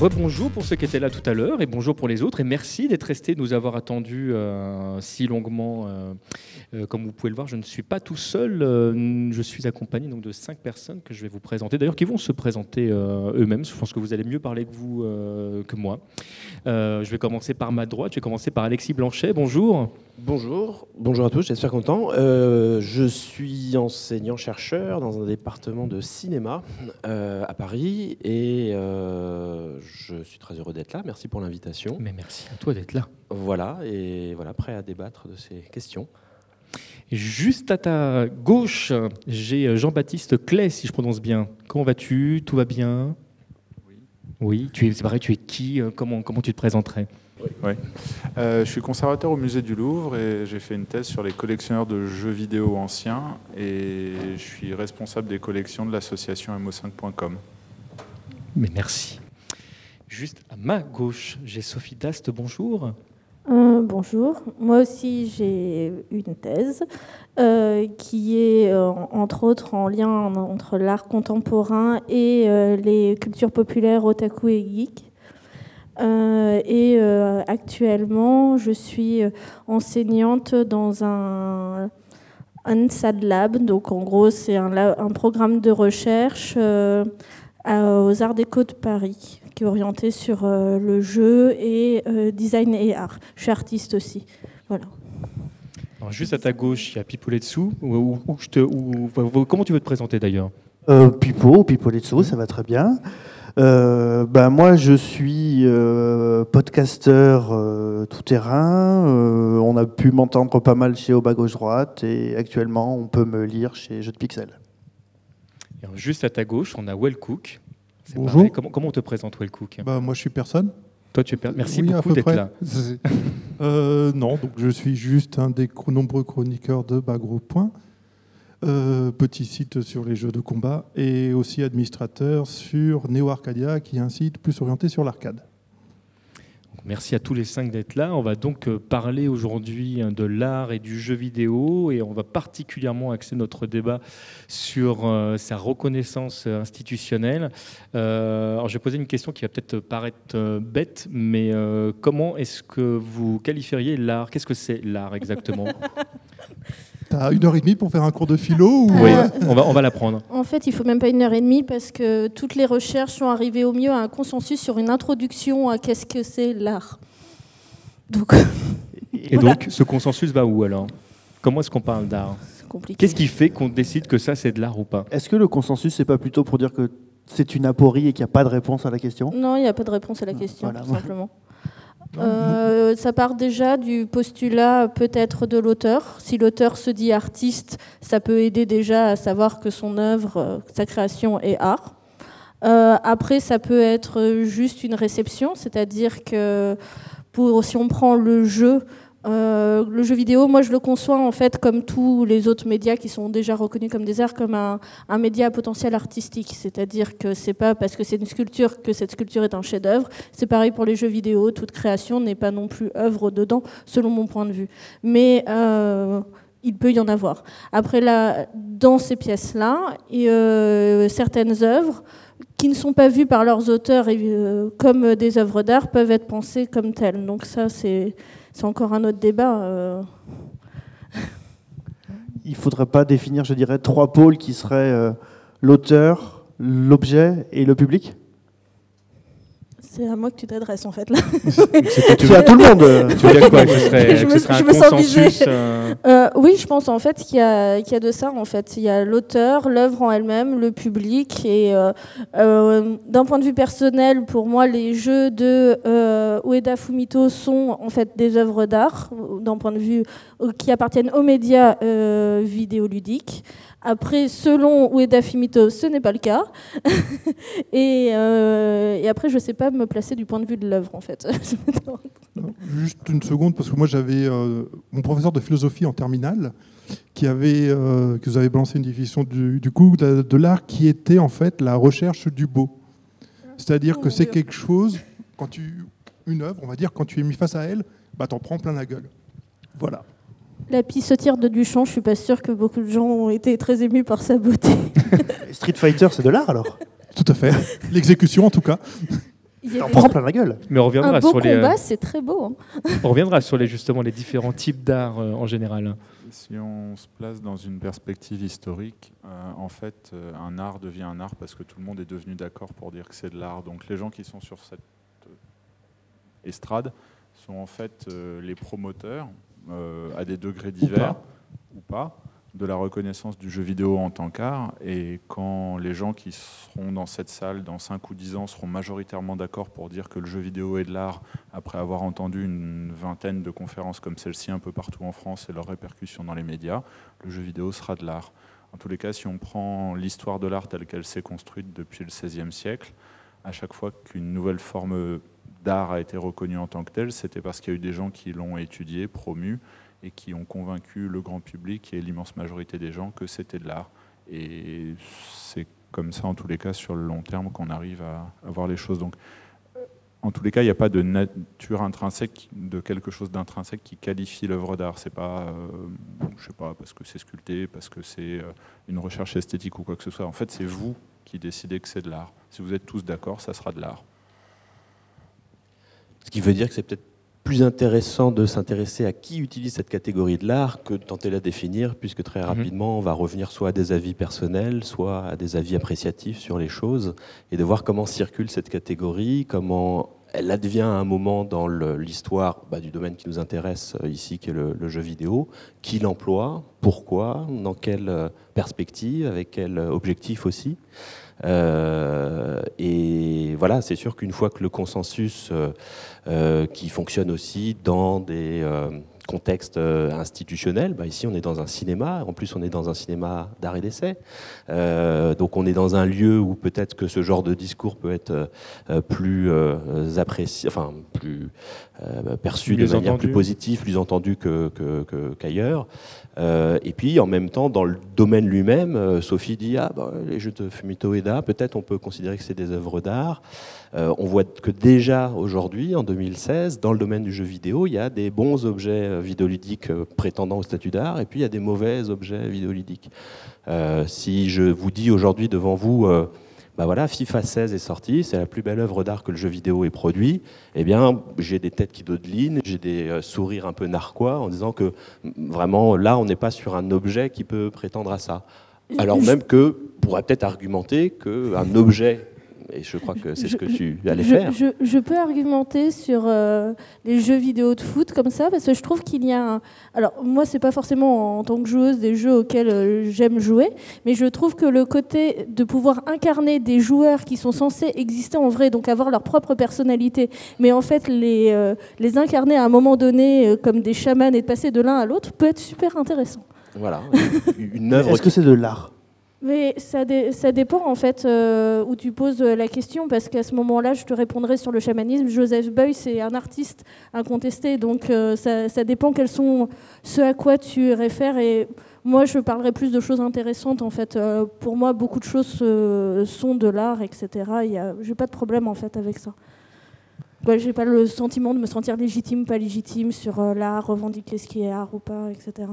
Rebonjour pour ceux qui étaient là tout à l'heure et bonjour pour les autres et merci d'être restés, nous avoir attendus euh, si longuement. Euh, euh, comme vous pouvez le voir, je ne suis pas tout seul, je suis accompagné donc de cinq personnes que je vais vous présenter, d'ailleurs qui vont se présenter eux-mêmes. Je pense que vous allez mieux parler que vous que moi. je vais commencer par ma droite, je vais commencer par Alexis Blanchet. Bonjour. Bonjour, bonjour à tous, j'espère content. je suis enseignant-chercheur dans un département de cinéma à Paris et je suis très heureux d'être là. Merci pour l'invitation. Mais merci à toi d'être là. Voilà, et voilà, prêt à débattre de ces questions. Juste à ta gauche, j'ai Jean-Baptiste Clay, si je prononce bien. Comment vas-tu? Tout va bien? Oui. Oui, tu es, c'est pareil, tu es qui? Comment, comment tu te présenterais? Oui. Euh, je suis conservateur au musée du Louvre et j'ai fait une thèse sur les collectionneurs de jeux vidéo anciens et je suis responsable des collections de l'association mo5.com. Mais merci. Juste à ma gauche, j'ai Sophie Dast, bonjour. Euh, bonjour, moi aussi j'ai une thèse euh, qui est euh, entre autres en lien entre l'art contemporain et les cultures populaires otaku et geek. Et actuellement je suis enseignante dans un, un SAD Lab, donc en gros c'est un, un, programme de recherche aux Arts Déco de Paris orienté sur euh, le jeu et euh, design et art. Je suis artiste aussi. Voilà. juste à ta gauche, il y a Pipoletsu. Te, comment tu veux te présenter d'ailleurs? Euh, Pipo, Pipoletsu, ça va très bien. Euh, ben moi, je suis podcasteur tout terrain. on a pu m'entendre pas mal chez Oba Gauche Droite et actuellement, on peut me lire chez Jeux de Pixel. juste à ta gauche, on a Wellcook. Bonjour. Comment, comment, on te présente, Wellcook? Bah, Moi, je suis personne. Toi, tu es Merci beaucoup d'être là. Euh, non, donc je suis juste un des nombreux chroniqueurs de Bagro Point, euh, petit site sur les jeux de combat, et aussi administrateur sur Neo Arcadia, qui est un site plus orienté sur l'arcade. Merci à tous les cinq d'être là. On va donc euh, parler aujourd'hui hein, de l'art et du jeu vidéo et on va particulièrement axer notre débat sur euh, sa reconnaissance institutionnelle. Euh, alors je vais poser une question qui va peut-être paraître bête, mais comment est-ce que vous qualifieriez l'art? Qu'est-ce que c'est l'art exactement? T'as une heure et demie pour faire un cours de philo ou... Oui, on va, on va l'apprendre. En fait, il faut même pas une heure et demie parce que toutes les recherches sont arrivées au mieux à un consensus sur une introduction à qu'est-ce que c'est l'art. Donc, et donc, ce consensus va où alors? Comment est-ce qu'on parle d'art? Qu'est-ce qui fait qu'on décide que ça c'est de l'art ou pas? Est-ce que le consensus c'est pas plutôt pour dire que c'est une aporie et qu'il n'y a pas de réponse à la question? Non, il n'y a pas de réponse à la question, tout simplement. Euh, ça part déjà du postulat peut-être de l'auteur. Si l'auteur se dit artiste, ça peut aider déjà à savoir que son œuvre, euh, sa création est art. Euh, après, ça peut être juste une réception, c'est-à-dire que si on prend le jeu, euh, le jeu vidéo, moi je le conçois en fait comme tous les autres médias qui sont déjà reconnus comme des arts, comme un, média à potentiel artistique. C'est-à-dire que c'est pas parce que c'est une sculpture que cette sculpture est un chef-d'œuvre. C'est pareil pour les jeux vidéo. Toute création n'est pas non plus œuvre dedans, selon mon point de vue. Mais euh, il peut y en avoir. Après, là, dans ces pièces-là, euh, certaines œuvres qui ne sont pas vues par leurs auteurs comme des œuvres d'art peuvent être pensées comme telles. Donc ça, c'est c'est encore un autre débat. Euh. Il ne faudrait pas définir, je dirais, trois pôles qui seraient euh, l'auteur, l'objet et le public? C'est à moi que tu t'adresses en fait là. C'est à tout le monde. Tu veux dire quoi je, me, consensus euh, euh, Oui, je pense en fait qu'il y, a, qu'il y a de ça en fait. Il y a l'auteur, l'œuvre en elle-même, le public et euh, d'un point de vue personnel, pour moi, les jeux de Ueda Fumito sont en fait des œuvres d'art d'un point de vue qui appartiennent aux médias vidéoludiques. Après, selon Ueda Fumito, ce n'est pas le cas. Euh, et, après, je ne sais pas me placer du point de vue de l'œuvre, en fait. Juste une seconde, parce que moi, j'avais euh, mon professeur de philosophie en terminale qui avait, euh, que vous avez balancé une définition du, du coup de, l'art qui était en fait la recherche du beau. C'est-à-dire que c'est quelque chose, quand tu, une œuvre, on va dire, quand tu es mis face à elle, bah, t'en prends plein la gueule. Voilà. La pissotière de Duchamp, je suis pas sûre que beaucoup de gens ont été très émus par sa beauté. Street Fighter, c'est de l'art alors? Tout à fait. L'exécution en tout cas. On prend plein la gueule. Mais on reviendra un beau sur les. combat, c'est très beau. hein. On reviendra sur les justement les différents types d'art euh, en général. Si on se place dans une perspective historique, euh, en fait, euh, un art devient un art parce que tout le monde est devenu d'accord pour dire que c'est de l'art. Donc les gens qui sont sur cette euh, estrade sont en fait euh, les promoteurs, euh, à des degrés divers ou pas, de la reconnaissance du jeu vidéo en tant qu'art. Et quand les gens qui seront dans cette salle dans 5 ou 10 ans seront majoritairement d'accord pour dire que le jeu vidéo est de l'art, après avoir entendu une vingtaine de conférences comme celle-ci un peu partout en France et leurs répercussions dans les médias, le jeu vidéo sera de l'art. En tous les cas, si on prend l'histoire de l'art telle qu'elle s'est construite depuis le XVIe siècle, à chaque fois qu'une nouvelle forme d'art a été reconnue en tant que telle, c'était parce qu'il y a eu des gens qui l'ont étudié, promu, et qui ont convaincu le grand public et l'immense majorité des gens que c'était de l'art. Et c'est comme ça, en tous les cas, sur le long terme, qu'on arrive à, à voir les choses. Donc, euh, en tous les cas, il n'y a pas de nature intrinsèque, de quelque chose d'intrinsèque qui qualifie l'œuvre d'art. C'est pas, euh, je sais pas, parce que c'est sculpté, parce que c'est euh, une recherche esthétique ou quoi que ce soit. En fait, c'est vous qui décidez que c'est de l'art. Si vous êtes tous d'accord, ça sera de l'art. Ce qui veut dire que c'est peut-être plus intéressant de s'intéresser à qui utilise cette catégorie de l'art que de tenter de la définir, puisque très rapidement, on va revenir soit à des avis personnels, soit à des avis appréciatifs sur les choses, et de voir comment circule cette catégorie, comment elle advient à un moment dans l'histoire bah, du domaine qui nous intéresse euh, ici, qui est le, le jeu vidéo, qui l'emploie, pourquoi, dans quelle euh, perspective, avec quel euh, objectif aussi. Euh, et voilà, c'est sûr qu'une fois que le consensus euh, qui fonctionne aussi dans des euh, contextes euh, institutionnels, bah ici on est dans un cinéma, en plus on est dans un cinéma d'art et d'essai, Euh, donc on est dans un lieu où peut-être que ce genre de discours peut être euh, plus euh, apprécié, enfin plus euh, perçu de manière entendu. plus positive, plus entendu que- que- que- qu'ailleurs. Euh, et puis en même temps, dans le domaine lui-même, euh, Sophie dit ah bah, les jeux de Fumito Ueda, peut-être on peut considérer que c'est des œuvres d'art. Euh, on voit que déjà aujourd'hui, en 2016, dans le domaine du jeu vidéo, il y a des bons objets vidéoludiques prétendant au statut d'art, et puis il y a des mauvais objets vidéoludiques. Si je vous dis aujourd'hui devant vous, bah voilà, FIFA 16 est sorti, c'est la plus belle œuvre d'art que le jeu vidéo ait produit, eh bien, j'ai des têtes qui dodelinent, j'ai des euh, sourires un peu narquois en disant que mm, vraiment, là, on n'est pas sur un objet qui peut prétendre à ça. Alors même que pourrait peut-être argumenter qu'un objet, et je crois que c'est ce que tu allais je, faire, je- je peux argumenter sur euh, les jeux vidéo de foot comme ça parce que je trouve qu'il y a un... Alors moi c'est pas forcément en tant que joueuse des jeux auxquels euh, j'aime jouer, mais je trouve que le côté de pouvoir incarner des joueurs qui sont censés exister en vrai, donc avoir leur propre personnalité, mais en fait les, euh, les incarner à un moment donné euh, comme des chamans et de passer de l'un à l'autre peut être super intéressant. voilà, une œuvre Est-ce que c'est de l'art? Mais ça, dé- ça dépend en fait euh, où tu poses euh, la question parce qu'à ce moment-là, je te répondrai sur le chamanisme. Joseph Beuys, c'est un artiste incontesté, donc euh, ça, ça dépend quels sont ce à quoi tu réfères. Et moi, je parlerai plus de choses intéressantes en fait. Euh, pour moi, beaucoup de choses sont de l'art, etc. J'ai pas de problème en fait avec ça. Ouais, j'ai pas le sentiment de me sentir légitime, pas légitime sur l'art, revendiquer ce qui est art ou pas, etc.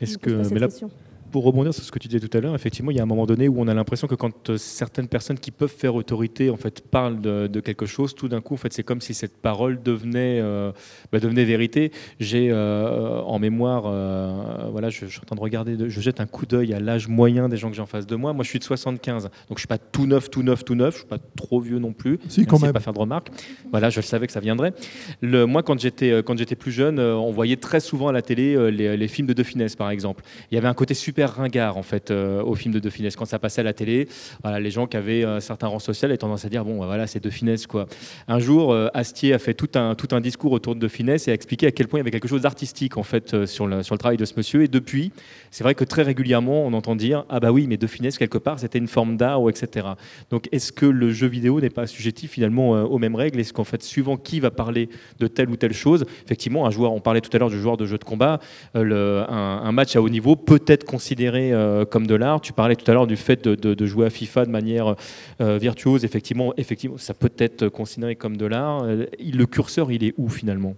Est-ce que, mais là, question. Pour rebondir sur ce que tu disais tout à l'heure, effectivement, il y a un moment donné où on a l'impression que quand euh, certaines personnes qui peuvent faire autorité en fait parlent de, de quelque chose, tout d'un coup, en fait, c'est comme si cette parole devenait, euh, bah, devenait vérité. J'ai euh, en mémoire, euh, voilà, je, je suis en train de regarder, de- je jette un coup d'œil à l'âge moyen des gens que j'ai en face de moi. Moi, je suis de 75, donc je suis pas tout neuf, tout neuf, tout neuf. Je suis pas trop vieux non plus. Si, Merci quand même. pas faire de remarques. Voilà, je le savais que ça viendrait. Le, moi, quand j'étais quand j'étais plus jeune, on voyait très souvent à la télé les, les films de De Funès, par exemple. Il y avait un côté super ringard en fait euh, au film de De Funès quand ça passait à la télé. Voilà, les gens qui avaient un certain rang social avaient tendance à dire bon, bah, voilà, c'est De Funès quoi. Un jour, euh, Astier a fait tout un tout un discours autour de De Funès et a expliqué à quel point il y avait quelque chose d'artistique en fait euh, sur le sur le travail de ce monsieur. Et depuis, c'est vrai que très régulièrement, on entend dire ah bah oui, mais De Funès quelque part, c'était une forme d'art ou etc. Donc, est-ce que le jeu vidéo n'est pas assujetti finalement euh, aux mêmes règles? Est-ce qu'en fait, suivant qui va parler de telle ou telle chose, effectivement, un joueur, on parlait tout à l'heure du joueur de jeu de combat, euh, le- un, un match à haut niveau peut être considéré euh, comme de l'art. Tu parlais tout à l'heure du fait de, de- de jouer à FIFA de manière euh, virtuose. Effectivement, effectivement, ça peut être considéré comme de l'art. Euh, le curseur, il est où finalement?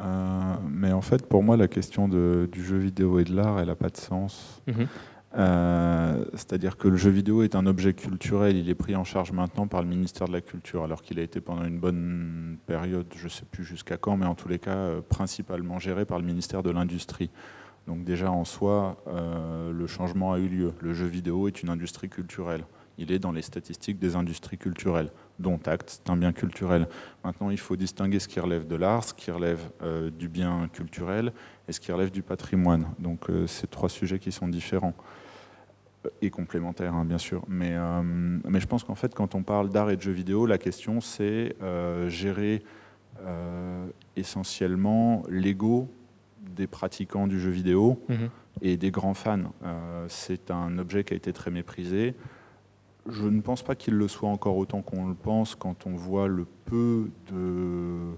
Euh, mais en fait, pour moi, la question de- du jeu vidéo et de l'art, elle n'a pas de sens. Mhm. Euh, c'est-à-dire que le jeu vidéo est un objet culturel, il est pris en charge maintenant par le ministère de la Culture, alors qu'il a été pendant une bonne période, je ne sais plus jusqu'à quand, mais en tous les cas euh, principalement géré par le ministère de l'Industrie. Donc déjà en soi, euh, le changement a eu lieu. Le jeu vidéo est une industrie culturelle. Il est dans les statistiques des industries culturelles, dont acte, c'est un bien culturel. Maintenant, il faut distinguer ce qui relève de l'art, ce qui relève du bien culturel et ce qui relève du patrimoine. Donc c'est trois sujets qui sont différents et complémentaires, hein, bien sûr. Mais, euh, je pense qu'en fait, quand on parle d'art et de jeux vidéo, la question, c'est euh, gérer euh, essentiellement l'ego des pratiquants du jeu vidéo mhm. et des grands fans. c'est un objet qui a été très méprisé. Je ne pense pas qu'il le soit encore autant qu'on le pense quand on voit le peu de...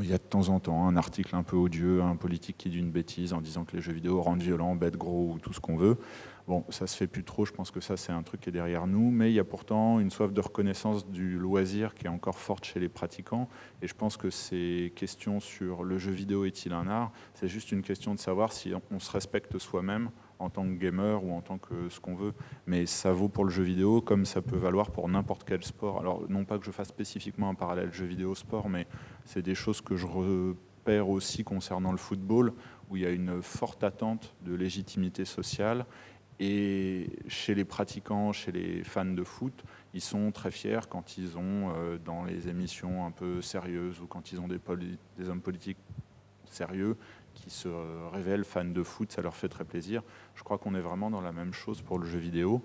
Il y a de temps en temps un article un peu odieux, un politique qui dit une bêtise en disant que les jeux vidéo rendent violents, bêtes, gros ou tout ce qu'on veut. Bon, ça se fait plus trop, je pense que ça c'est un truc qui est derrière nous, mais il y a pourtant une soif de reconnaissance du loisir qui est encore forte chez les pratiquants, et je pense que ces questions sur le jeu vidéo est-il un art, c'est juste une question de savoir si on se respecte soi-même en tant que gamer ou en tant que ce qu'on veut, mais ça vaut pour le jeu vidéo comme ça peut valoir pour n'importe quel sport. Alors non pas que je fasse spécifiquement un parallèle jeu vidéo sport, mais c'est des choses que je repère aussi concernant le football, où il y a une forte attente de légitimité sociale et chez les pratiquants, chez les fans de foot, ils sont très fiers quand ils ont, euh, dans les émissions un peu sérieuses ou quand ils ont des, hommes politiques sérieux qui se révèlent fans de foot, ça leur fait très plaisir. Je crois qu'on est vraiment dans la même chose pour le jeu vidéo.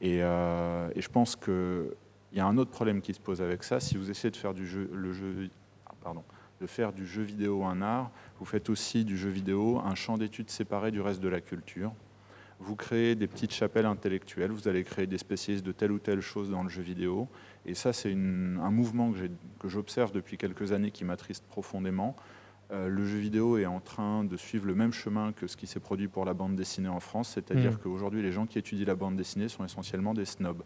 Et, euh, je pense qu'il y a un autre problème qui se pose avec ça. Si vous essayez de faire le jeu, ah, de faire du jeu vidéo un art, vous faites aussi du jeu vidéo un champ d'études séparé du reste de la culture vous créez des petites chapelles intellectuelles, vous allez créer des spécialistes de telle ou telle chose dans le jeu vidéo. Et ça, c'est un mouvement que j'observe depuis quelques années qui m'attriste profondément. Euh, le jeu vidéo est en train de suivre le même chemin que ce qui s'est produit pour la bande dessinée en France, c'est-à-dire mmh. qu'aujourd'hui, les gens qui étudient la bande dessinée sont essentiellement des snobs.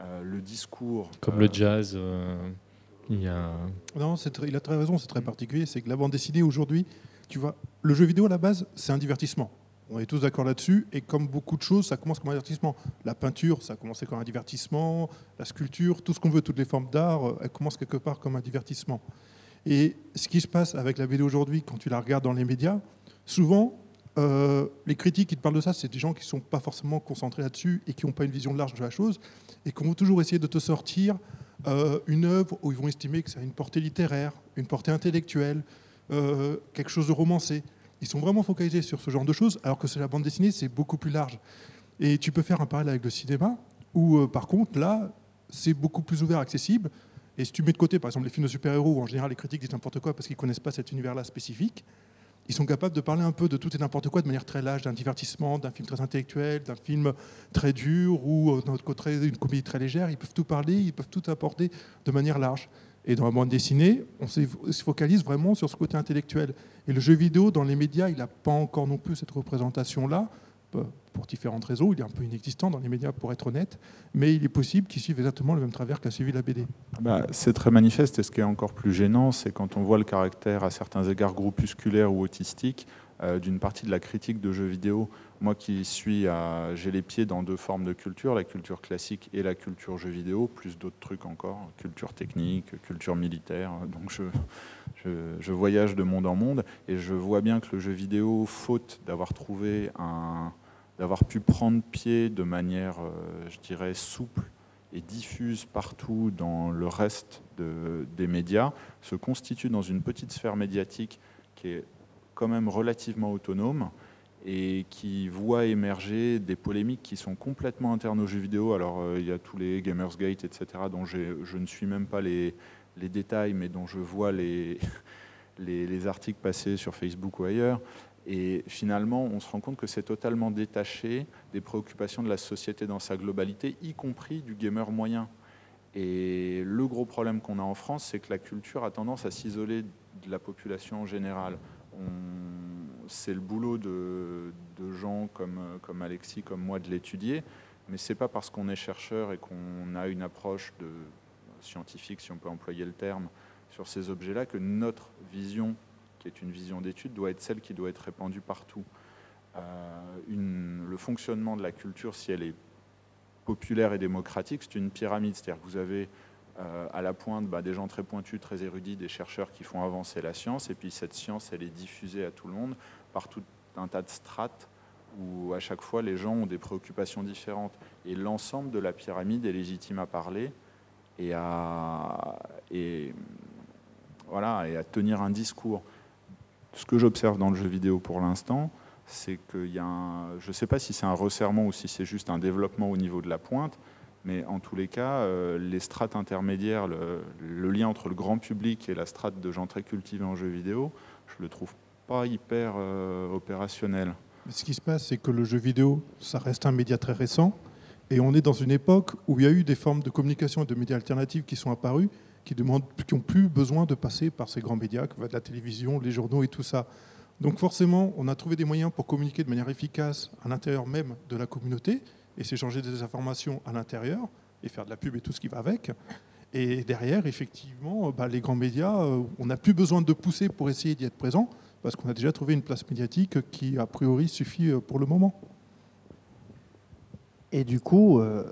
Euh, le discours... Comme le euh, jazz, il y a... Non, il a très raison, c'est très particulier, c'est que la bande dessinée aujourd'hui, tu vois, le jeu vidéo à la base, c'est un divertissement. On est tous d'accord là-dessus. Et comme beaucoup de choses, ça commence comme un divertissement. La peinture, ça a commencé comme un divertissement. La sculpture, tout ce qu'on veut, toutes les formes d'art, euh, elles commencent quelque part comme un divertissement. Et ce qui se passe avec la vidéo aujourd'hui, quand tu la regardes dans les médias, souvent, euh, les critiques qui te parlent de ça, c'est des gens qui ne sont pas forcément concentrés là-dessus et qui n'ont pas une vision large de la chose et qui vont toujours essayer de te sortir euh, une œuvre où ils vont estimer que ça a une portée littéraire, une portée intellectuelle, quelque chose de romancé. Ils sont vraiment focalisés sur ce genre de choses, alors que c'est la bande dessinée, c'est beaucoup plus large. Et tu peux faire un parallèle avec le cinéma, où euh, par contre, là, c'est beaucoup plus ouvert, accessible. Et si tu mets de côté, par exemple, les films de super-héros, où en général les critiques disent n'importe quoi parce qu'ils ne connaissent pas cet univers-là spécifique, ils sont capables de parler un peu de tout et n'importe quoi de manière très large, d'un divertissement, d'un film très intellectuel, d'un film très dur ou euh, d'un autre côté une comédie très légère. Ils peuvent tout parler, ils peuvent tout apporter de manière large. Et dans la bande dessinée, on se focalise vraiment sur ce côté intellectuel. Et le jeu vidéo, dans les médias, il n'a pas encore non plus cette représentation-là, pour différentes raisons. Il est un peu inexistant dans les médias, pour être honnête, mais il est possible qu'il suive exactement le même travers qu'a suivi la BD. Bah, c'est très manifeste, et ce qui est encore plus gênant, c'est quand on voit le caractère, à certains égards, groupusculaire ou autistique, d'une partie de la critique de jeux vidéo. Moi qui suis, j'ai les pieds dans deux formes de culture, la culture classique et la culture jeux vidéo, plus d'autres trucs encore, culture technique, culture militaire. Donc je, voyage de monde en monde et je vois bien que le jeu vidéo, faute d'avoir trouvé d'avoir pu prendre pied de manière, euh, je dirais, souple et diffuse partout dans le reste de, des médias, se constitue dans une petite sphère médiatique qui est quand même relativement autonome et qui voit émerger des polémiques qui sont complètement internes aux jeux vidéo. Alors euh, il y a tous les Gamersgate, etc., dont je ne suis même pas les, détails, mais dont je vois les, articles passer sur Facebook ou ailleurs. Et finalement, on se rend compte que c'est totalement détaché des préoccupations de la société dans sa globalité, y compris du gamer moyen. Et le gros problème qu'on a en France, c'est que la culture a tendance à s'isoler de la population en général c'est le boulot de, gens comme, Alexis, comme moi, de l'étudier, mais c'est pas parce qu'on est chercheur et qu'on a une approche scientifique, si on peut employer le terme, sur ces objets-là, que notre vision, qui est une vision d'étude, doit être celle qui doit être répandue partout. le fonctionnement de la culture, si elle est populaire et démocratique, c'est une pyramide. C'est-à-dire que vous avez à la pointe bah, des gens très pointus, très érudits, des chercheurs qui font avancer la science, et puis cette science, elle est diffusée à tout le monde par tout un tas de strates où à chaque fois les gens ont des préoccupations différentes. Et l'ensemble de la pyramide est légitime à parler et à, et à tenir un discours. Ce que j'observe dans le jeu vidéo pour l'instant, c'est qu'il y a un, je ne sais pas si c'est un resserrement ou si c'est juste un développement au niveau de la pointe, mais en tous les cas, euh, les strates intermédiaires, le, lien entre le grand public et la strate de gens très cultivés en jeu vidéo, je le trouve pas hyper euh, opérationnel. Ce qui se passe, c'est que le jeu vidéo, ça reste un média très récent, et on est dans une époque où il y a eu des formes de communication et de médias alternatifs qui sont apparus, qui demandent, qui plus besoin de passer par ces grands médias, comme la télévision, les journaux et tout ça. Donc forcément, on a trouvé des moyens pour communiquer de manière efficace à l'intérieur même de la communauté, et s'échanger des informations à l'intérieur, et faire de la pub et tout ce qui va avec. Et derrière, effectivement, bah, les grands médias, euh, on n'a plus besoin de pousser pour essayer d'y être présent parce qu'on a déjà trouvé une place médiatique qui, a priori, suffit euh, pour le moment. Et du coup, euh,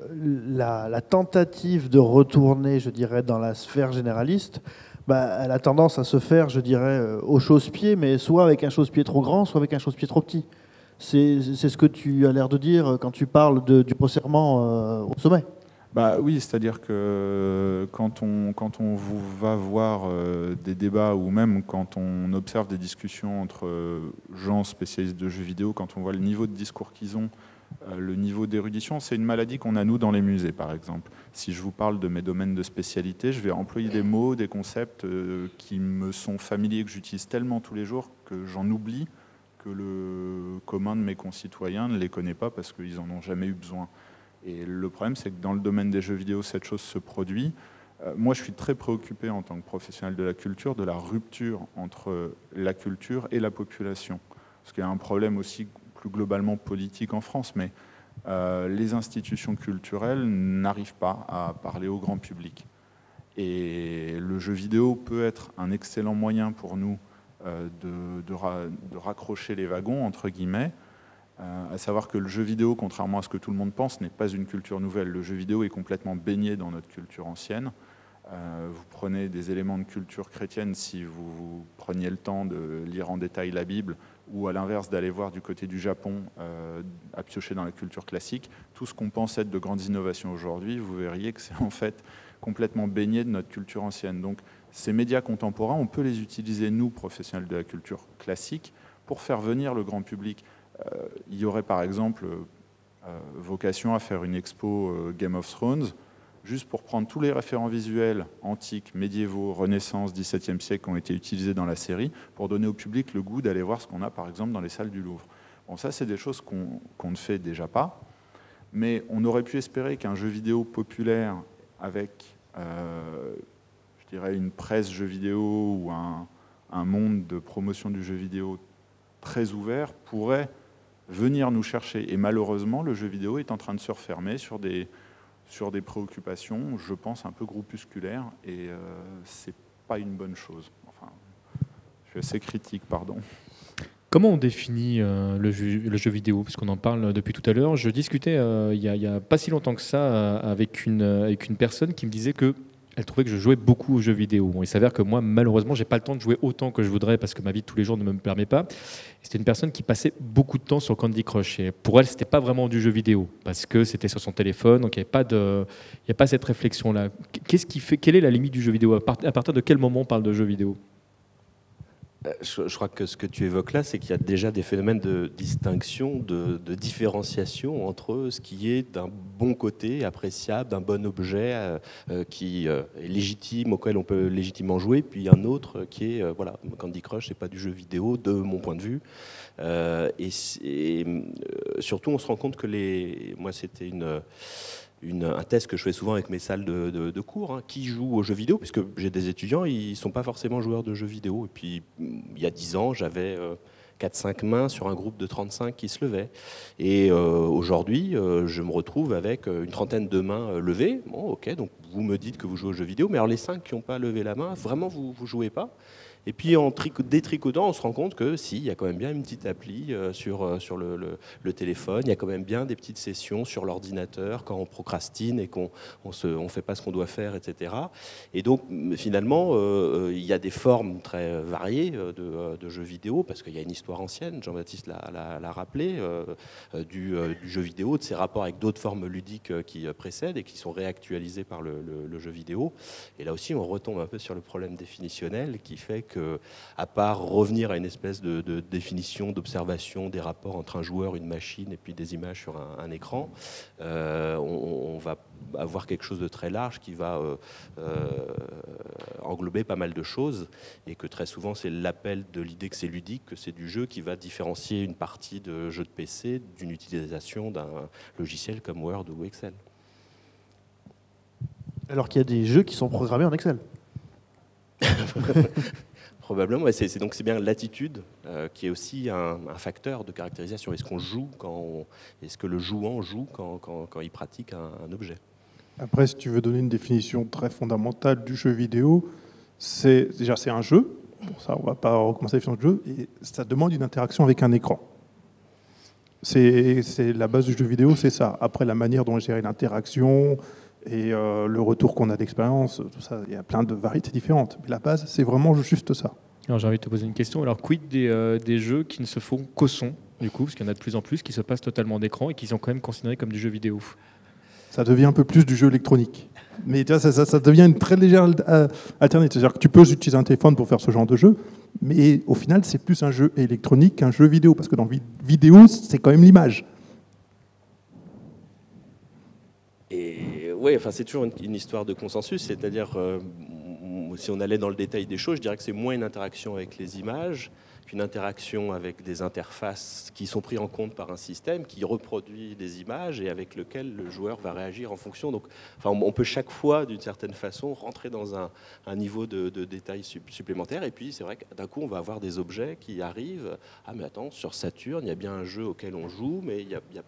la, tentative de retourner, je dirais, dans la sphère généraliste, bah, elle a tendance à se faire, je dirais, au chausse-pied, mais soit avec un chausse-pied trop grand, soit avec un chausse-pied trop petit. C'est ce que tu as l'air de dire quand tu parles du resserrement au sommet. Bah oui, c'est-à-dire que quand on, quand on va voir euh, des débats ou même quand on observe des discussions entre euh, gens spécialistes de jeux vidéo, quand on voit le niveau de discours qu'ils ont, euh, le niveau d'érudition, c'est une maladie qu'on a nous dans les musées par exemple. Si je vous parle de mes domaines de spécialité, je vais employer des mots, des concepts qui me sont familiers, que j'utilise tellement tous les jours que j'en oublie que le commun de mes concitoyens ne les connaît pas parce qu'ils n'en ont jamais eu besoin. Et le problème, c'est que dans le domaine des jeux vidéo, cette chose se produit. Euh, moi, je suis très préoccupé en tant que professionnel de la culture de la rupture entre la culture et la population. Parce qu'il y a un problème aussi plus globalement politique en France, mais euh, les institutions culturelles n'arrivent pas à parler au grand public. Et le jeu vidéo peut être un excellent moyen pour nous euh, de, raccrocher les wagons, entre guillemets, euh, à savoir que le jeu vidéo, contrairement à ce que tout le monde pense, n'est pas une culture nouvelle. Le jeu vidéo est complètement baigné dans notre culture ancienne. Euh, vous prenez des éléments de culture chrétienne si vous, preniez le temps de lire en détail la Bible, ou à l'inverse d'aller voir du côté du Japon, euh, à piocher dans la culture classique, tout ce qu'on pense être de grandes innovations aujourd'hui, vous verriez que c'est en fait complètement baigné de notre culture ancienne. Donc ces médias contemporains, on peut les utiliser, nous, professionnels de la culture classique, pour faire venir le grand public. Euh, il y aurait par exemple euh, vocation à faire une expo euh, Game of Thrones, juste pour prendre tous les référents visuels antiques, médiévaux, Renaissance, XVIIe siècle qui ont été utilisés dans la série, pour donner au public le goût d'aller voir ce qu'on a par exemple dans les salles du Louvre. Bon, ça, c'est des choses qu'on ne fait déjà pas, mais on aurait pu espérer qu'un jeu vidéo populaire avec, je dirais, une presse jeu vidéo ou un, un, monde de promotion du jeu vidéo très ouvert pourrait venir nous chercher. Et malheureusement, le jeu vidéo est en train de se refermer sur des, sur des préoccupations, je pense, un peu groupusculaires, et euh, c'est pas une bonne chose. Enfin, je suis assez critique, pardon. Comment on définit euh, le, jeu, le, jeu, vidéo? Puisqu'on en parle depuis tout à l'heure. Je discutais euh, il n'y a, a, pas si longtemps que ça euh, avec, une, avec une personne qui me disait que elle trouvait que je jouais beaucoup aux jeux vidéo. il s'avère que moi, malheureusement, j'ai pas le temps de jouer autant que je voudrais parce que ma vie de tous les jours ne me permet pas. C'était une personne qui passait beaucoup de temps sur Candy Crush. Et pour elle, c'était pas vraiment du jeu vidéo parce que c'était sur son téléphone, donc il n'y avait pas de, il y a pas cette réflexion-là. Qu'est-ce qui fait, quelle est la limite du jeu vidéo? À partir de quel moment on parle de jeu vidéo? Euh, je, crois que ce que tu évoques là, c'est qu'il y a déjà des phénomènes de distinction, de, différenciation entre ce qui est d'un bon côté, appréciable, d'un bon objet euh, euh, qui est légitime, auquel on peut légitimement jouer, puis un autre qui est, voilà, Candy Crush, c'est pas du jeu vidéo, de mon point de vue. et surtout, on se rend compte que les. Moi, c'était une un test que je fais souvent avec mes salles de, cours, hein, qui jouent aux jeux vidéo, puisque j'ai des étudiants, ils ne sont pas forcément joueurs de jeux vidéo. Et puis, il y a 10 ans, j'avais 4-5 euh, mains sur un groupe de 35 qui se levaient. Et euh, aujourd'hui, euh, je me retrouve avec une trentaine de mains levées. Bon, ok, donc vous me dites que vous jouez aux jeux vidéo, mais alors les 5 qui n'ont pas levé la main, vraiment, vous ne jouez pas Et puis en détricotant, on se rend compte que si, il y a quand même bien une petite appli euh, sur, euh, sur le, téléphone, il y a quand même bien des petites sessions sur l'ordinateur quand on procrastine et qu'on on fait pas ce qu'on doit faire, etc. Et donc finalement, euh, il y a des formes très variées de, de jeux vidéo, parce qu'il y a une histoire ancienne, Jean-Baptiste l'a rappelé, du, du, jeu vidéo, de ses rapports avec d'autres formes ludiques qui précèdent et qui sont réactualisées par le, le jeu vidéo. Et là aussi, on retombe un peu sur le problème définitionnel qui fait que à part revenir à une espèce de, définition, d'observation des rapports entre un joueur, une machine et puis des images sur un, écran, euh, on, va avoir quelque chose de très large qui va euh, euh, englober pas mal de choses et que très souvent c'est l'appel de l'idée que c'est ludique, que c'est du jeu qui va différencier une partie de jeu de PC d'une utilisation d'un logiciel comme Word ou Excel. Alors qu'il y a des jeux qui sont programmés en Excel. Probablement, c'est donc c'est bien l'attitude euh, qui est aussi un, facteur de caractérisation. Est-ce qu'on joue quand est-ce que le jouant joue quand, quand, il pratique un, objet? Après, si tu veux donner une définition très fondamentale du jeu vidéo, c'est déjà c'est un jeu. Bon, ça, on va pas recommencer définition de jeu, et ça demande une interaction avec un écran. C'est la base du jeu vidéo, c'est ça. Après, la manière dont gérer l'interaction, et euh, le retour qu'on a d'expérience, tout ça, il y a plein de variétés différentes. Mais la base, c'est vraiment juste ça. Alors j'ai envie de te poser une question. Alors quid des, euh, des jeux qui ne se font qu'au son, du coup, parce qu'il y en a de plus en plus qui se passent totalement d'écran et qui sont quand même considérés comme du jeu vidéo Ça devient un peu plus du jeu électronique. Mais tu vois, ça, ça, devient une très légère euh, alternative. C'est-à-dire que tu peux utiliser un téléphone pour faire ce genre de jeu, mais au final, c'est plus un jeu électronique qu'un jeu vidéo, parce que dans vidéo, c'est quand même l'image. Oui, enfin, c'est toujours une, histoire de consensus, c'est-à-dire, euh, si on allait dans le détail des choses, je dirais que c'est moins une interaction avec les images une interaction avec des interfaces qui sont prises en compte par un système qui reproduit des images et avec lequel le joueur va réagir en fonction. Donc, enfin, on peut chaque fois, d'une certaine façon, rentrer dans un, niveau de, détail supplémentaire. Et puis, c'est vrai que d'un coup, on va avoir des objets qui arrivent. Ah, mais attends, sur Saturn, il y a bien un jeu auquel on joue, mais il n'y a,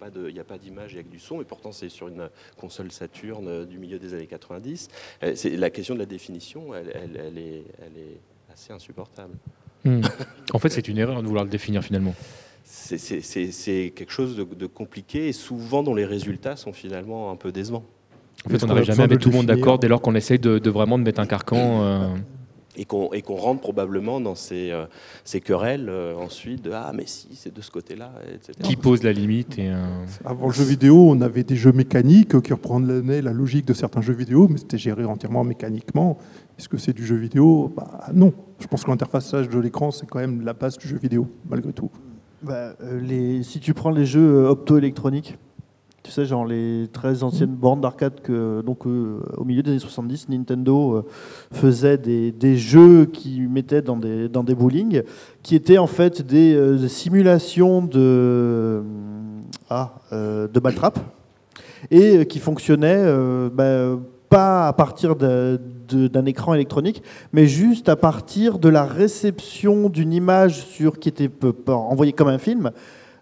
pas d'image, il du son. Et pourtant, c'est sur une console Saturn du milieu des années 90. Euh, c'est, la question de la définition, elle est assez insupportable. Hmm. en fait, c'est une erreur de vouloir le définir finalement. C'est quelque chose de, compliqué et souvent dont les résultats sont finalement un peu décevants. En fait, on n'arrive jamais à mettre tout le monde d'accord dès lors qu'on essaye de, vraiment de mettre un carcan. Euh, et qu'on rentre probablement dans ces, euh, ces querelles euh, ensuite de ah mais si c'est de ce côté-là, etc. Qui pose la limite et Avant le jeu vidéo, on avait des jeux mécaniques qui reprenaient la logique de certains jeux vidéo, mais c'était géré entièrement mécaniquement. Est-ce que c'est du jeu vidéo? Bah, Non. Je pense que l'interfaçage de l'écran, c'est quand même la base du jeu vidéo, malgré tout. Bah, euh, les, si tu prends les jeux euh, optoélectroniques, tu sais, genre les très anciennes bornes d'arcade que, donc, euh, au milieu des années 70, Nintendo faisait des, des, jeux qui mettaient dans des, dans des bowling, qui étaient en fait des, simulations de, ah, de ball trap, et qui fonctionnaient bah, pas à partir d'un écran électronique, mais juste à partir de la réception d'une image sur, qui était envoyée comme un film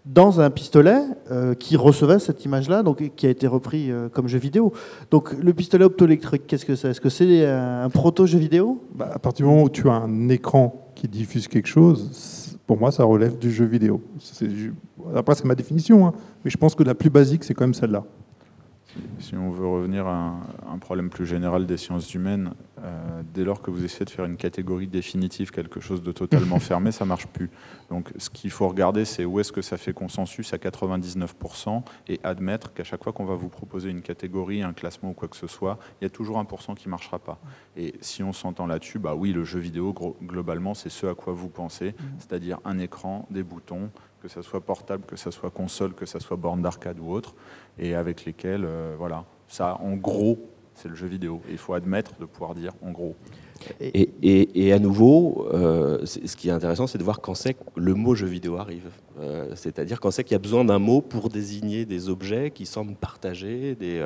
dans un pistolet euh, qui recevait cette image-là, donc qui a été repris euh, comme jeu vidéo. Donc le pistolet optoélectrique, qu'est-ce que c'est? Est-ce que c'est un, proto-jeu vidéo? Bah, À partir du moment où tu as un écran qui diffuse quelque chose, pour moi, ça relève du jeu vidéo. Après, c'est ma définition, hein, mais je pense que la plus basique, c'est quand même celle-là. Si on veut revenir à un, problème plus général des sciences humaines, euh, dès lors que vous essayez de faire une catégorie définitive, quelque chose de totalement fermé, ça marche plus. Donc ce qu'il faut regarder, c'est où est-ce que ça fait consensus à 99% et admettre qu'à chaque fois qu'on va vous proposer une catégorie, un classement ou quoi que ce soit, il y a toujours un pourcent qui ne marchera pas. Et si on s'entend là-dessus, bah oui, le jeu vidéo, globalement, c'est ce à quoi vous pensez, c'est-à-dire un écran, des boutons, que ce soit portable, que ce soit console, que ce soit borne d'arcade ou autre, et avec lesquels, euh, voilà, ça, en gros, c'est le jeu vidéo. il faut admettre de pouvoir dire en gros. Et, à nouveau, euh, ce qui est intéressant, c'est de voir quand c'est que le mot jeu vidéo arrive. Euh, c'est-à-dire quand c'est qu'il y a besoin d'un mot pour désigner des objets qui semblent partager, des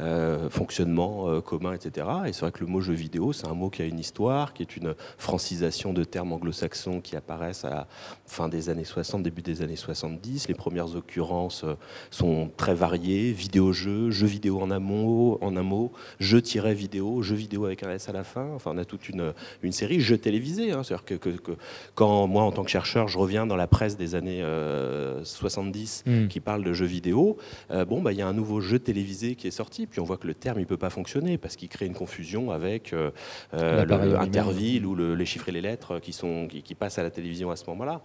euh, fonctionnements communs, etc. Et c'est vrai que le mot jeu vidéo, c'est un mot qui a une histoire, qui est une francisation de termes anglo-saxons qui apparaissent à la fin des années 60, début des années 70. Les premières occurrences sont très variées vidéo-jeu, jeu vidéo en un mot, en un jeu-vidéo, jeu vidéo avec un S à la fin. Enfin, toute une, une série jeux télévisés. Hein. C'est-à-dire que, que, quand moi, en tant que chercheur, je reviens dans la presse des années 70 hmm. qui parle de jeux vidéo, bon, bah, il y a un nouveau jeu télévisé qui est sorti, puis on voit que le terme il peut pas fonctionner parce qu'il crée une confusion avec Interville ou le, les chiffres et les lettres qui, sont, qui, passent à la télévision à ce moment-là.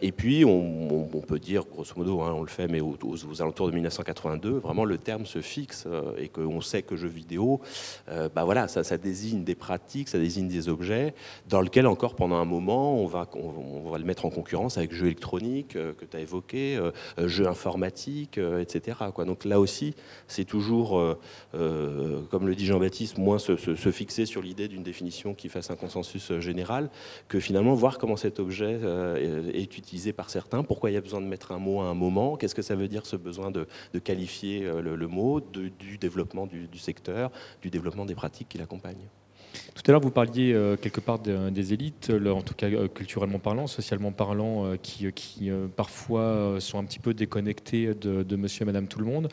et puis, on, peut dire, grosso modo, hein, on le fait, mais aux, aux, alentours de 1982, vraiment le terme se fixe et qu'on sait que jeux vidéo, bah voilà, ça, ça désigne des pratiques, ça désigne des objets dans lesquels encore pendant un moment, on va, le mettre en concurrence avec jeux électroniques que tu as évoqué, jeux informatiques, etc. Quoi. Donc là aussi, c'est toujours, comme le dit Jean-Baptiste, moins se, fixer sur l'idée d'une définition qui fasse un consensus général, que finalement voir comment cet objet est utilisé par certains, pourquoi il y a besoin de mettre un mot à un moment, qu'est-ce que ça veut dire ce besoin de, qualifier le, mot, du développement du secteur, du développement des pratiques qui l'accompagnent. Tout à l'heure, vous parliez euh, quelque part des élites, en tout cas euh, culturellement parlant, socialement parlant, euh, qui, parfois sont un petit peu déconnectés de, monsieur et madame tout le monde.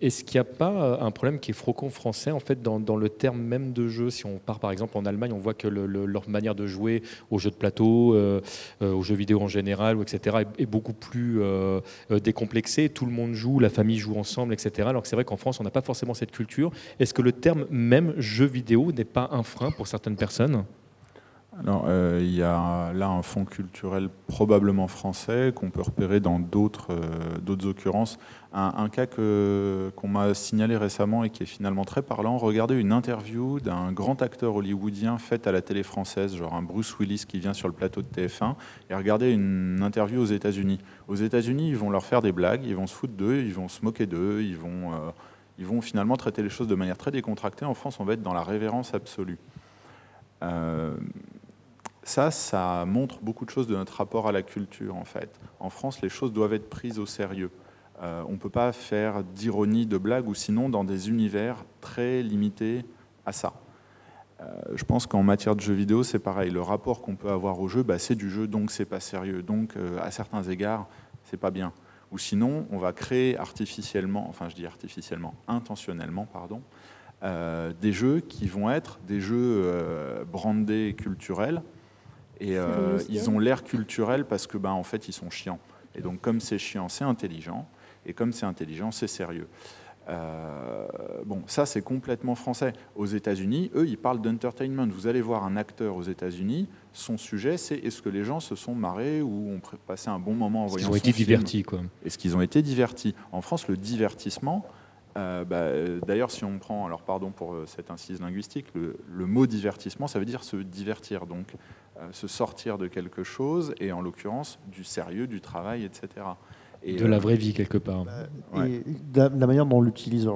Est-ce qu'il n'y a pas un problème qui est franco-français, en fait, dans, le terme même de jeu? Si on part par exemple en Allemagne, on voit que leur manière de jouer aux jeux de plateau, aux jeux vidéo en général, etc., est, beaucoup plus décomplexée. Tout le monde joue, la famille joue ensemble, etc. Alors que c'est vrai qu'en France, on n'a pas forcément cette culture. Est-ce que le terme même jeu vidéo n'est pas un frein pour certaines personnes alors, euh, il y a là un fonds culturel probablement français qu'on peut repérer dans d'autres euh, occurrences. Un, cas qu'on m'a signalé récemment et qui est finalement très parlant, regardez une interview d'un grand acteur hollywoodien faite à la télé française, genre un Bruce Willis qui vient sur le plateau de TF1, et regardez une interview aux États-Unis. Aux États-Unis, ils vont leur faire des blagues, ils vont se foutre d'eux, ils vont se moquer d'eux, ils vont... Euh, ils vont finalement traiter les choses de manière très décontractée. En France, on va être dans la révérence absolue. Euh, ça, ça montre beaucoup de choses de notre rapport à la culture, en fait. En France, les choses doivent être prises au sérieux. Euh, on ne peut pas faire d'ironie, de blague, ou sinon dans des univers très limités à ça. Euh, je pense qu'en matière de jeux vidéo, c'est pareil. Le rapport qu'on peut avoir au jeu, bah, c'est du jeu, donc c'est pas sérieux. Donc, à certains égards, c'est pas bien. Ou sinon, on va créer artificiellement, enfin je dis artificiellement, intentionnellement, pardon, euh, des jeux qui vont être des jeux euh, brandés culturels. Et euh, ils ont l'air culturels parce que, ben, en fait, ils sont chiants. Et donc, comme c'est chiant, c'est intelligent. Et comme c'est intelligent, c'est sérieux. Euh, bon, ça c'est complètement français. Aux États-Unis, eux, ils parlent d'entertainment. Vous allez voir un acteur aux États-Unis, son sujet c'est est-ce que les gens se sont marrés ou ont passé un bon moment en voyant Ils ont été divertis, quoi. Est-ce qu'ils ont été divertis? En France, le divertissement, euh, bah, d'ailleurs, si on prend, alors pardon pour euh, cette incise linguistique, le, mot divertissement, ça veut dire se divertir, donc se sortir de quelque chose, et en l'occurrence du sérieux, du travail, etc de la euh, vraie vie quelque part. Bah, et la, manière dont on l'utilise,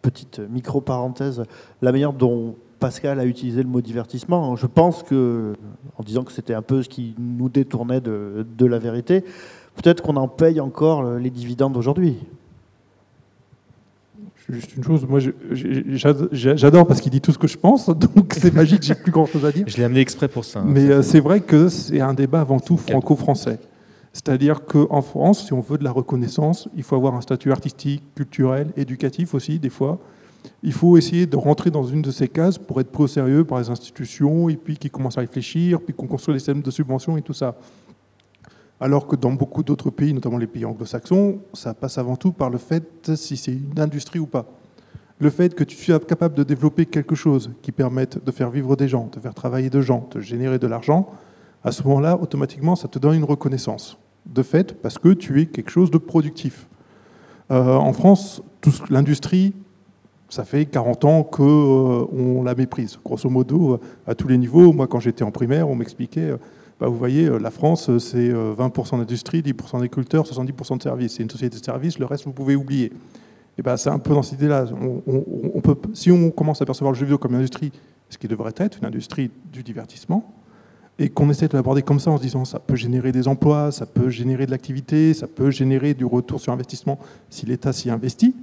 petite micro-parenthèse, la manière dont Pascal a utilisé le mot divertissement, je pense que, en disant que c'était un peu ce qui nous détournait de, de la vérité, peut-être qu'on en paye encore les dividendes aujourd'hui. Juste une chose, moi j'adore parce qu'il dit tout ce que je pense, donc c'est magique, j'ai plus grand chose à dire. Je l'ai amené exprès pour ça. Hein, Mais euh, c'est vrai que c'est un débat avant tout franco-français. C'est-à-dire qu'en France, si on veut de la reconnaissance, il faut avoir un statut artistique, culturel, éducatif aussi, des fois. Il faut essayer de rentrer dans une de ces cases pour être pris au sérieux par les institutions, et puis qui commencent à réfléchir, puis qu'on construit des systèmes de subventions et tout ça. Alors que dans beaucoup d'autres pays, notamment les pays anglo-saxons, ça passe avant tout par le fait si c'est une industrie ou pas. Le fait que tu sois capable de développer quelque chose qui permette de faire vivre des gens, de faire travailler des gens, de générer de l'argent, à ce moment-là, automatiquement, ça te donne une reconnaissance de fait, parce que tu es quelque chose de productif. Euh, en France, l'industrie, ça fait 40 ans qu'on euh, la méprise, grosso modo, à tous les niveaux. Moi, quand j'étais en primaire, on m'expliquait, euh, bah, vous voyez, la France, c'est 20% d'industrie, 10% d'agriculteurs, 70% de services. C'est une société de services, le reste, vous pouvez oublier. Et ben, c'est un peu dans cette idée-là. On, peut, si on commence à percevoir le jeu vidéo comme une industrie, ce qui devrait être une industrie du divertissement, et qu'on essaie de l'aborder comme ça en se disant ça peut générer des emplois, ça peut générer de l'activité, ça peut générer du retour sur investissement si l'État s'y investit,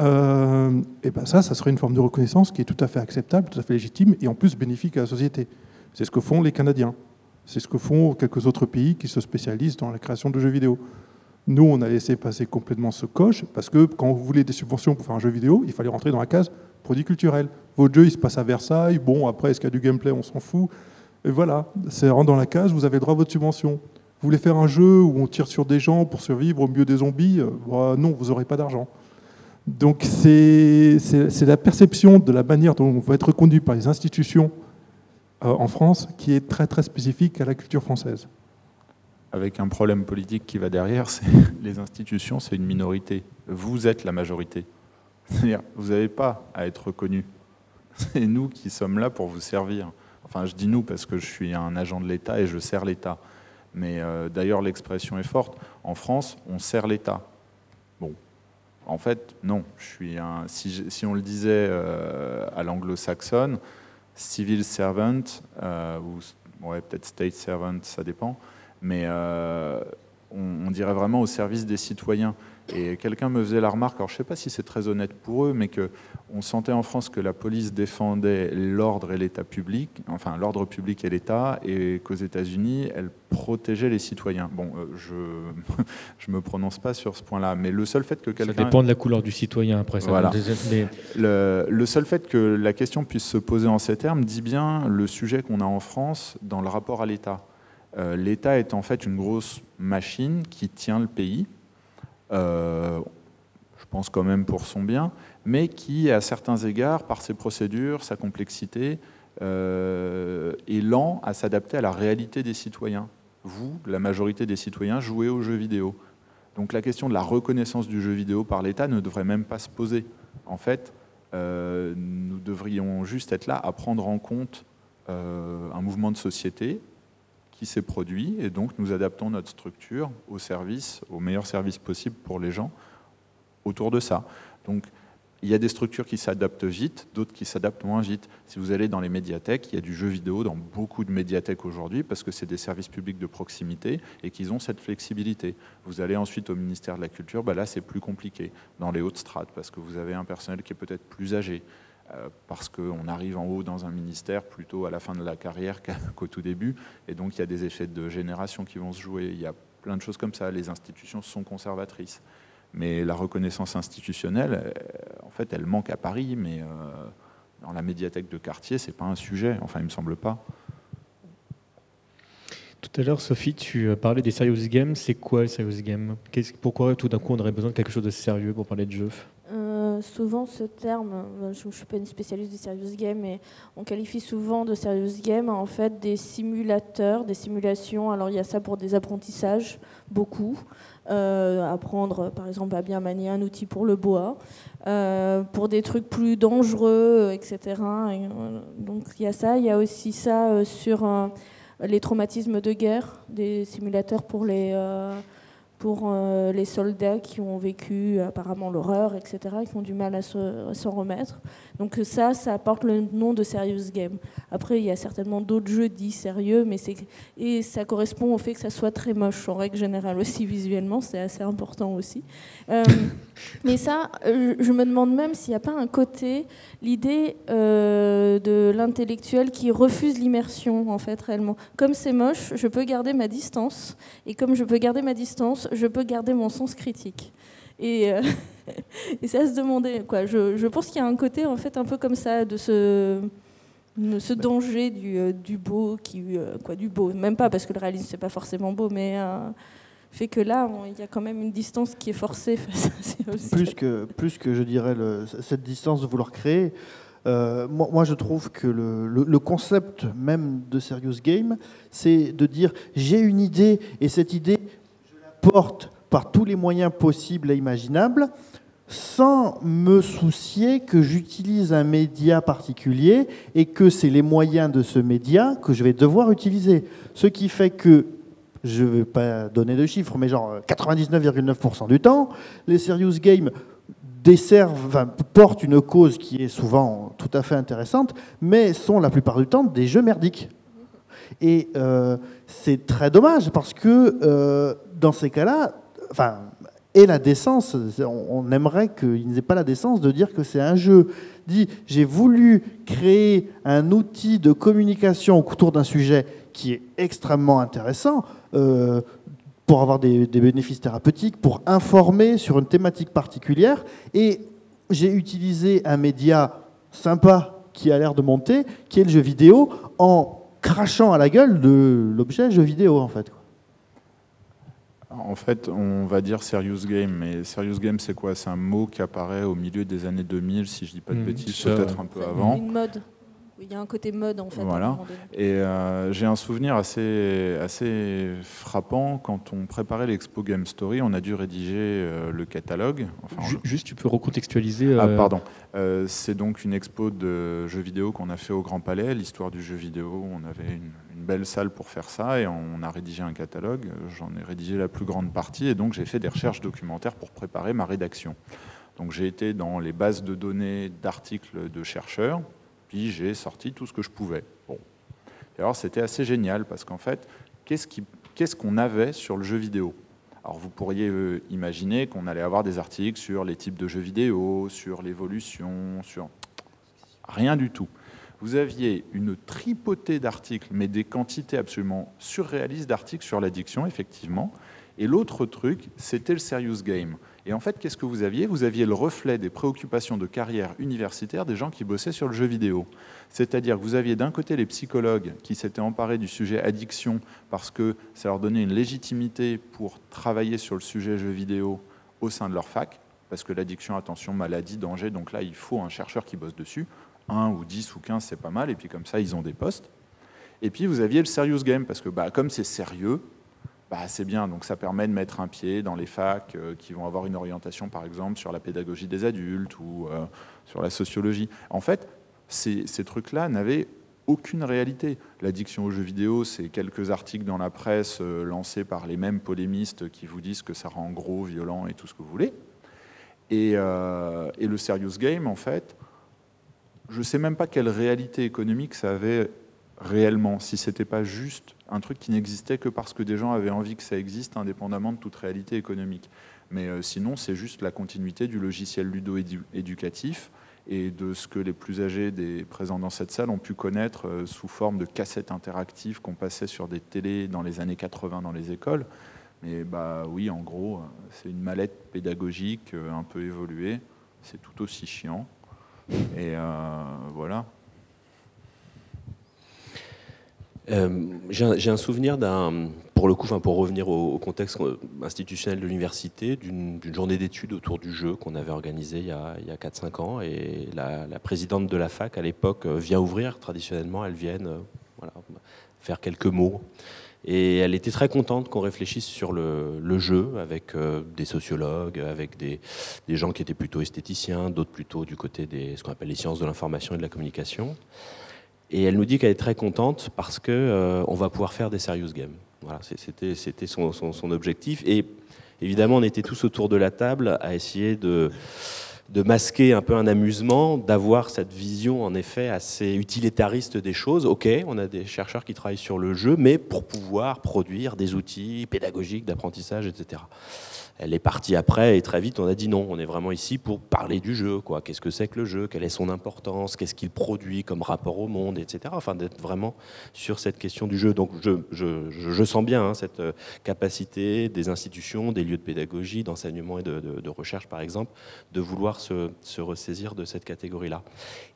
euh, et ben ça, ça serait une forme de reconnaissance qui est tout à fait acceptable, tout à fait légitime et en plus bénéfique à la société. C'est ce que font les Canadiens. C'est ce que font quelques autres pays qui se spécialisent dans la création de jeux vidéo. Nous, on a laissé passer complètement ce coche parce que quand vous voulez des subventions pour faire un jeu vidéo, il fallait rentrer dans la case produit culturel. Votre jeu, il se passe à Versailles. Bon, après, est-ce qu'il y a du gameplay? On s'en fout. Et voilà, c'est rentre dans la case, vous avez le droit à votre subvention. Vous voulez faire un jeu où on tire sur des gens pour survivre au milieu des zombies euh, bah, Non, vous n'aurez pas d'argent. Donc c'est la perception de la manière dont on va être conduit par les institutions euh, en France qui est très très spécifique à la culture française avec un problème politique qui va derrière, les institutions, c'est une minorité. Vous êtes la majorité. C'est-à-dire, vous n'avez pas à être reconnu. C'est nous qui sommes là pour vous servir. Enfin, je dis nous parce que je suis un agent de l'État et je sers l'État. Mais euh, d'ailleurs, l'expression est forte. En France, on sert l'État. Bon, en fait, non. Je suis un, si, on le disait euh, à l'anglo-saxonne, civil servant, euh, ou ouais, peut-être state servant, ça dépend mais on, dirait vraiment au service des citoyens. Et quelqu'un me faisait la remarque, alors je ne sais pas si c'est très honnête pour eux, mais qu'on sentait en France que la police défendait l'ordre et l'État public, enfin l'ordre public et l'État, et qu'aux États-Unis, elle protégeait les citoyens. Bon, euh, je ne me prononce pas sur ce point-là, mais le seul fait que quelqu'un... Ça dépend de la couleur du citoyen après. Ça voilà. Le, le, seul fait que la question puisse se poser en ces termes dit bien le sujet qu'on a en France dans le rapport à l'État. Euh, L'État est en fait une grosse machine qui tient le pays, je pense quand même pour son bien, mais qui, à certains égards, par ses procédures, sa complexité, euh, est lent à s'adapter à la réalité des citoyens. Vous, la majorité des citoyens, jouez aux jeux vidéo. Donc la question de la reconnaissance du jeu vidéo par l'État ne devrait même pas se poser. En fait, nous devrions juste être là à prendre en compte un mouvement de société qui s'est produit et donc nous adaptons notre structure au service, au meilleur service possible pour les gens autour de ça. Donc il y a des structures qui s'adaptent vite, d'autres qui s'adaptent moins vite. Si vous allez dans les médiathèques, il y a du jeu vidéo dans beaucoup de médiathèques aujourd'hui parce que c'est des services publics de proximité et qu'ils ont cette flexibilité. Vous allez ensuite au ministère de la Culture, bah là c'est plus compliqué dans les hautes strates parce que vous avez un personnel qui est peut-être plus âgé. Euh, parce qu'on arrive en haut dans un ministère plutôt à la fin de la carrière qu'au tout début, et donc il y a des effets de génération qui vont se jouer, il y a plein de choses comme ça, les institutions sont conservatrices. Mais la reconnaissance institutionnelle, euh, en fait, elle manque à Paris, mais euh, dans la médiathèque de quartier, c'est pas un sujet, enfin il me semble pas. Tout à l'heure, Sophie, tu parlais des serious games. C'est quoi le serious game Pourquoi tout d'un coup on aurait besoin de quelque chose de sérieux pour parler de jeux? Souvent ce terme, euh, je ne suis pas une spécialiste du serious game, mais on qualifie souvent de serious game en fait des simulateurs, des simulations. Alors il y a ça pour des apprentissages, beaucoup. Euh, apprendre par exemple à bien manier un outil pour le bois, euh, pour des trucs plus dangereux, etc. donc il y a ça, il y a aussi ça sur les traumatismes de guerre, des simulateurs pour les pour euh, les soldats qui ont vécu apparemment l'horreur, etc., qui ont du mal à s'en remettre. Donc ça, ça apporte le nom de Serious Game. Après, il y a certainement d'autres jeux dits sérieux, mais c'est et ça correspond au fait que ça soit très moche en règle générale aussi visuellement, c'est assez important aussi. Euh, mais ça, euh, je me demande même s'il n'y a pas un côté, l'idée de l'intellectuel qui refuse l'immersion en fait réellement. Comme c'est moche, je peux garder ma distance, et comme je peux garder ma distance, je peux garder mon sens critique. Et, euh, c'est à se demander. Quoi. Je, pense qu'il y a un côté en fait un peu comme ça de ce, ce danger du, euh, du beau, qui, euh, quoi, du beau. Même pas parce que le réalisme c'est pas forcément beau, mais fait que là il y a quand même une distance qui est forcée face Plus que, plus que je dirais le, cette distance de vouloir créer. moi, moi, je trouve que le, le, concept même de Serious Game, c'est de dire j'ai une idée et cette idée, porte par tous les moyens possibles et imaginables, sans me soucier que j'utilise un média particulier et que c'est les moyens de ce média que je vais devoir utiliser. Ce qui fait que, je ne vais pas donner de chiffres, mais genre 99,9% du temps, les serious games desservent, portent une cause qui est souvent tout à fait intéressante, mais sont la plupart du temps des jeux merdiques. Et euh, c'est très dommage parce que euh, dans ces cas-là, enfin, et la décence, on aimerait qu'ils n'aient pas la décence de dire que c'est un jeu. Dit, j'ai voulu créer un outil de communication autour d'un sujet qui est extrêmement intéressant. Euh, pour avoir des, bénéfices thérapeutiques, pour informer sur une thématique particulière. Et j'ai utilisé un média sympa qui a l'air de monter, qui est le jeu vidéo, en crachant à la gueule de l'objet jeu vidéo, en fait. En fait, on va dire serious game, mais serious game, c'est quoi? C'est un mot qui apparaît au milieu des années 2000, si je dis pas de mmh, bêtises, peut-être un peu avant. Une mode. Il y a un côté mode en fait. Voilà. Et euh, j'ai un souvenir assez, assez frappant quand on préparait l'expo Game Story. On a dû rédiger euh, le catalogue. Juste, tu peux recontextualiser. Ah, euh, pardon. c'est donc une expo de jeux vidéo qu'on a fait au Grand Palais, l'histoire du jeu vidéo. On avait une, une, belle salle pour faire ça et on a rédigé un catalogue. J'en ai rédigé la plus grande partie et donc j'ai fait des recherches documentaires pour préparer ma rédaction. Donc j'ai été dans les bases de données d'articles de chercheurs puis j'ai sorti tout ce que je pouvais. Bon. Et alors c'était assez génial parce qu'en fait, qu'est-ce qu'on avait sur le jeu vidéo? Alors vous pourriez euh, imaginer qu'on allait avoir des articles sur les types de jeux vidéo, sur l'évolution, sur rien du tout. Vous aviez une tripotée d'articles, mais des quantités absolument surréalistes d'articles sur l'addiction, effectivement. Et l'autre truc, c'était le serious game. Et en fait, qu'est-ce que vous aviez? Vous aviez le reflet des préoccupations de carrière universitaire des gens qui bossaient sur le jeu vidéo. C'est-à-dire que vous aviez d'un côté les psychologues qui s'étaient emparés du sujet addiction parce que ça leur donnait une légitimité pour travailler sur le sujet jeu vidéo au sein de leur fac, parce que l'addiction, attention, maladie, danger, donc là, il faut un chercheur qui bosse dessus. Un ou dix ou quinze, c'est pas mal, et puis comme ça, ils ont des postes. Et puis vous aviez le serious game, parce que bah, comme c'est sérieux, bah, c'est bien. Donc ça permet de mettre un pied dans les facs euh, qui vont avoir une orientation, par exemple, sur la pédagogie des adultes ou euh, sur la sociologie. En fait, ces, trucs-là n'avaient aucune réalité. L'addiction aux jeux vidéo, c'est quelques articles dans la presse euh, lancés par les mêmes polémistes qui vous disent que ça rend gros, violent et tout ce que vous voulez. Et, et le serious game, en fait, je ne sais même pas quelle réalité économique ça avait réellement, si c'était pas juste un truc qui n'existait que parce que des gens avaient envie que ça existe, indépendamment de toute réalité économique. Mais euh, sinon, c'est juste la continuité du logiciel ludo-éducatif et de ce que les plus âgés présents dans cette salle ont pu connaître euh, sous forme de cassettes interactives qu'on passait sur des télés dans les années 80 dans les écoles. Mais bah oui, en gros, euh, c'est une mallette pédagogique un peu évoluée. C'est tout aussi chiant. Et voilà. Euh, j'ai un souvenir d'un, pour le coup, pour revenir au, contexte institutionnel de l'université, d'une journée d'études autour du jeu qu'on avait organisée il y a, a 4-5 ans. Et la, présidente de la fac, à l'époque, euh, vient ouvrir. Traditionnellement, elle vient euh, faire quelques mots. Et elle était très contente qu'on réfléchisse sur le, jeu avec des sociologues, avec des, des, gens qui étaient plutôt esthéticiens, d'autres plutôt du côté des ce qu'on appelle les sciences de l'information et de la communication. Et elle nous dit qu'elle est très contente parce qu'on euh, on va pouvoir faire des serious games. Voilà, c'était, son, objectif. Et évidemment, on était tous autour de la table à essayer de masquer un peu un amusement, d'avoir cette vision en effet assez utilitariste des choses. Ok, on a des chercheurs qui travaillent sur le jeu, mais pour pouvoir produire des outils pédagogiques d'apprentissage, etc elle est partie après et très vite on a dit non, on est vraiment ici pour parler du jeu, quoi. Qu'est-ce que c'est que le jeu? Quelle est son importance? Qu'est-ce qu'il produit comme rapport au monde, etc. Enfin, d'être vraiment sur cette question du jeu. Donc, je, je, sens bien hein, cette euh, capacité des institutions, des lieux de pédagogie, d'enseignement et de, recherche, par exemple, de vouloir se, se ressaisir de cette catégorie-là.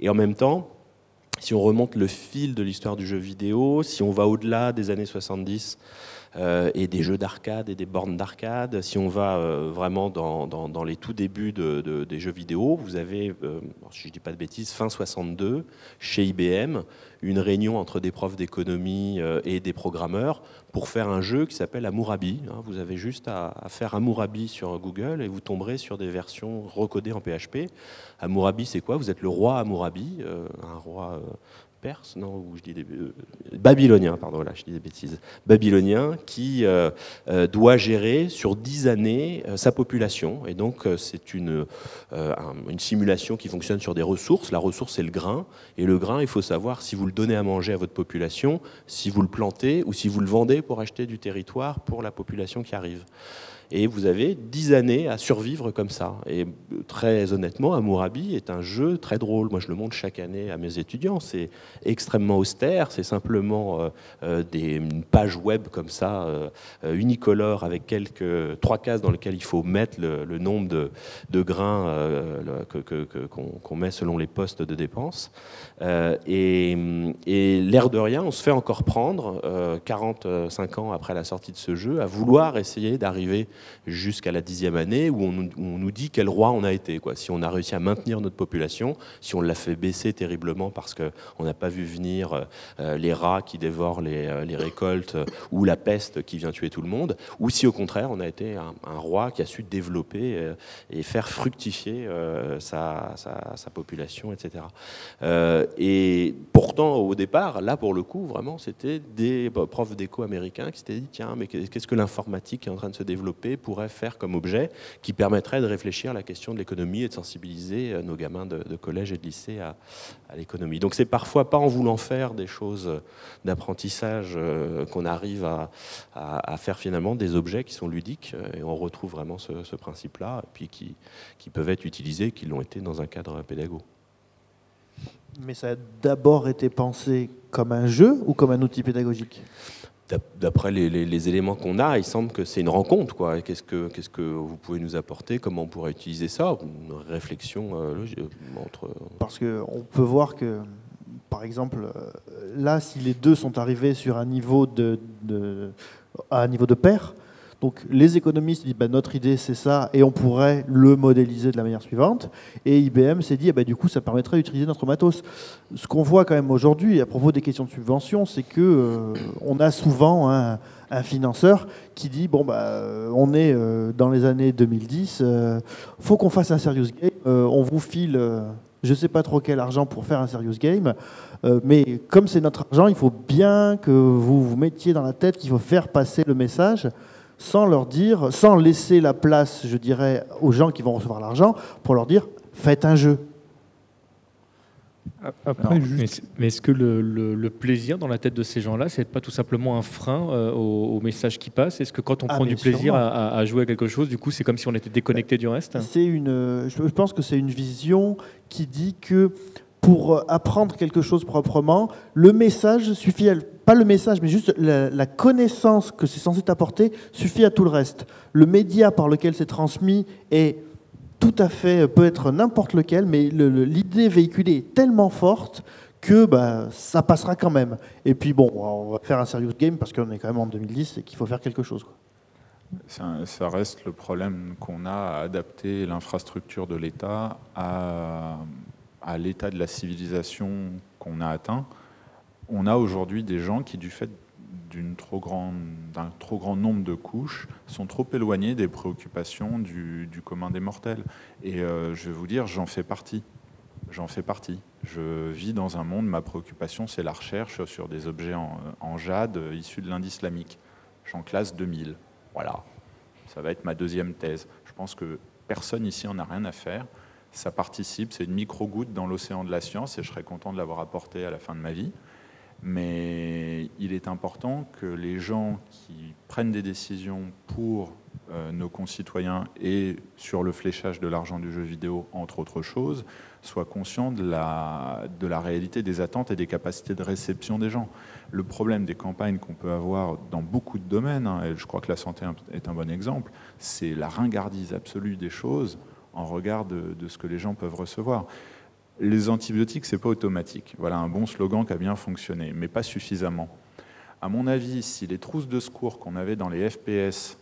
Et en même temps, si on remonte le fil de l'histoire du jeu vidéo, si on va au-delà des années 70, euh, et des jeux d'arcade et des bornes d'arcade. Si on va euh, vraiment dans, les tout débuts de, des jeux vidéo, vous avez, euh, si je ne dis pas de bêtises, fin 62, chez IBM, une réunion entre des profs d'économie et des programmeurs pour faire un jeu qui s'appelle Amourabi. Hein. Vous avez juste à, faire Amourabi sur Google et vous tomberez sur des versions recodées en PHP. Amourabi, c'est quoi? Vous êtes le roi Amourabi, un roi non, ou je dis des, euh, babylonien, pardon, là, je dis des bêtises, babylonien, qui euh, euh, doit gérer sur dix années sa population. Et donc, c'est une, une simulation qui fonctionne sur des ressources. La ressource, c'est le grain. Et le grain, il faut savoir si vous le donnez à manger à votre population, si vous le plantez ou si vous le vendez pour acheter du territoire pour la population qui arrive. Et vous avez dix années à survivre comme ça. Et très honnêtement, Amourabi est un jeu très drôle. Moi, je le montre chaque année à mes étudiants. C'est extrêmement austère. C'est simplement euh, euh, une page web comme ça, euh, unicolore, avec quelques trois cases dans lesquelles il faut mettre le, nombre de, grains qu'on met selon les postes de dépenses. et l'air de rien, on se fait encore prendre, 45 ans après la sortie de ce jeu, à vouloir essayer d'arriver jusqu'à la dixième année où on, nous dit quel roi on a été. Quoi. Si on a réussi à maintenir notre population, si on l'a fait baisser terriblement parce qu'on n'a pas vu venir euh, les rats qui dévorent les, euh, récoltes ou la peste qui vient tuer tout le monde, ou si au contraire on a été un, roi qui a su développer euh, et faire fructifier sa, population, etc. et pourtant, au départ, là pour le coup, vraiment, c'était des bah, profs d'éco américains qui s'étaient dit tiens, mais qu'est-ce que l'informatique est en train de se développer pourrait faire comme objet qui permettrait de réfléchir à la question de l'économie et de sensibiliser euh, nos gamins de, collège et de lycée à, l'économie. Donc c'est parfois pas en voulant faire des choses d'apprentissage euh, qu'on arrive à, faire finalement des objets qui sont ludiques euh, et on retrouve vraiment ce, principe-là et puis qui, qui peuvent être utilisés, qui l'ont été dans un cadre pédagogique. Mais ça a d'abord été pensé comme un jeu ou comme un outil pédagogique? D'après les, éléments qu'on a, il semble que c'est une rencontre. Qu'est-ce que, vous pouvez nous apporter? Comment on pourrait utiliser ça? Une réflexion euh, entre... Parce qu'on peut voir que, par exemple, euh, là, si les deux sont arrivés sur un niveau de à un niveau de pair, donc les économistes disent bah, notre idée c'est ça et on pourrait le modéliser de la manière suivante. Et IBM s'est dit bah, du coup ça permettrait d'utiliser notre matos. Ce qu'on voit quand même aujourd'hui à propos des questions de subvention, c'est que euh, on a souvent un, financeur qui dit bon bah on est euh, dans les années 2010, euh, faut qu'on fasse un serious game, on vous file je sais pas trop quel argent pour faire un serious game, mais comme c'est notre argent, il faut bien que vous vous mettiez dans la tête qu'il faut faire passer le message sans leur dire, sans laisser la place, je dirais, aux gens qui vont recevoir l'argent, pour leur dire faites un jeu. Après, mais, est-ce que le, plaisir dans la tête de ces gens-là, c'est pas tout simplement un frein euh, au, message qui passe? Est-ce que quand on ah, prend du plaisir à, jouer à quelque chose, du coup, c'est comme si on était déconnecté du reste? C'est une, je pense que c'est une vision qui dit que pour apprendre quelque chose proprement, le message suffit à pas le message, mais juste la, connaissance que c'est censé t'apporter suffit à tout le reste. Le média par lequel c'est transmis est tout à fait, peut être n'importe lequel, mais l'idée véhiculée est tellement forte que bah, ça passera quand même. Et puis bon, on va faire un serious game parce qu'on est quand même en 2010 et qu'il faut faire quelque chose. Ça, reste le problème qu'on a à adapter l'infrastructure de l'État à l'état de la civilisation qu'on a atteint on a aujourd'hui des gens qui, du fait d'un trop, grand, nombre de couches, sont trop éloignés des préoccupations du, commun des mortels. Et euh, je vais vous dire, j'en fais partie. J'en fais partie. Je vis dans un monde, ma préoccupation, c'est la recherche sur des objets en, jade issus de l'Inde islamique. J'en classe 2000. Voilà. Ça va être ma deuxième thèse. Je pense que personne ici en a rien à faire. Ça participe, c'est une micro-goutte dans l'océan de la science et je serais content de l'avoir apporté à la fin de ma vie. Mais il est important que les gens qui prennent des décisions pour euh, nos concitoyens et sur le fléchage de l'argent du jeu vidéo, entre autres choses, soient conscients de la, réalité des attentes et des capacités de réception des gens. Le problème des campagnes qu'on peut avoir dans beaucoup de domaines, hein, et je crois que la santé est un bon exemple, c'est la ringardise absolue des choses en regard de, ce que les gens peuvent recevoir les antibiotiques, c'est pas automatique. Voilà un bon slogan qui a bien fonctionné, mais pas suffisamment. À mon avis, si les trousses de secours qu'on avait dans les FPS,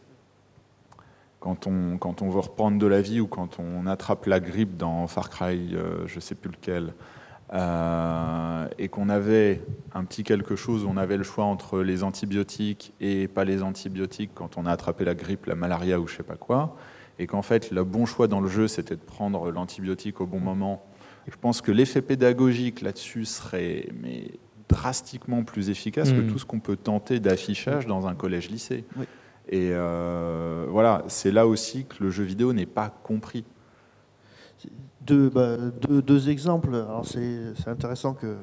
quand on, veut reprendre de la vie ou quand on attrape la grippe dans Far Cry, euh, je sais plus lequel, euh, et qu'on avait un petit quelque chose, on avait le choix entre les antibiotiques et pas les antibiotiques quand on a attrapé la grippe, la malaria ou je sais pas quoi, et qu'en fait le bon choix dans le jeu c'était de prendre l'antibiotique au bon moment je pense que l'effet pédagogique là-dessus serait mais, drastiquement plus efficace que hmm. tout ce qu'on peut tenter d'affichage dans un collège-lycée. Et euh, voilà, c'est là aussi que le jeu vidéo n'est pas compris. Deux, bah, deux, exemples. C'est intéressant que,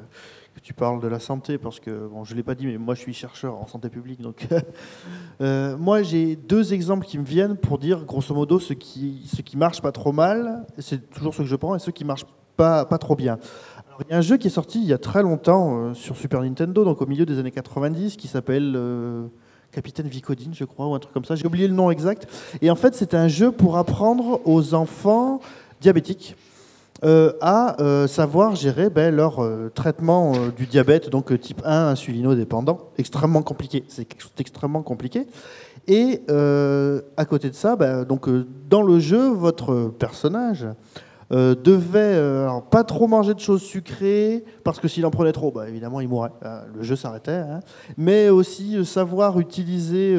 tu parles de la santé, parce que bon, je ne l'ai pas dit, mais moi je suis chercheur en santé publique. Donc, moi j'ai deux exemples qui me viennent pour dire grosso modo ce qui, ce qui marche pas trop mal, c'est toujours ce que je prends, et ce qui marche pas, pas trop bien. il y a un jeu qui est sorti il y a très longtemps sur Super Nintendo, donc au milieu des années 90, qui s'appelle Capitaine Vicodine, je crois, ou un truc comme ça. J'ai oublié le nom exact. Et en fait, c'est un jeu pour apprendre aux enfants diabétiques euh, à euh, savoir gérer ben, leur euh, traitement du diabète, donc type 1, insulino-dépendant. Extrêmement compliqué. C'est extrêmement compliqué. Et à côté de ça, ben, donc, dans le jeu, votre personnage devait pas trop manger de choses sucrées, parce que s'il en prenait trop, bah, évidemment, il mourrait. Euh, le jeu s'arrêtait. Hein. Mais aussi savoir utiliser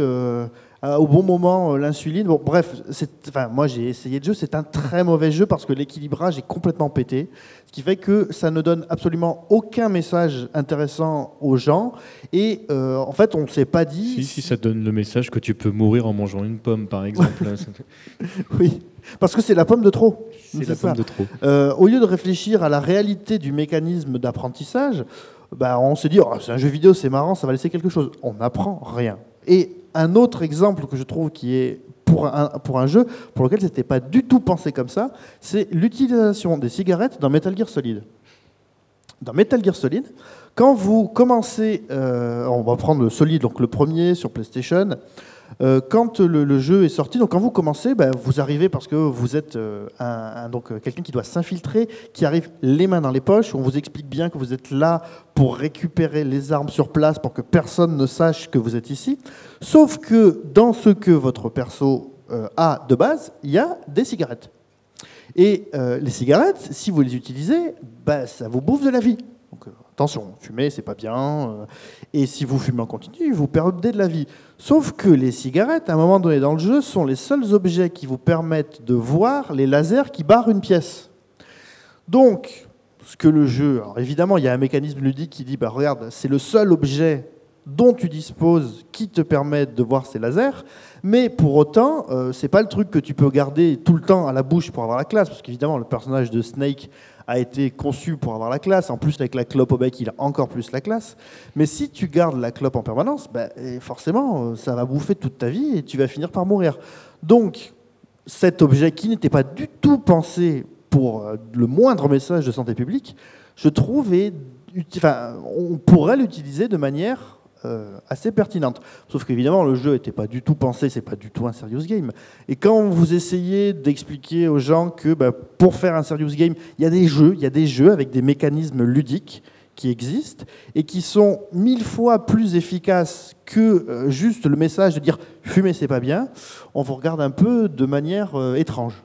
au bon moment l'insuline. Bon, bref, enfin, moi j'ai essayé le jeu, c'est un très mauvais jeu parce que l'équilibrage est complètement pété, ce qui fait que ça ne donne absolument aucun message intéressant aux gens. Et en fait, on ne s'est pas dit. Si, si, ça donne le message que tu peux mourir en mangeant une pomme, par exemple. oui. Parce que c'est la pomme de trop. C'est la pomme de trop. Euh, au lieu de réfléchir à la réalité du mécanisme d'apprentissage, bah, on se dit oh, c'est un jeu vidéo, c'est marrant, ça va laisser quelque chose. On n'apprend rien. Et un autre exemple que je trouve qui est pour un, jeu pour lequel c'était pas du tout pensé comme ça, c'est l'utilisation des cigarettes dans Metal Gear Solid. Dans Metal Gear Solid, quand vous commencez, euh, on va prendre le Solid, donc le premier sur PlayStation, quand le, jeu est sorti, donc quand vous commencez, ben, vous arrivez parce que vous êtes euh, euh, quelqu'un qui doit s'infiltrer, qui arrive les mains dans les poches. On vous explique bien que vous êtes là pour récupérer les armes sur place pour que personne ne sache que vous êtes ici. Sauf que dans ce que votre perso a de base, il y a des cigarettes. Et les cigarettes, si vous les utilisez, ben, ça vous bouffe de la vie. Attention, fumer, c'est pas bien. et si vous fumez en continu, vous perdez de la vie. Sauf que les cigarettes, à un moment donné dans le jeu, sont les seuls objets qui vous permettent de voir les lasers qui barrent une pièce. Donc, ce que le jeu. Alors évidemment, il y a un mécanisme ludique qui dit bah, regarde, c'est le seul objet dont tu disposes qui te permet de voir ces lasers, mais pour autant, euh, c'est pas le truc que tu peux garder tout le temps à la bouche pour avoir la classe, parce qu'évidemment, le personnage de Snake a été conçu pour avoir la classe. En plus, avec la clope au bec, il a encore plus la classe. Mais si tu gardes la clope en permanence, bah, forcément, euh, ça va bouffer toute ta vie et tu vas finir par mourir. Donc, cet objet qui n'était pas du tout pensé pour euh, le moindre message de santé publique, je trouve, enfin, on pourrait l'utiliser de manière assez pertinente. Sauf qu'évidemment, le jeu n'était pas du tout pensé, c'est pas du tout un serious game. Et quand vous essayez d'expliquer aux gens que bah, pour faire un serious game, il y a des jeux, il y a des jeux avec des mécanismes ludiques qui existent et qui sont mille fois plus efficaces que euh, juste le message de dire fumer c'est pas bien, on vous regarde un peu de manière euh, étrange.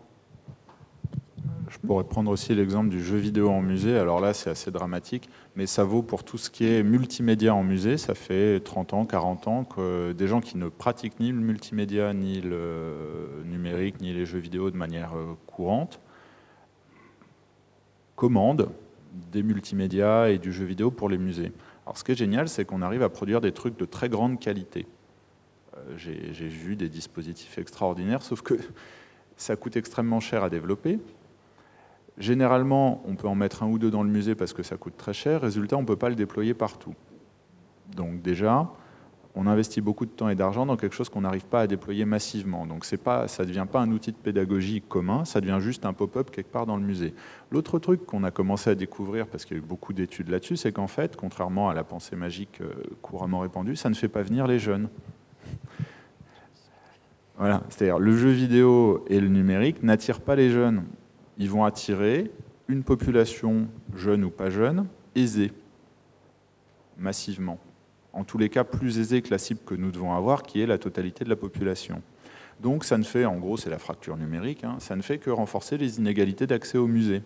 Je pourrais prendre aussi l'exemple du jeu vidéo en musée. Alors là, c'est assez dramatique mais ça vaut pour tout ce qui est multimédia en musée. Ça fait 30 ans, 40 ans que des gens qui ne pratiquent ni le multimédia, ni le numérique, ni les jeux vidéo de manière euh, courante commandent des multimédias et du jeu vidéo pour les musées. Alors ce qui est génial, c'est qu'on arrive à produire des trucs de très grande qualité. Euh, j'ai vu des dispositifs extraordinaires, sauf que ça coûte extrêmement cher à développer. Généralement, on peut en mettre un ou deux dans le musée parce que ça coûte très cher. Résultat, on ne peut pas le déployer partout. Donc déjà, on investit beaucoup de temps et d'argent dans quelque chose qu'on n'arrive pas à déployer massivement. Donc pas, ça ne devient pas un outil de pédagogie commun, ça devient juste un pop-up quelque part dans le musée. L'autre truc qu'on a commencé à découvrir, parce qu'il y a eu beaucoup d'études là-dessus, c'est qu'en fait, contrairement à la pensée magique euh, couramment répandue, ça ne fait pas venir les jeunes. Voilà, c'est-à-dire le jeu vidéo et le numérique n'attirent pas les jeunes ils vont attirer une population jeune ou pas jeune, aisée, massivement. En tous les cas, plus aisée que la cible que nous devons avoir, qui est la totalité de la population. Donc ça ne fait, en gros, c'est la fracture numérique, hein, ça ne fait que renforcer les inégalités d'accès au musée.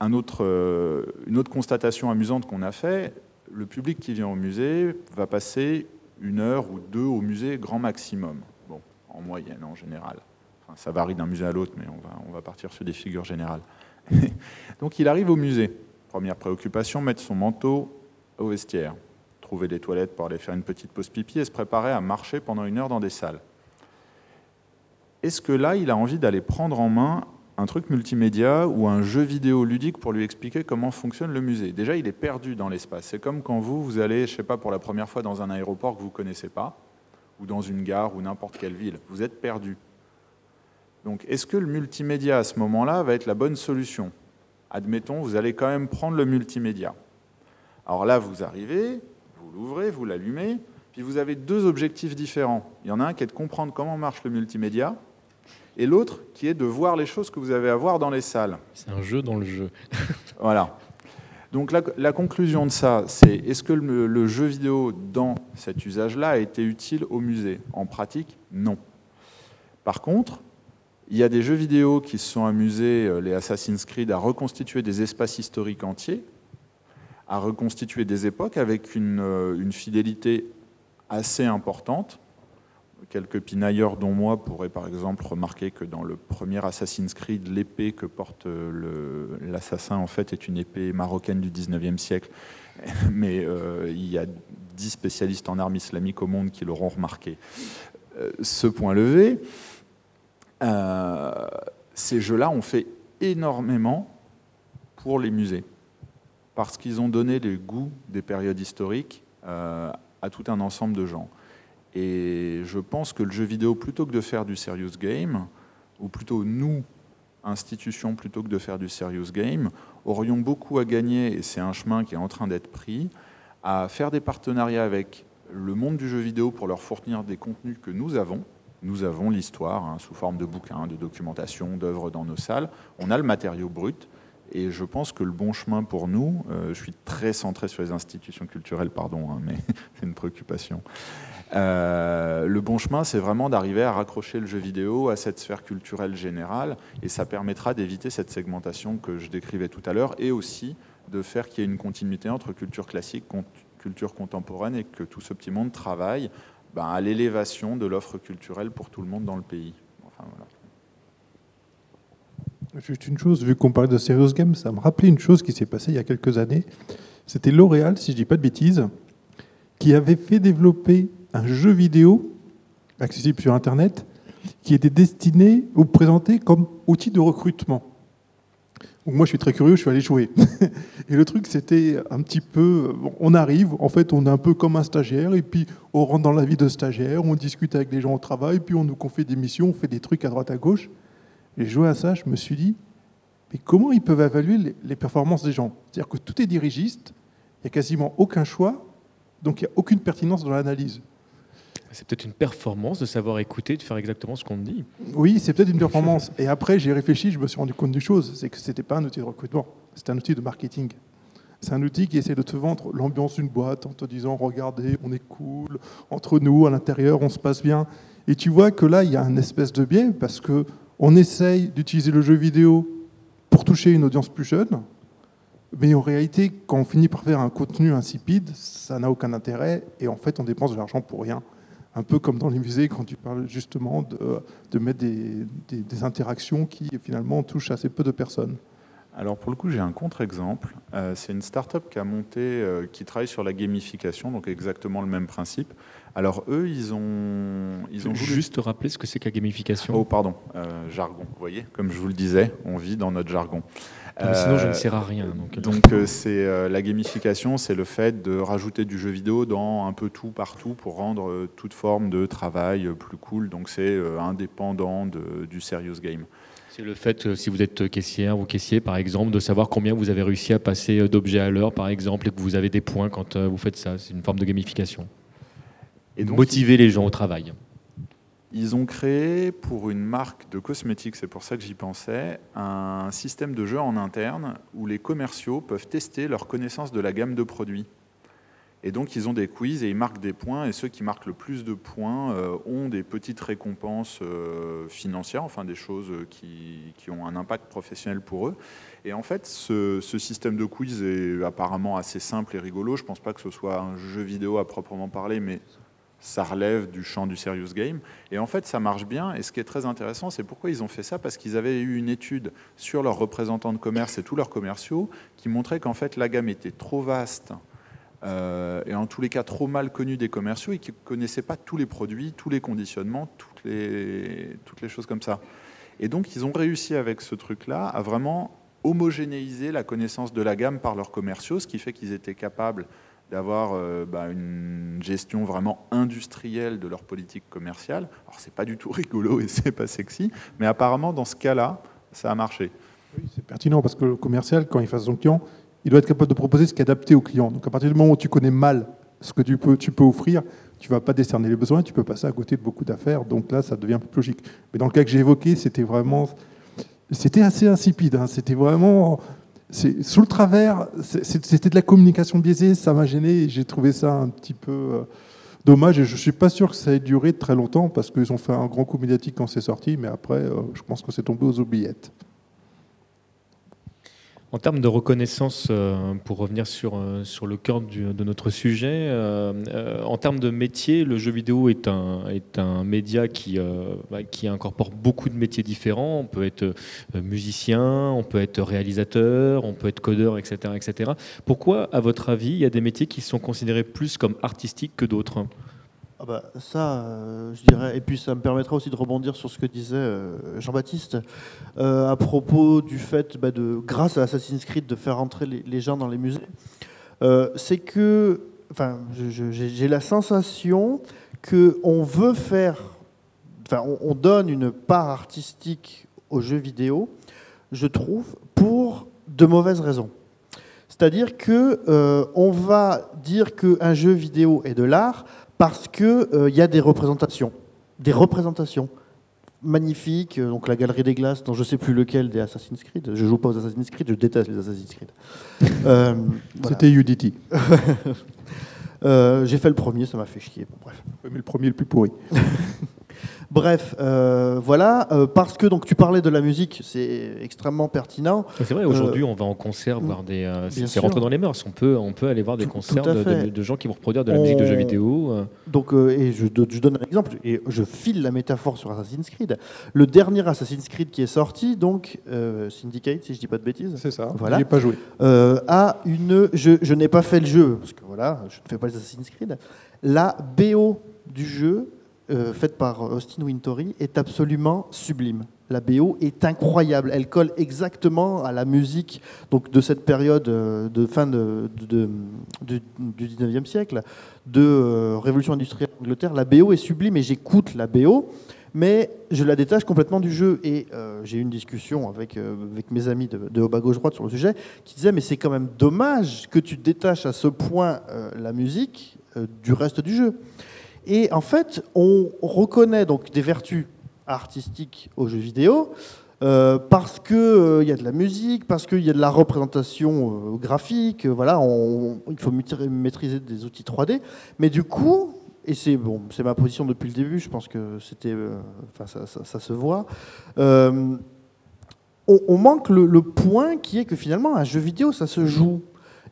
Un autre, euh, une autre constatation amusante qu'on a fait, le public qui vient au musée va passer une heure ou deux au musée grand maximum, bon, en moyenne en général ça varie d'un musée à l'autre, mais on va, partir sur des figures générales. Donc il arrive au musée. Première préoccupation, mettre son manteau au vestiaire, trouver des toilettes pour aller faire une petite pause pipi et se préparer à marcher pendant une heure dans des salles. Est-ce que là, il a envie d'aller prendre en main un truc multimédia ou un jeu vidéo ludique pour lui expliquer comment fonctionne le musée? Déjà, il est perdu dans l'espace. C'est comme quand vous, vous allez, je sais pas, pour la première fois dans un aéroport que vous connaissez pas, ou dans une gare ou n'importe quelle ville. Vous êtes perdu. Donc, est-ce que le multimédia à ce moment-là va être la bonne solution? Admettons, vous allez quand même prendre le multimédia. Alors là, vous arrivez, vous l'ouvrez, vous l'allumez, puis vous avez deux objectifs différents. Il y en a un qui est de comprendre comment marche le multimédia, et l'autre qui est de voir les choses que vous avez à voir dans les salles. C'est un jeu dans le jeu. voilà. Donc la, conclusion de ça, c'est est-ce que le, jeu vidéo dans cet usage-là a été utile au musée? En pratique, non. Par contre, il y a des jeux vidéo qui se sont amusés, euh, les Assassin's Creed, à reconstituer des espaces historiques entiers, à reconstituer des époques avec une, euh, une fidélité assez importante quelques pinailleurs dont moi pourraient par exemple remarquer que dans le premier Assassin's Creed, l'épée que porte l'assassin en fait est une épée marocaine du 19e siècle. Mais euh, il y a dix spécialistes en armes islamiques au monde qui l'auront remarqué. Euh, ce point levé, euh, ces jeux-là ont fait énormément pour les musées, parce qu'ils ont donné les goûts des périodes historiques à tout un ensemble de gens. Et je pense que le jeu vidéo, plutôt que de faire du serious game, ou plutôt nous, institutions, plutôt que de faire du serious game, aurions beaucoup à gagner, et c'est un chemin qui est en train d'être pris, à faire des partenariats avec le monde du jeu vidéo pour leur fournir des contenus que nous avons. Nous avons l'histoire hein, sous forme de bouquins, de documentation, d'œuvres dans nos salles. On a le matériau brut. Et je pense que le bon chemin pour nous, euh, je suis très centré sur les institutions culturelles, pardon, hein, mais c'est une préoccupation. Euh, le bon chemin, c'est vraiment d'arriver à raccrocher le jeu vidéo à cette sphère culturelle générale, et ça permettra d'éviter cette segmentation que je décrivais tout à l'heure, et aussi de faire qu'il y ait une continuité entre culture classique, culture contemporaine, et que tout ce petit monde travaille ben, à l'élévation de l'offre culturelle pour tout le monde dans le pays. Juste une chose, vu qu'on parlait de Serious Games, ça me rappelait une chose qui s'est passée il y a quelques années. C'était L'Oréal, si je ne dis pas de bêtises, qui avait fait développer un jeu vidéo accessible sur Internet qui était destiné ou présenté comme outil de recrutement. Donc moi, je suis très curieux, je suis allé jouer. Et le truc, c'était un petit peu, on arrive, en fait, on est un peu comme un stagiaire, et puis on rentre dans la vie de stagiaire, on discute avec les gens au travail, puis on nous confie des missions, on fait des trucs à droite à gauche. Et joué à ça, je me suis dit, mais comment ils peuvent évaluer les performances des gens? C'est-à-dire que tout est dirigiste, il n'y a quasiment aucun choix, donc il n'y a aucune pertinence dans l'analyse. C'est peut-être une performance de savoir écouter, de faire exactement ce qu'on dit. Oui, c'est peut-être une performance. Et après, j'ai réfléchi, je me suis rendu compte d'une chose, c'est que ce n'était pas un outil de recrutement, c'était un outil de marketing. C'est un outil qui essaie de te vendre l'ambiance d'une boîte en te disant, regardez, on est cool, entre nous, à l'intérieur, on se passe bien. Et tu vois que là, il y a un espèce de biais, parce que on essaye d'utiliser le jeu vidéo pour toucher une audience plus jeune, mais en réalité, quand on finit par faire un contenu insipide, ça n'a aucun intérêt et en fait, on dépense de l'argent pour rien. Un peu comme dans les musées, quand tu parles justement de, mettre des, interactions qui finalement touchent assez peu de personnes. Alors pour le coup, j'ai un contre-exemple. Euh, c'est une start-up qui a monté, euh, qui travaille sur la gamification, donc exactement le même principe. Alors eux, ils ont, ils ont juste rappeler ce que c'est que la gamification. Oh pardon, euh, jargon. Vous voyez, comme je vous le disais, on vit dans notre jargon. Sinon, je ne sers à rien. Donc, donc c'est la gamification, c'est le fait de rajouter du jeu vidéo dans un peu tout partout pour rendre toute forme de travail plus cool. Donc c'est indépendant de, du serious game. C'est le fait, si vous êtes caissière ou caissier, par exemple, de savoir combien vous avez réussi à passer euh, d'objets à l'heure, par exemple, et que vous avez des points quand euh, vous faites ça. C'est une forme de gamification. Et donc, Motiver les gens au travail. Ils ont créé pour une marque de cosmétiques, c'est pour ça que j'y pensais, un système de jeu en interne où les commerciaux peuvent tester leur connaissance de la gamme de produits. Et donc, ils ont des quiz et ils marquent des points. Et ceux qui marquent le plus de points euh, ont des petites récompenses euh, financières, enfin des choses qui, ont un impact professionnel pour eux. Et en fait, ce, ce, système de quiz est apparemment assez simple et rigolo. Je ne pense pas que ce soit un jeu vidéo à proprement parler, mais ça relève du champ du serious game. Et en fait, ça marche bien. Et ce qui est très intéressant, c'est pourquoi ils ont fait ça Parce qu'ils avaient eu une étude sur leurs représentants de commerce et tous leurs commerciaux qui montrait qu'en fait, la gamme était trop vaste euh, et en tous les cas trop mal connus des commerciaux et qui ne connaissaient pas tous les produits, tous les conditionnements, toutes les choses comme ça. Et donc, ils ont réussi avec ce truc-là à vraiment homogénéiser la connaissance de la gamme par leurs commerciaux, ce qui fait qu'ils étaient capables d'avoir euh, bah, une gestion vraiment industrielle de leur politique commerciale. Alors c'est pas du tout rigolo et c'est pas sexy, mais apparemment dans ce cas-là, ça a marché. Oui, c'est pertinent parce que le commercial, quand il fait son client, il doit être capable de proposer ce qui est adapté au client. Donc à partir du moment où tu connais mal ce que tu peux, tu peux offrir, tu vas pas décerner les besoins, tu peux passer à côté de beaucoup d'affaires. Donc là, ça devient plus logique. Mais dans le cas que j'ai évoqué, c'était vraiment, c'était assez insipide. Hein. C'était vraiment, sous le travers, c'était de la communication biaisée, ça m'a gêné et j'ai trouvé ça un petit peu euh, dommage et je ne suis pas sûr que ça ait duré très longtemps parce qu'ils ont fait un grand coup médiatique quand c'est sorti, mais après, euh, je pense que c'est tombé aux oubliettes. En termes de reconnaissance, euh, pour revenir sur, euh, sur le cœur de notre sujet, euh, en termes de métier, le jeu vidéo est un, est un média qui, bah, qui incorpore beaucoup de métiers différents. On peut être musicien, on peut être réalisateur, on peut être codeur, etc. etc. Pourquoi, à votre avis, il y a des métiers qui sont considérés plus comme artistiques que d'autres? Ah bah, ça, euh, je dirais, et puis ça me permettra aussi de rebondir sur ce que disait euh, Jean-Baptiste euh, à propos du fait, bah, de, grâce à Assassin's Creed, de faire entrer les, gens dans les musées. c'est que, enfin, j'ai la sensation que on veut faire, enfin, on, donne une part artistique aux jeux vidéo, je trouve, pour de mauvaises raisons. C'est-à-dire que on va dire qu'un jeu vidéo est de l'art parce qu'il euh, y a des représentations. Des représentations magnifiques. Euh, donc la Galerie des Glaces, dans je ne sais plus lequel des Assassin's Creed. Je joue pas aux Assassin's Creed, je déteste les Assassin's Creed. Euh, C'était Udity. J'ai fait le premier, ça m'a fait chier. bref. Mais le premier le plus pourri. Bref, euh, voilà, euh, parce que donc tu parlais de la musique, c'est extrêmement pertinent. C'est vrai, aujourd'hui, on va en concert voir des. Euh, c'est rentré dans les mœurs. On peut, on peut aller voir des concerts de, gens qui vont reproduire de la musique de jeux vidéo. Donc, et je, je, donne un exemple, et je file la métaphore sur Assassin's Creed. Le dernier Assassin's Creed qui est sorti, donc Syndicate, si je dis pas de bêtises. C'est ça. Voilà. pas joué. a une. Je, je n'ai pas fait le jeu parce que voilà, je ne fais pas les Assassin's Creed. La BO du jeu euh, faite par Austin Wintory est absolument sublime. La BO est incroyable. Elle colle exactement à la musique donc, de cette période euh, de fin de, du 19e siècle, de euh, révolution industrielle d'Angleterre. La BO est sublime et j'écoute la BO, mais je la détache complètement du jeu. Et j'ai eu une discussion avec, avec mes amis de, haut bas gauche droite sur le sujet qui disaient Mais c'est quand même dommage que tu détaches à ce point la musique du reste du jeu. Et en fait, on reconnaît donc des vertus artistiques aux jeux vidéo euh, parce qu'il euh, y a de la musique, parce qu'il y a de la représentation euh, graphique, voilà, il faut maîtriser des outils 3D. Mais du coup, et c'est bon, c'est ma position depuis le début, je pense que c'était, enfin, ça, se voit. On, manque le, point qui est que finalement, un jeu vidéo, ça se joue.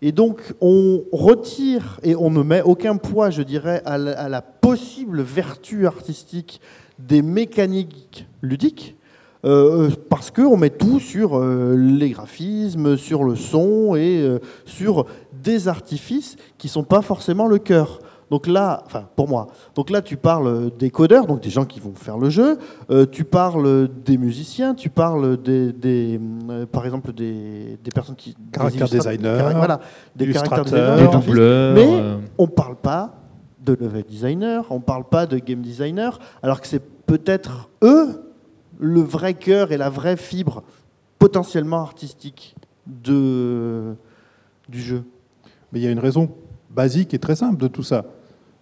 Et donc, on retire et on ne met aucun poids, je dirais, à la, possible vertu artistique des mécaniques ludiques, euh, parce qu'on met tout sur euh, les graphismes, sur le son et euh, sur des artifices qui ne sont pas forcément le cœur. Donc là, enfin pour moi, donc là tu parles des codeurs, donc des gens qui vont faire le jeu, euh, tu parles des musiciens, tu parles des, euh, par exemple des, des, personnes qui caractère designers, voilà, des caractères designers, des doubleurs, mais euh. on parle pas de level designer, on parle pas de game designer, alors que c'est peut-être eux le vrai cœur et la vraie fibre potentiellement artistique de du jeu. Mais il y a une raison basique et très simple de tout ça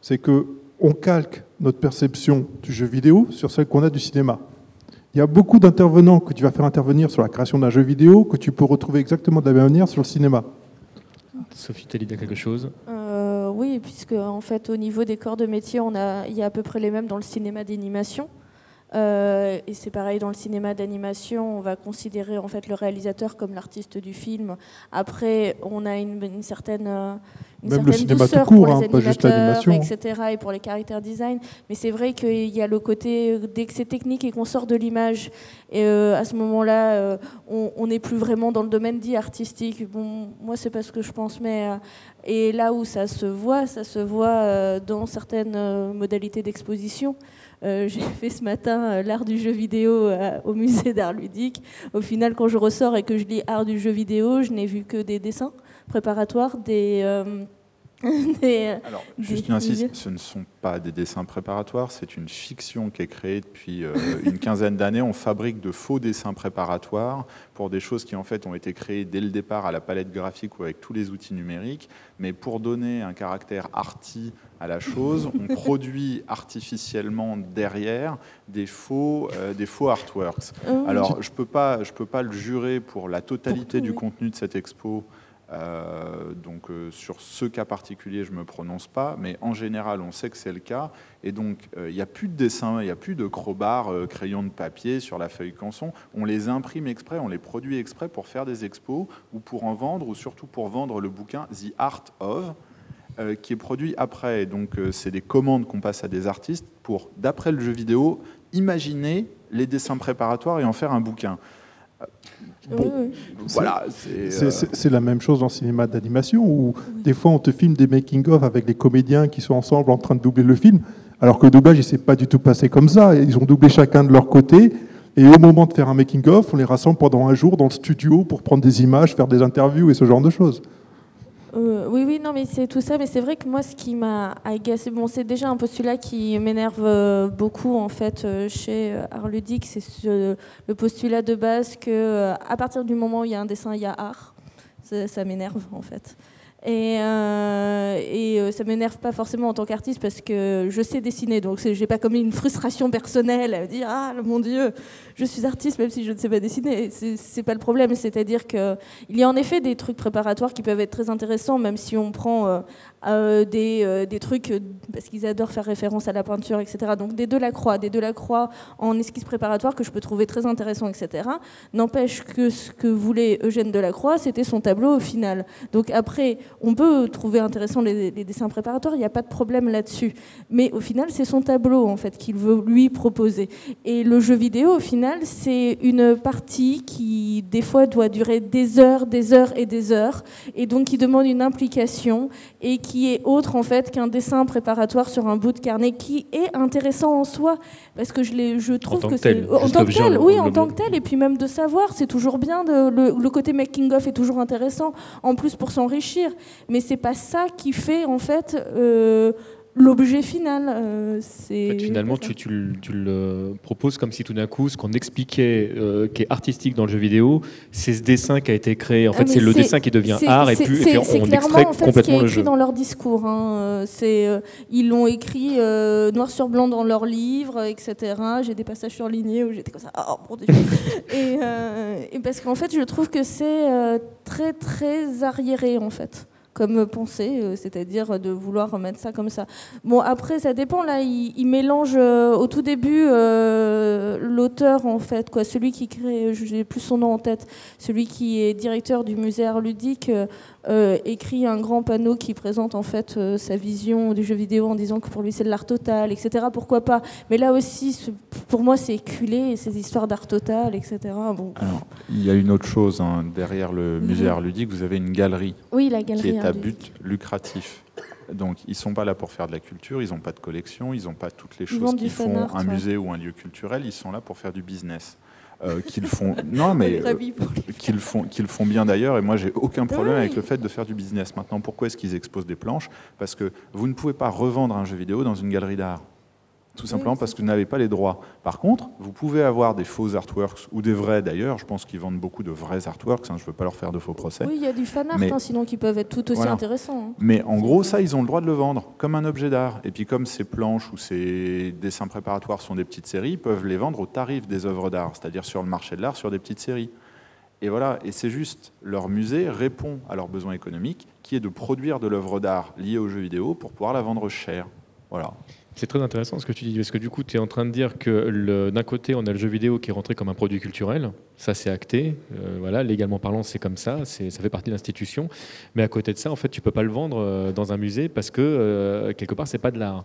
c'est qu'on calque notre perception du jeu vidéo sur celle qu'on a du cinéma. Il y a beaucoup d'intervenants que tu vas faire intervenir sur la création d'un jeu vidéo que tu peux retrouver exactement de la même manière sur le cinéma. Sophie, tu as dit quelque chose? Euh, Oui, puisque en fait, au niveau des corps de métier, on a, il y a à peu près les mêmes dans le cinéma d'animation. Euh, et c'est pareil dans le cinéma d'animation, on va considérer en fait le réalisateur comme l'artiste du film. Après, on a une, certaine, euh, une Même le cinéma douceur court, pour hein, les pas juste l'animation. etc. Et pour les caractères design. Mais c'est vrai qu'il y a le côté dès que c'est technique et qu'on sort de l'image, et euh, à ce moment-là, on n'est plus vraiment dans le domaine dit artistique. Bon, moi c'est pas ce que je pense, mais et là où ça se voit, ça se voit dans certaines modalités d'exposition. Euh, j'ai fait ce matin bien l'art du jeu vidéo au musée d'art ludique. Au final, quand je ressors et que je lis art du jeu vidéo, je n'ai vu que des dessins préparatoires, des Euh, Alors, juste une insiste, ce ne sont pas des dessins préparatoires, c'est une fiction qui est créée depuis euh, une quinzaine d'années. On fabrique de faux dessins préparatoires pour des choses qui en fait ont été créées dès le départ à la palette graphique ou avec tous les outils numériques, mais pour donner un caractère arty à la chose, on produit artificiellement derrière des faux, euh, des faux artworks. Ah Alors, je ne peux, pas, je peux pas le jurer pour la totalité du contenu de cette expo. Euh, donc euh, sur ce cas particulier, je ne me prononce pas, mais en général, on sait que c'est le cas. Et donc, euh, il n'y a plus de dessin, il n'y a plus de crowbar, crayon de papier sur la feuille canson. On les imprime exprès, on les produit exprès pour faire des expos ou pour en vendre, ou surtout pour vendre le bouquin The Art of, qui est produit après. Donc, c'est des commandes qu'on passe à des artistes pour, d'après le jeu vidéo, imaginer les dessins préparatoires et en faire un bouquin. Bon, voilà, euh, c'est la même chose dans le cinéma d'animation où des fois on te filme des making-of avec les comédiens qui sont ensemble en train de doubler le film, alors que le doublage il s'est pas du tout passé comme ça. Ils ont doublé chacun de leur côté et au moment de faire un making-of, on les rassemble pendant un jour dans le studio pour prendre des images, faire des interviews et ce genre de choses. Euh, oui, oui, non, mais c'est tout ça. Mais c'est vrai que moi, ce qui m'a agacé, bon, c'est déjà un postulat qui m'énerve euh, beaucoup en fait euh, chez Art Ludique, c'est le postulat de base que à partir du moment où il y a un dessin, il y a art. ça m'énerve en fait. Et, euh, et euh, ça m'énerve pas forcément en tant qu'artiste parce que je sais dessiner, donc j'ai pas comme une frustration personnelle à dire ah mon Dieu, je suis artiste même si je ne sais pas dessiner. C'est pas le problème, c'est-à-dire que il y a en effet des trucs préparatoires qui peuvent être très intéressants, même si on prend euh, euh, des, des, trucs parce qu'ils adorent faire référence à la peinture, etc. Donc des Delacroix, des Delacroix en esquisse préparatoire que je peux trouver très intéressant, etc. N'empêche que ce que voulait Eugène Delacroix, c'était son tableau au final. Donc après on peut trouver intéressant les, dessins préparatoires, il n'y a pas de problème là-dessus. Mais au final, c'est son tableau en fait qu'il veut lui proposer. Et le jeu vidéo, au final, c'est une partie qui des fois doit durer des heures, des heures et des heures, et donc qui demande une implication et qui est autre en fait qu'un dessin préparatoire sur un bout de carnet, qui est intéressant en soi parce que je, je trouve que c'est en tant que tel, oui, en tant que tel, et puis même de savoir, c'est toujours bien. De, le, le côté making of est toujours intéressant, en plus pour s'enrichir mais c'est pas ça qui fait en fait euh, l'objet final. Euh, c'est finalement, tu, tu, le proposes comme si tout d'un coup, ce qu'on expliquait, euh, qui est artistique dans le jeu vidéo, c'est ce dessin qui a été créé. En fait, c'est le dessin qui devient art et puis, et on extrait en fait, complètement ce qui est le écrit dans leur discours. Hein. C'est, ils l'ont écrit noir sur blanc dans leurs livres, etc. J'ai des passages surlignés où j'étais comme ça, oh mon Dieu. et, et, parce qu'en fait, je trouve que c'est très très arriéré en fait comme pensée, euh, c'est-à-dire de vouloir remettre ça comme ça. Bon, après, ça dépend. Là, il, mélange euh, au tout début euh, l'auteur, en fait, quoi, celui qui crée, je n'ai plus son nom en tête, celui qui est directeur du musée art ludique, écrit un grand panneau qui présente en fait sa vision du jeu vidéo en disant que pour lui c'est de l'art total, etc. Pourquoi pas? Mais là aussi, pour moi, c'est éculé, ces histoires d'art total, etc. Bon. Alors, il y a une autre chose hein. derrière le musée mhm. art ludique. Vous avez une galerie. Oui, la galerie à but lucratif. Donc ils sont pas là pour faire de la culture, ils n'ont pas de collection, ils n'ont pas toutes les choses qui font un musée ou un lieu culturel, ils sont là pour faire du business. Euh, qu'ils font non mais euh, qu'ils font qu'ils font bien d'ailleurs et moi j'ai aucun problème avec le fait de faire du business. Maintenant pourquoi est-ce qu'ils exposent des planches? Parce que vous ne pouvez pas revendre un jeu vidéo dans une galerie d'art tout simplement parce que vous n'avez pas les droits. Par contre, vous pouvez avoir des faux artworks, ou des vrais d'ailleurs, je pense qu'ils vendent beaucoup de vrais artworks, hein, je ne veux pas leur faire de faux procès. Oui, il y a du fan art, hein, sinon qui peuvent être tout aussi intéressants. Hein. Mais en gros, ça, ils ont le droit de le vendre, comme un objet d'art. Et puis comme ces planches ou ces dessins préparatoires sont des petites séries, ils peuvent les vendre au tarif des œuvres d'art, c'est-à-dire sur le marché de l'art, sur des petites séries. Et voilà, et c'est juste, leur musée répond à leurs besoins économiques, qui est de produire de l'œuvre d'art liée aux jeux vidéo pour pouvoir la vendre cher. Voilà. C'est très intéressant ce que tu dis, parce que du coup, tu es en train de dire que d'un côté, on a le jeu vidéo qui est rentré comme un produit culturel, ça c'est acté, euh, voilà, légalement parlant, c'est comme ça, ça fait partie de l'institution, mais à côté de ça, en fait, tu peux pas le vendre euh, dans un musée parce que, euh, quelque part, c'est pas de l'art.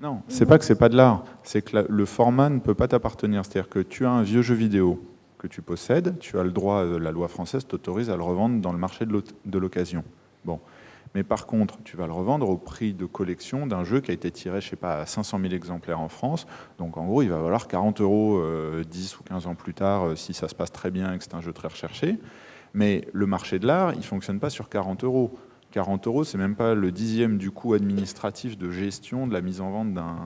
Non, c'est pas que c'est pas de l'art, c'est que le format ne peut pas t'appartenir. C'est-à-dire que tu as un vieux jeu vidéo que tu possèdes, tu as le droit, la loi française t'autorise à le revendre dans le marché de l'occasion. Bon. Mais par contre, tu vas le revendre au prix de collection d'un jeu qui a été tiré, je sais pas, à 500 000 exemplaires en France. Donc en gros, il va valoir 40 euros 10 ou 15 ans plus tard si ça se passe très bien et que c'est un jeu très recherché. Mais le marché de l'art, il ne fonctionne pas sur 40 euros. 40 euros, c'est même pas le dixième du coût administratif de gestion de la mise en vente d'un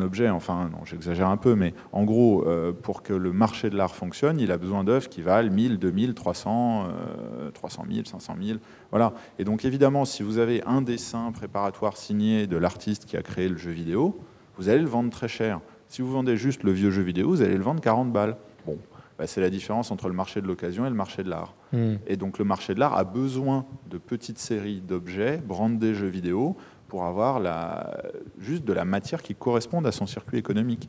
objet. Enfin, non, j'exagère un peu, mais en gros, euh, pour que le marché de l'art fonctionne, il a besoin d'œuvres qui valent 1000, 2000, 300, 300 000, 500 000. Voilà. Et donc, évidemment, si vous avez un dessin préparatoire signé de l'artiste qui a créé le jeu vidéo, vous allez le vendre très cher. Si vous vendez juste le vieux jeu vidéo, vous allez le vendre 40 balles. Bon, bah, c'est la différence entre le marché de l'occasion et le marché de l'art. Hmm. Et donc le marché de l'art a besoin de petites séries d'objets, brandés jeux vidéo, pour avoir juste de la matière qui corresponde à son circuit économique.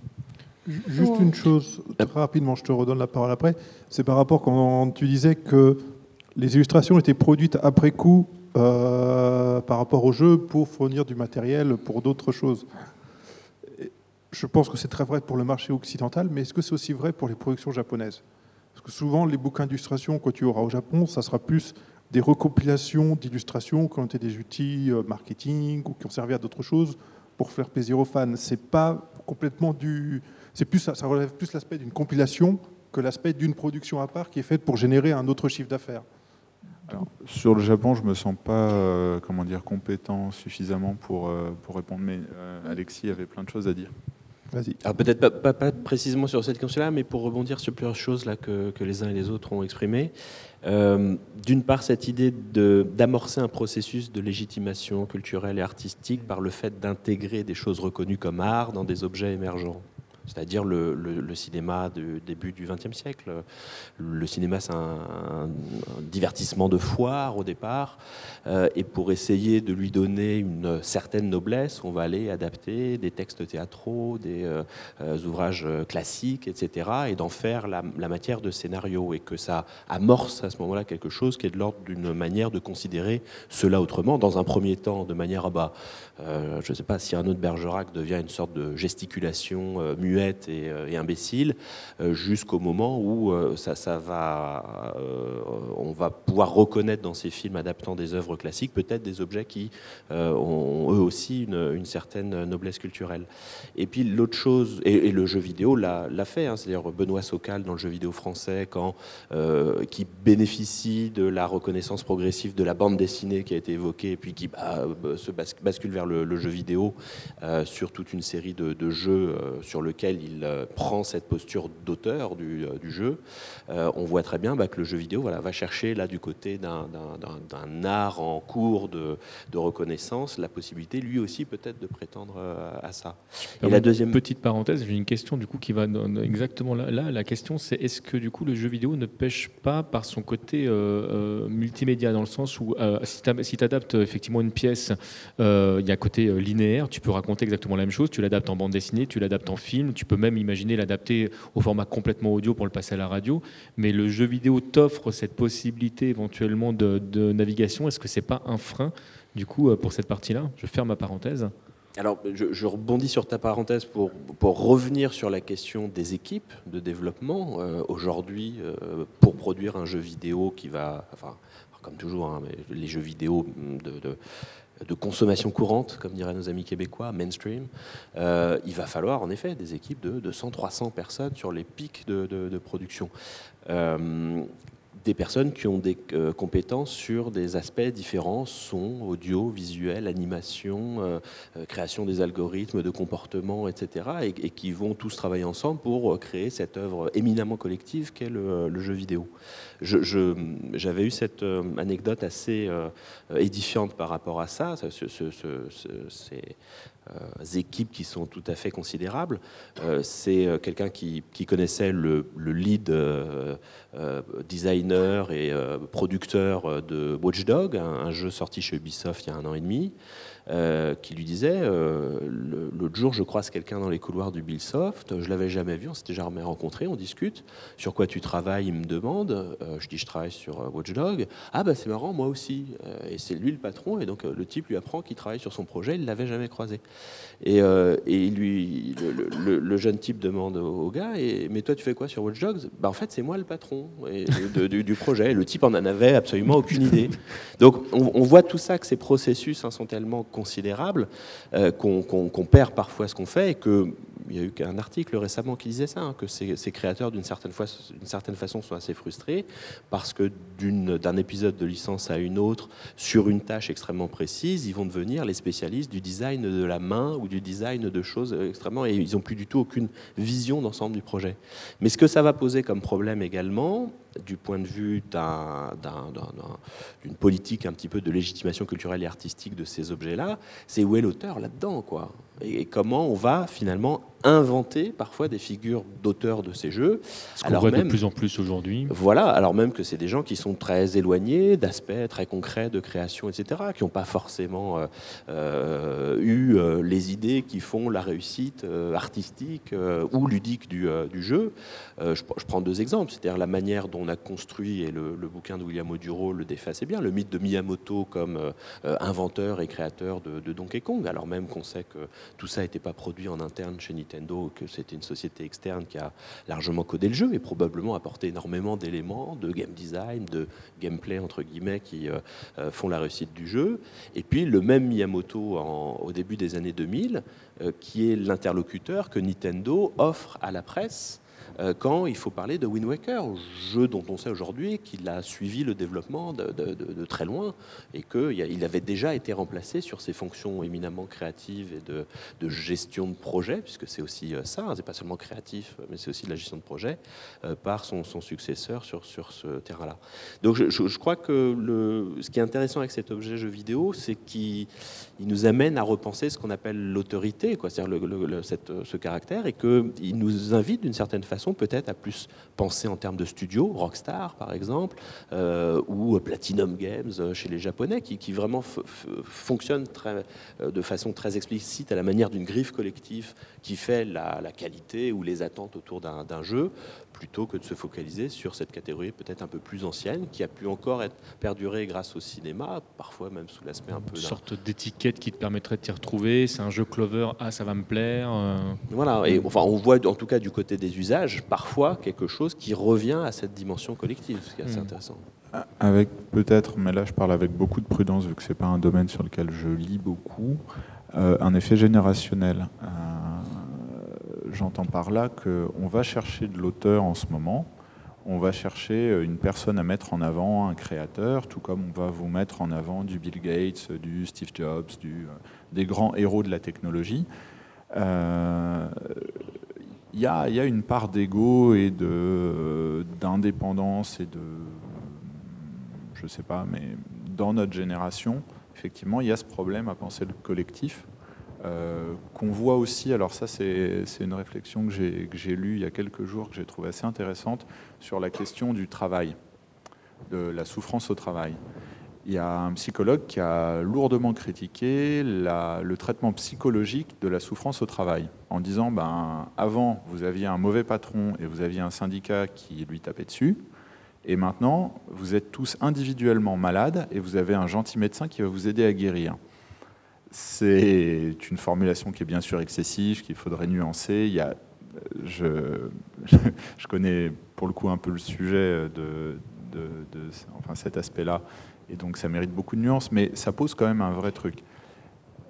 Juste une chose, très rapidement, je te redonne la parole après, c'est par rapport quand tu disais que les illustrations étaient produites après coup euh, par rapport au jeu pour fournir du matériel pour d'autres choses. Je pense que c'est très vrai pour le marché occidental, mais est-ce que c'est aussi vrai pour les productions japonaises? Parce que souvent, les bouquins d'illustration que tu auras au Japon, ça sera plus des recompilations d'illustrations qui ont été des outils euh, marketing ou qui ont servi à d'autres choses pour faire plaisir aux fans. C'est pas complètement du, c'est plus ça, relève plus l'aspect d'une compilation que l'aspect d'une production à part qui est faite pour générer un autre chiffre d'affaires. sur le Japon, je me sens pas euh, comment dire compétent suffisamment pour, euh, pour répondre, mais Alexis avait plein de choses à dire. Alors peut-être pas, précisément sur cette question-là, mais pour rebondir sur plusieurs choses là que, les uns et les autres ont exprimées. Euh, d'une part, cette idée d'amorcer un processus de légitimation culturelle et artistique par le fait d'intégrer des choses reconnues comme art dans des objets émergents c'est-à-dire le, cinéma du début du XXe siècle. Le cinéma, c'est un, divertissement de foire au départ, euh, et pour essayer de lui donner une certaine noblesse, on va aller adapter des textes théâtraux, des euh, euh, ouvrages classiques, etc., et d'en faire la, matière de scénario, et que ça amorce à ce moment-là quelque chose qui est de l'ordre d'une manière de considérer cela autrement, dans un premier temps, de manière à bas. je ne sais pas si un autre Bergerac devient une sorte de gesticulation muette euh, et, imbécile, euh, jusqu'au moment où euh, ça, ça va, on va pouvoir reconnaître dans ces films adaptant des œuvres classiques peut-être des objets qui ont eux aussi une, certaine noblesse culturelle. Et puis l'autre chose, et, le jeu vidéo l'a fait, hein, c'est-à-dire Benoît Socal dans le jeu vidéo français, quand, qui bénéficie de la reconnaissance progressive de la bande dessinée qui a été évoquée, et puis qui bah, se bascule vers le, jeu vidéo sur toute une série de, jeux sur lequel il euh, prend cette posture d'auteur du, euh, jeu, euh, on voit très bien bah, que le jeu vidéo voilà, va chercher là du côté d'un art en cours de, reconnaissance la possibilité lui aussi peut-être de prétendre à ça. Et la deuxième petite parenthèse, j'ai une question du coup qui va exactement là. là la question c'est est-ce que du coup le jeu vidéo ne pêche pas par son côté multimédia dans le sens où si tu adaptes effectivement une pièce, il y a un côté linéaire, tu peux raconter exactement la même chose, tu l'adaptes en bande dessinée, tu l'adaptes en film, tu peux même imaginer l'adapter au format complètement audio pour le passer à la radio. Mais le jeu vidéo t'offre cette possibilité éventuellement de, navigation. Est-ce que c'est pas un frein du coup euh, pour cette partie-là? Je ferme ma parenthèse. Alors, je, rebondis sur ta parenthèse pour, pour, revenir sur la question des équipes de développement. Euh, aujourd'hui, euh, pour produire un jeu vidéo qui va, enfin, comme toujours, hein, les jeux vidéo de de consommation courante, comme diraient nos amis québécois, mainstream, euh, il va falloir en effet des équipes de, de 100-300 personnes sur les pics de, production. Euh, des personnes qui ont des euh, compétences sur des aspects différents, son, audio, visuel, animation, euh, euh, création des algorithmes de comportement, etc., et, qui vont tous travailler ensemble pour créer cette œuvre éminemment collective qu'est le, jeu vidéo. J'avais eu cette anecdote assez édifiante par rapport à ça. Équipes qui sont tout à fait considérables. Euh, c'est euh, quelqu'un qui, connaissait le, lead designer et producteur de Watch Dog, un, jeu sorti chez Ubisoft il y a un an et demi. Euh, qui lui disait euh, L'autre jour, je croise quelqu'un dans les couloirs du Billsoft, je l'avais jamais vu, on s'était jamais rencontré, on discute. Sur quoi tu travailles Il me demande. Euh, je dis Je travaille sur Watchdog. Ah, bah c'est marrant, moi aussi. et c'est lui le patron, et donc le type lui apprend qu'il travaille sur son projet, il l'avait jamais croisé. Et, euh, lui, le, jeune type demande au, gars et, Mais toi, tu fais quoi sur Watch Dogs? Bah, En fait, c'est moi le patron du, projet. Le type en avait absolument aucune idée. Donc, on, voit tout ça, que ces processus hein, sont tellement considérables euh, qu'on perd parfois ce qu'on fait et que il y a eu un article récemment qui disait ça, hein, que ces, créateurs, d'une certaine, certaine, façon, sont assez frustrés parce que d'un épisode de licence à une autre, sur une tâche extrêmement précise, ils vont devenir les spécialistes du design de la main ou du design de choses extrêmement, et ils n'ont plus du tout aucune vision d'ensemble du projet. Mais ce que ça va poser comme problème également, du point de vue d'une politique un petit peu de légitimation culturelle et artistique de ces objets-là, c'est où est l'auteur là-dedans, quoi? Et comment on va finalement inventer parfois des figures d'auteurs de ces jeux. Ce qu'on voit de plus en plus aujourd'hui. Voilà, alors même que c'est des gens qui sont très éloignés d'aspects très concrets de création, etc., qui n'ont pas forcément euh, euh, eu euh, les idées qui font la réussite artistique ou ludique du, jeu. Je, prends deux exemples, c'est-à-dire la manière dont on a construit, et le, bouquin de William Oduro le défait assez bien, le mythe de Miyamoto comme inventeur et créateur de, de Donkey Kong, alors même qu'on sait que tout ça n'était pas produit en interne chez Nintendo, que c'était une société externe qui a largement codé le jeu et probablement apporté énormément d'éléments de game design, de gameplay entre guillemets qui euh, euh, font la réussite du jeu. Et puis le même Miyamoto au début des années 2000, euh, qui est l'interlocuteur que Nintendo offre à la presse quand il faut parler de Wind Waker, jeu dont on sait aujourd'hui qu'il a suivi le développement de, très loin et qu'il avait déjà été remplacé sur ses fonctions éminemment créatives et de, gestion de projet, puisque c'est aussi euh, ça, hein, c'est pas seulement créatif, mais c'est aussi de la gestion de projet, euh, par son, successeur sur, ce terrain-là. Donc je, crois que ce qui est intéressant avec cet objet jeu vidéo, c'est qu'il nous amène à repenser ce qu'on appelle l'autorité, c'est-à-dire ce caractère, et qu'il nous invite d'une certaine façon peut-être à plus penser en termes de studio, Rockstar par exemple, euh, ou Platinum Games euh, chez les Japonais, qui, vraiment fonctionnent euh, de façon très explicite à la manière d'une griffe collective qui fait la, qualité ou les attentes autour d'un jeu, plutôt que de se focaliser sur cette catégorie peut-être un peu plus ancienne, qui a pu encore être perdurée grâce au cinéma, parfois même sous l'aspect un peu... Une sorte d'étiquette qui te permettrait de t'y retrouver, c'est un jeu Clover, ah ça va me plaire. Voilà, et enfin on voit en tout cas du côté des usages, parfois quelque chose qui revient à cette dimension collective, ce qui est assez hmm. intéressant. Avec peut-être, mais là je parle avec beaucoup de prudence vu que c'est pas un domaine sur lequel je lis beaucoup, euh, un effet générationnel. Euh, j'entends par là qu'on va chercher de l'auteur en ce moment, on va chercher une personne à mettre en avant, un créateur, tout comme on va vous mettre en avant du Bill Gates, du Steve Jobs, euh, des grands héros de la technologie. Euh, il y, a, une part d'ego et d'indépendance et de, je sais pas, mais dans notre génération, effectivement, il y a ce problème à penser le collectif. Euh, qu'on voit aussi, alors ça c'est une réflexion que j'ai lue il y a quelques jours, que j'ai trouvé assez intéressante, sur la question du travail, de la souffrance au travail il y a un psychologue qui a lourdement critiqué le traitement psychologique de la souffrance au travail, en disant ben, avant, vous aviez un mauvais patron et vous aviez un syndicat qui lui tapait dessus, et maintenant, vous êtes tous individuellement malades et vous avez un gentil médecin qui va vous aider à guérir. C'est une formulation qui est bien sûr excessive, qu'il faudrait nuancer. Il y a, je, je, connais pour le coup un peu le sujet de, enfin, cet aspect-là et donc ça mérite beaucoup de nuances, mais ça pose quand même un vrai truc.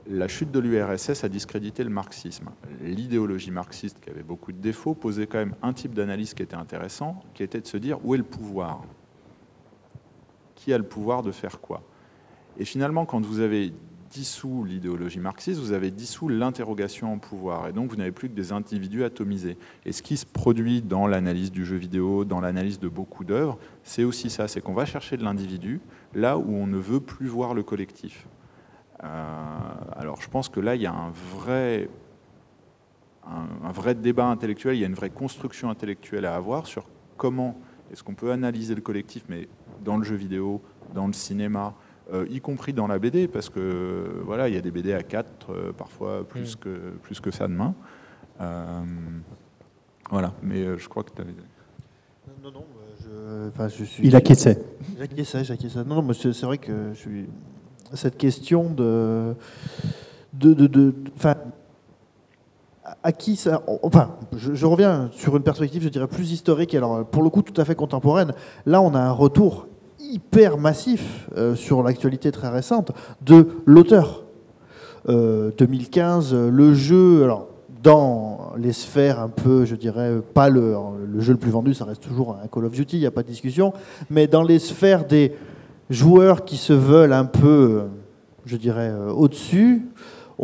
La chute de l'URSS a discrédité le marxisme. L'idéologie marxiste, qui avait beaucoup de défauts, posait quand même un type d'analyse qui était intéressant, qui était de se dire où est le pouvoir? Qui a le pouvoir de faire quoi? Et finalement, quand vous avez dissous l'idéologie marxiste, vous avez dissous l'interrogation en pouvoir. Et donc, vous n'avez plus que des individus atomisés. Et ce qui se produit dans l'analyse du jeu vidéo, dans l'analyse de beaucoup d'œuvres, c'est aussi ça c'est qu'on va chercher de l'individu là où on ne veut plus voir le collectif. Euh, alors, je pense que là, il y a un vrai, un vrai débat intellectuel, il y a une vraie construction intellectuelle à avoir sur comment est-ce qu'on peut analyser le collectif, mais dans le jeu vidéo, dans le cinéma, euh, y compris dans la BD, parce que voilà, il y a des BD à 4, euh, parfois plus, mm. que, plus que ça de main. Euh, voilà, mais je crois que tu avais. Non, non, je, je suis. Il acquiesçait. J'acquiesçais, j'acquiesçais. Non, non, c'est vrai que je suis. Cette question de de, de, de, à qui ça. Enfin, je, reviens sur une perspective, je dirais, plus historique, alors pour le coup tout à fait contemporaine. Là, on a un retour hyper massif euh, sur l'actualité très récente de l'auteur. 2015, euh, le jeu, alors dans les sphères un peu, je dirais, pas le, le jeu le plus vendu, ça reste toujours un Call of Duty, il n'y a pas de discussion, mais dans les sphères des joueurs qui se veulent un peu, je dirais, euh, au-dessus,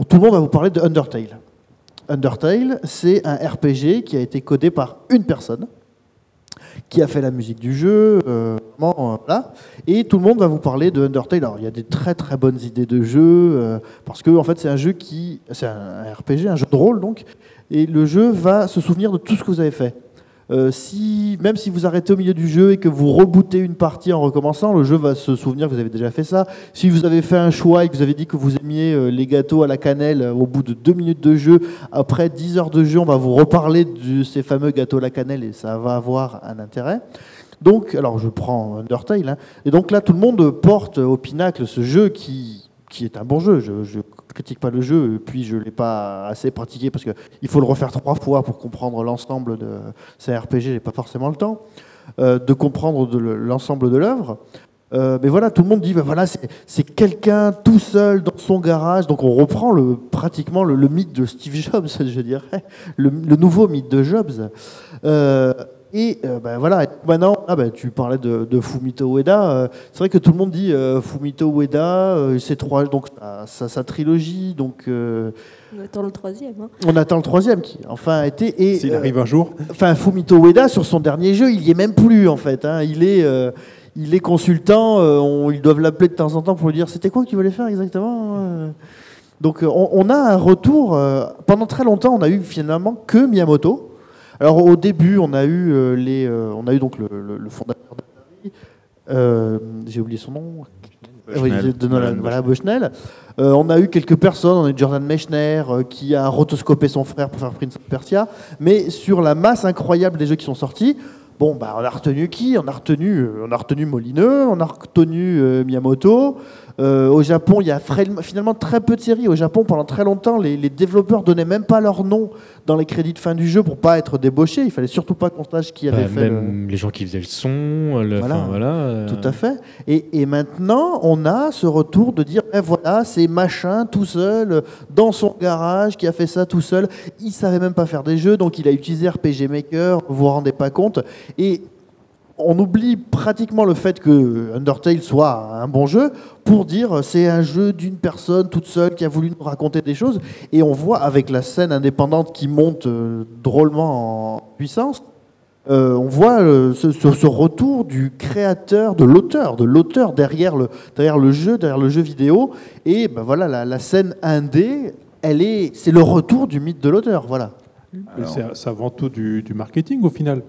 tout le monde va vous parler de Undertale. Undertale, c'est un RPG qui a été codé par une personne, qui a fait la musique du jeu, euh, et tout le monde va vous parler de Undertale. Alors, il y a des très très bonnes idées de jeu, euh, parce que fait, c'est un jeu qui, c'est un RPG, un jeu de rôle donc, et le jeu va se souvenir de tout ce que vous avez fait. Euh, si, même si vous arrêtez au milieu du jeu et que vous rebootez une partie en recommençant, le jeu va se souvenir que vous avez déjà fait ça. Si vous avez fait un choix et que vous avez dit que vous aimiez euh, les gâteaux à la cannelle euh, au bout de deux minutes de jeu, après 10 heures de jeu, on va vous reparler de ces fameux gâteaux à la cannelle et ça va avoir un intérêt. Donc, alors je prends Undertale, hein. et donc là tout le monde porte au pinacle ce jeu qui, qui est un bon jeu. Je, je critique pas le jeu, puis je l'ai pas assez pratiqué parce qu'il faut le refaire trois fois pour comprendre l'ensemble de ces RPG, j'ai pas forcément le temps euh, de comprendre l'ensemble de l'œuvre. Euh, mais voilà, tout le monde dit, ben voilà, c'est quelqu'un tout seul dans son garage. Donc on reprend le, pratiquement le, mythe de Steve Jobs, je dirais, le, nouveau mythe de Jobs. Euh, et euh, ben voilà, maintenant, ah ben, tu parlais de, Fumito Ueda. Euh, c'est vrai que tout le monde dit euh, Fumito Ueda, c'est trois, donc sa, trilogie, donc. on attend le troisième. Hein. On attend le troisième qui, enfin, a été. Et s'il arrive un jour. Enfin, Fumito Ueda sur son dernier jeu, il y est même plus en fait. Hein. il est. il est consultant, on, ils doivent l'appeler de temps en temps pour lui dire c'était quoi que tu voulais faire exactement Donc on, on, a un retour, pendant très longtemps on a eu finalement que Miyamoto, alors au début, on a eu, euh, les, euh, on a eu donc le, fondateur de euh, j'ai oublié son nom. Bushnell. on a eu quelques personnes, on a eu Jordan Mechner qui a rotoscopé son frère pour faire Prince of Persia, mais sur la masse incroyable des jeux qui sont sortis, bon, bah, on a retenu qui? On a retenu, on a retenu Molineux, on a retenu Miyamoto, euh, au Japon, il y a finalement très peu de séries. Au Japon, pendant très longtemps, les, les, développeurs donnaient même pas leur nom dans les crédits de fin du jeu pour pas être débauchés. Il fallait surtout pas qu'on sache qui avait bah, fait. Même les gens qui faisaient le son. voilà, voilà euh. tout à fait. Et, et, maintenant, on a ce retour de dire eh, voilà, c'est machin tout seul dans son garage qui a fait ça tout seul. Il savait même pas faire des jeux, donc il a utilisé RPG Maker. Vous vous rendez pas compte Et on oublie pratiquement le fait que Undertale soit un bon jeu pour dire c'est un jeu d'une personne toute seule qui a voulu nous raconter des choses. Et on voit avec la scène indépendante qui monte euh, drôlement en puissance, euh, on voit euh, ce, retour du créateur, de l'auteur, de l'auteur derrière le, derrière le jeu, derrière le jeu vidéo. Et ben voilà, la, scène indé, elle est, c'est le retour du mythe de l'auteur. Voilà. C'est avant tout du marketing au final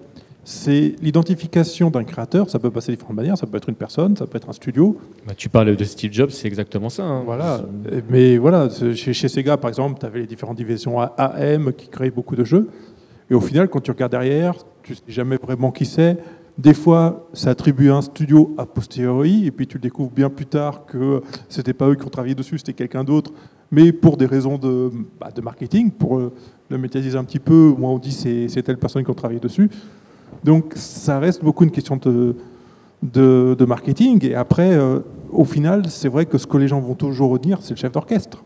c'est l'identification d'un créateur. Ça peut passer de différentes manières. Ça peut être une personne, ça peut être un studio. Bah, tu parles de Steve Jobs, c'est exactement ça. Hein. Voilà. Mais voilà, chez, Sega, par exemple, tu avais les différentes divisions AM qui créaient beaucoup de jeux. Et au final, quand tu regardes derrière, tu sais jamais vraiment qui c'est. Des fois, ça attribue un studio a posteriori, et puis tu le découvres bien plus tard que c'était pas eux qui ont travaillé dessus, c'était quelqu'un d'autre. Mais pour des raisons de, bah, de marketing, pour le médiatiser un petit peu, moi on dit c'est telle personne qui a travaillé dessus. Donc ça reste beaucoup une question de, de, marketing. Et après, euh, au final, c'est vrai que ce que les gens vont toujours retenir, c'est le chef d'orchestre.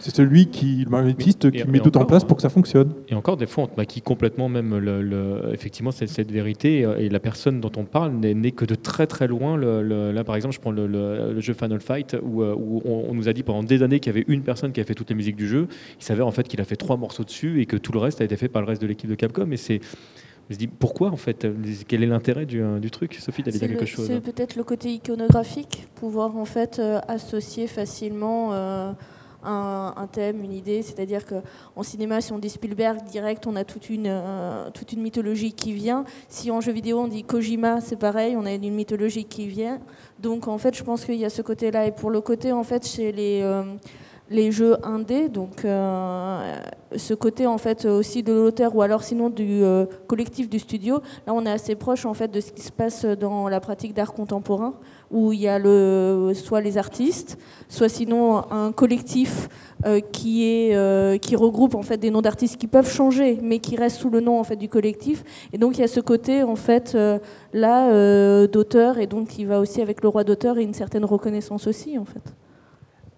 C'est celui qui, le magnétiste, qui met tout en place pour que ça fonctionne. Et encore, des fois, on te maquille complètement même le, effectivement cette, cette, vérité. Et la personne dont on parle n'est que de très très loin. là, par exemple, je prends le, jeu Final Fight où, euh, où on, nous a dit pendant des années qu'il y avait une personne qui a fait toutes les musiques du jeu. Il s'avère en fait qu'il a fait trois morceaux dessus et que tout le reste a été fait par le reste de l'équipe de Capcom. Et c'est je me dis pourquoi en fait Quel est l'intérêt du, euh, du, truc? Sophie, tu quelque chose C'est peut-être le côté iconographique, pouvoir en fait euh, associer facilement euh, un, thème, une idée. C'est-à-dire qu'en cinéma, si on dit Spielberg direct, on a toute une, toute une mythologie qui vient. Si en jeu vidéo on dit Kojima, c'est pareil, on a une mythologie qui vient. Donc en fait, je pense qu'il y a ce côté-là. Et pour le côté en fait chez les les jeux indés, donc euh, ce côté en fait aussi de l'auteur ou alors sinon du euh, collectif du studio. Là, on est assez proche en fait de ce qui se passe dans la pratique d'art contemporain, où il y a le, soit les artistes, soit sinon un collectif euh, qui est qui regroupe en fait des noms d'artistes qui peuvent changer, mais qui restent sous le nom en fait du collectif. Et donc il y a ce côté en fait là d'auteur et donc qui va aussi avec le droit d'auteur et une certaine reconnaissance aussi en fait.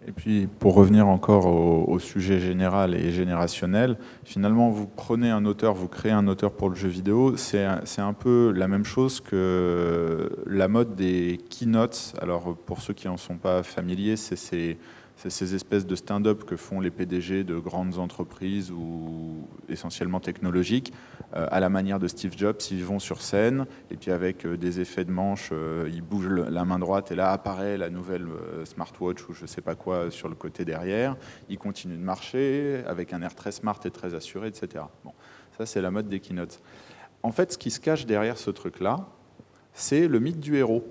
Et puis, pour revenir encore au, sujet général et générationnel, finalement, vous prenez un auteur, vous créez un auteur pour le jeu vidéo, c'est un peu la même chose que la mode des keynotes. Alors, pour ceux qui n'en sont pas familiers, c'est c'est ces espèces de stand-up que font les PDG de grandes entreprises ou essentiellement technologiques, euh, à la manière de Steve Jobs. Ils vont sur scène et puis avec euh, des effets de manche, euh, ils bougent la main droite et là apparaît la nouvelle smartwatch ou je ne sais pas quoi sur le côté derrière. Ils continuent de marcher avec un air très smart et très assuré, etc. Bon, ça c'est la mode des keynotes. En fait, ce qui se cache derrière ce truc-là, c'est le mythe du héros.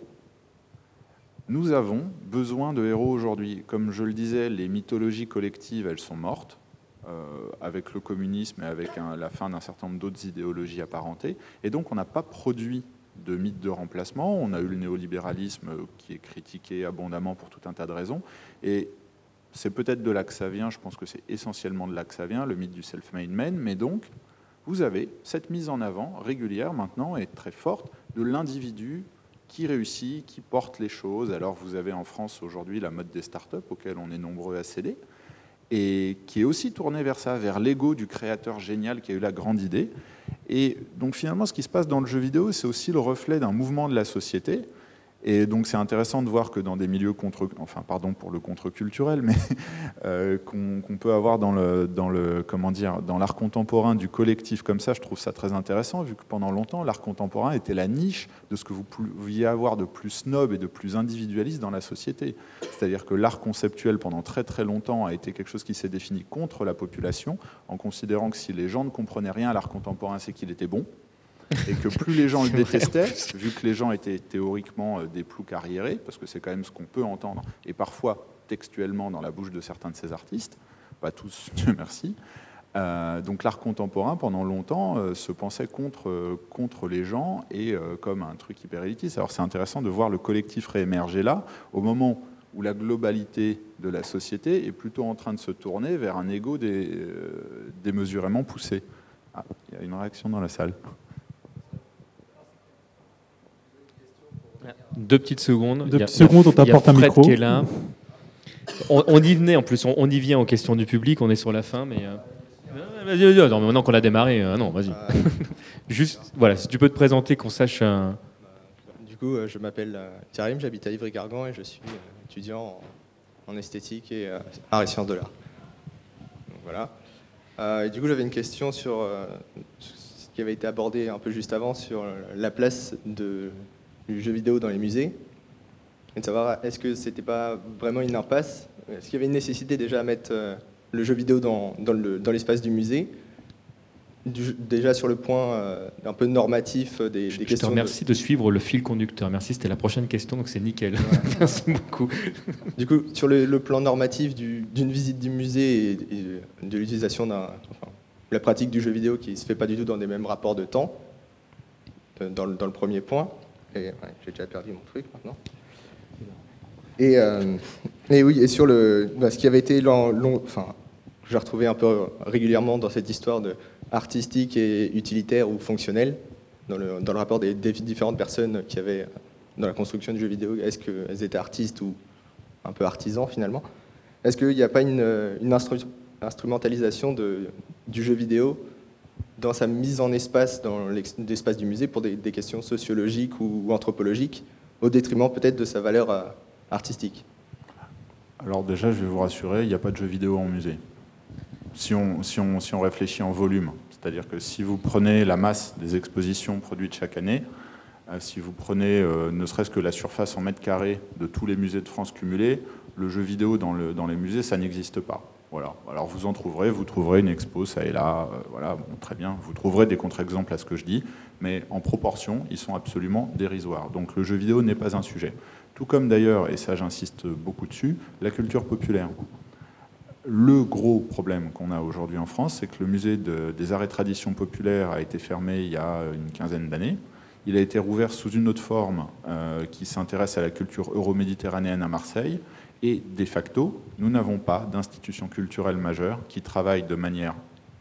Nous avons besoin de héros aujourd'hui. Comme je le disais, les mythologies collectives, elles sont mortes, euh, avec le communisme et avec la fin d'un certain nombre d'autres idéologies apparentées. Et donc, on n'a pas produit de mythes de remplacement. On a eu le néolibéralisme qui est critiqué abondamment pour tout un tas de raisons. Et c'est peut-être de là que ça vient, je pense que c'est essentiellement de là que ça vient, le mythe du self-made man. Mais donc, vous avez cette mise en avant régulière maintenant et très forte de l'individu qui réussit, qui porte les choses. Alors vous avez en France aujourd'hui la mode des startups auxquelles on est nombreux à céder, et qui est aussi tournée vers ça, vers l'ego du créateur génial qui a eu la grande idée. Et donc finalement, ce qui se passe dans le jeu vidéo, c'est aussi le reflet d'un mouvement de la société et donc c'est intéressant de voir que dans des milieux contre, enfin pardon pour le contre-culturel, mais euh, qu'on peut avoir dans le, dans le comment dire, dans l'art contemporain du collectif comme ça, je trouve ça très intéressant vu que pendant longtemps l'art contemporain était la niche de ce que vous pouviez avoir de plus snob et de plus individualiste dans la société. C'est-à-dire que l'art conceptuel pendant très très longtemps a été quelque chose qui s'est défini contre la population en considérant que si les gens ne comprenaient rien à l'art contemporain, c'est qu'il était bon et que plus les gens le détestaient, vu que les gens étaient théoriquement euh, des ploucs arriérés, parce que c'est quand même ce qu'on peut entendre, et parfois textuellement dans la bouche de certains de ces artistes, pas tous, Dieu merci. Euh, donc l'art contemporain, pendant longtemps, euh, se pensait contre, contre les gens et comme un truc hyper élitiste. Alors c'est intéressant de voir le collectif réémerger là, au moment où la globalité de la société est plutôt en train de se tourner vers un ego démesurément poussé. Ah, il y a une réaction dans la salle. Deux petites secondes. Deux petites secondes, on t'apporte un micro. Qui est là. On, y venait en plus, on, y vient aux questions du public, on est sur la fin, mais. Euh... Non, maintenant qu'on a démarré, euh, non, vas-y. Juste, voilà, si tu peux te présenter, qu'on sache. Euh, du coup, euh, je m'appelle Karim, j'habite à Ivry-Gargan et je suis étudiant en, esthétique et art et sciences de l'art. voilà. et du coup, j'avais une question sur ce qui avait été abordé un peu juste avant, sur la place de du jeu vidéo dans les musées, et de savoir est-ce que c'était pas vraiment une impasse? Est-ce qu'il y avait une nécessité déjà à mettre euh, le jeu vidéo dans, dans l'espace du musée? Déjà sur le point euh, un peu normatif euh, des, je, questions. Je te remercie de... suivre le fil conducteur. Merci, c'était la prochaine question, donc c'est nickel. Merci beaucoup. Du coup, sur le, plan normatif d'une visite du musée et, de l'utilisation d'un, la pratique du jeu vidéo qui se fait pas du tout dans des mêmes rapports de temps, dans, dans le premier point. J'ai déjà perdu mon truc maintenant. Et, euh, oui, et sur le, bah, ce qui avait été long, long enfin, j'ai retrouvé un peu régulièrement dans cette histoire de artistique et utilitaire ou fonctionnel, dans le, dans le rapport des, différentes personnes qui avaient dans la construction du jeu vidéo, est-ce qu'elles étaient artistes ou un peu artisans finalement? Est-ce qu'il n'y a pas une, instrumentalisation du jeu vidéo dans sa mise en espace, dans l'espace du musée, pour des, questions sociologiques ou, anthropologiques, au détriment peut-être de sa valeur euh, artistique Alors déjà, je vais vous rassurer, il n'y a pas de jeux vidéo en musée. Si on, réfléchit en volume, c'est-à-dire que si vous prenez la masse des expositions produites chaque année, euh, si vous prenez euh, ne serait-ce que la surface en mètres carrés de tous les musées de France cumulés, le jeu vidéo dans les musées, ça n'existe pas. Voilà. Alors vous en trouverez, vous trouverez une expo, ça et là, euh, voilà, très bien. Vous trouverez des contre-exemples à ce que je dis, mais en proportion, ils sont absolument dérisoires. Donc le jeu vidéo n'est pas un sujet. Tout comme d'ailleurs, et ça j'insiste beaucoup dessus, la culture populaire. le gros problème qu'on a aujourd'hui en France, c'est que le musée des arts et traditions populaires a été fermé il y a une quinzaine d'années. Il a été rouvert sous une autre forme euh, qui s'intéresse à la culture euro-méditerranéenne à Marseille. Et de facto, nous n'avons pas d'institution culturelle majeure qui travaille de manière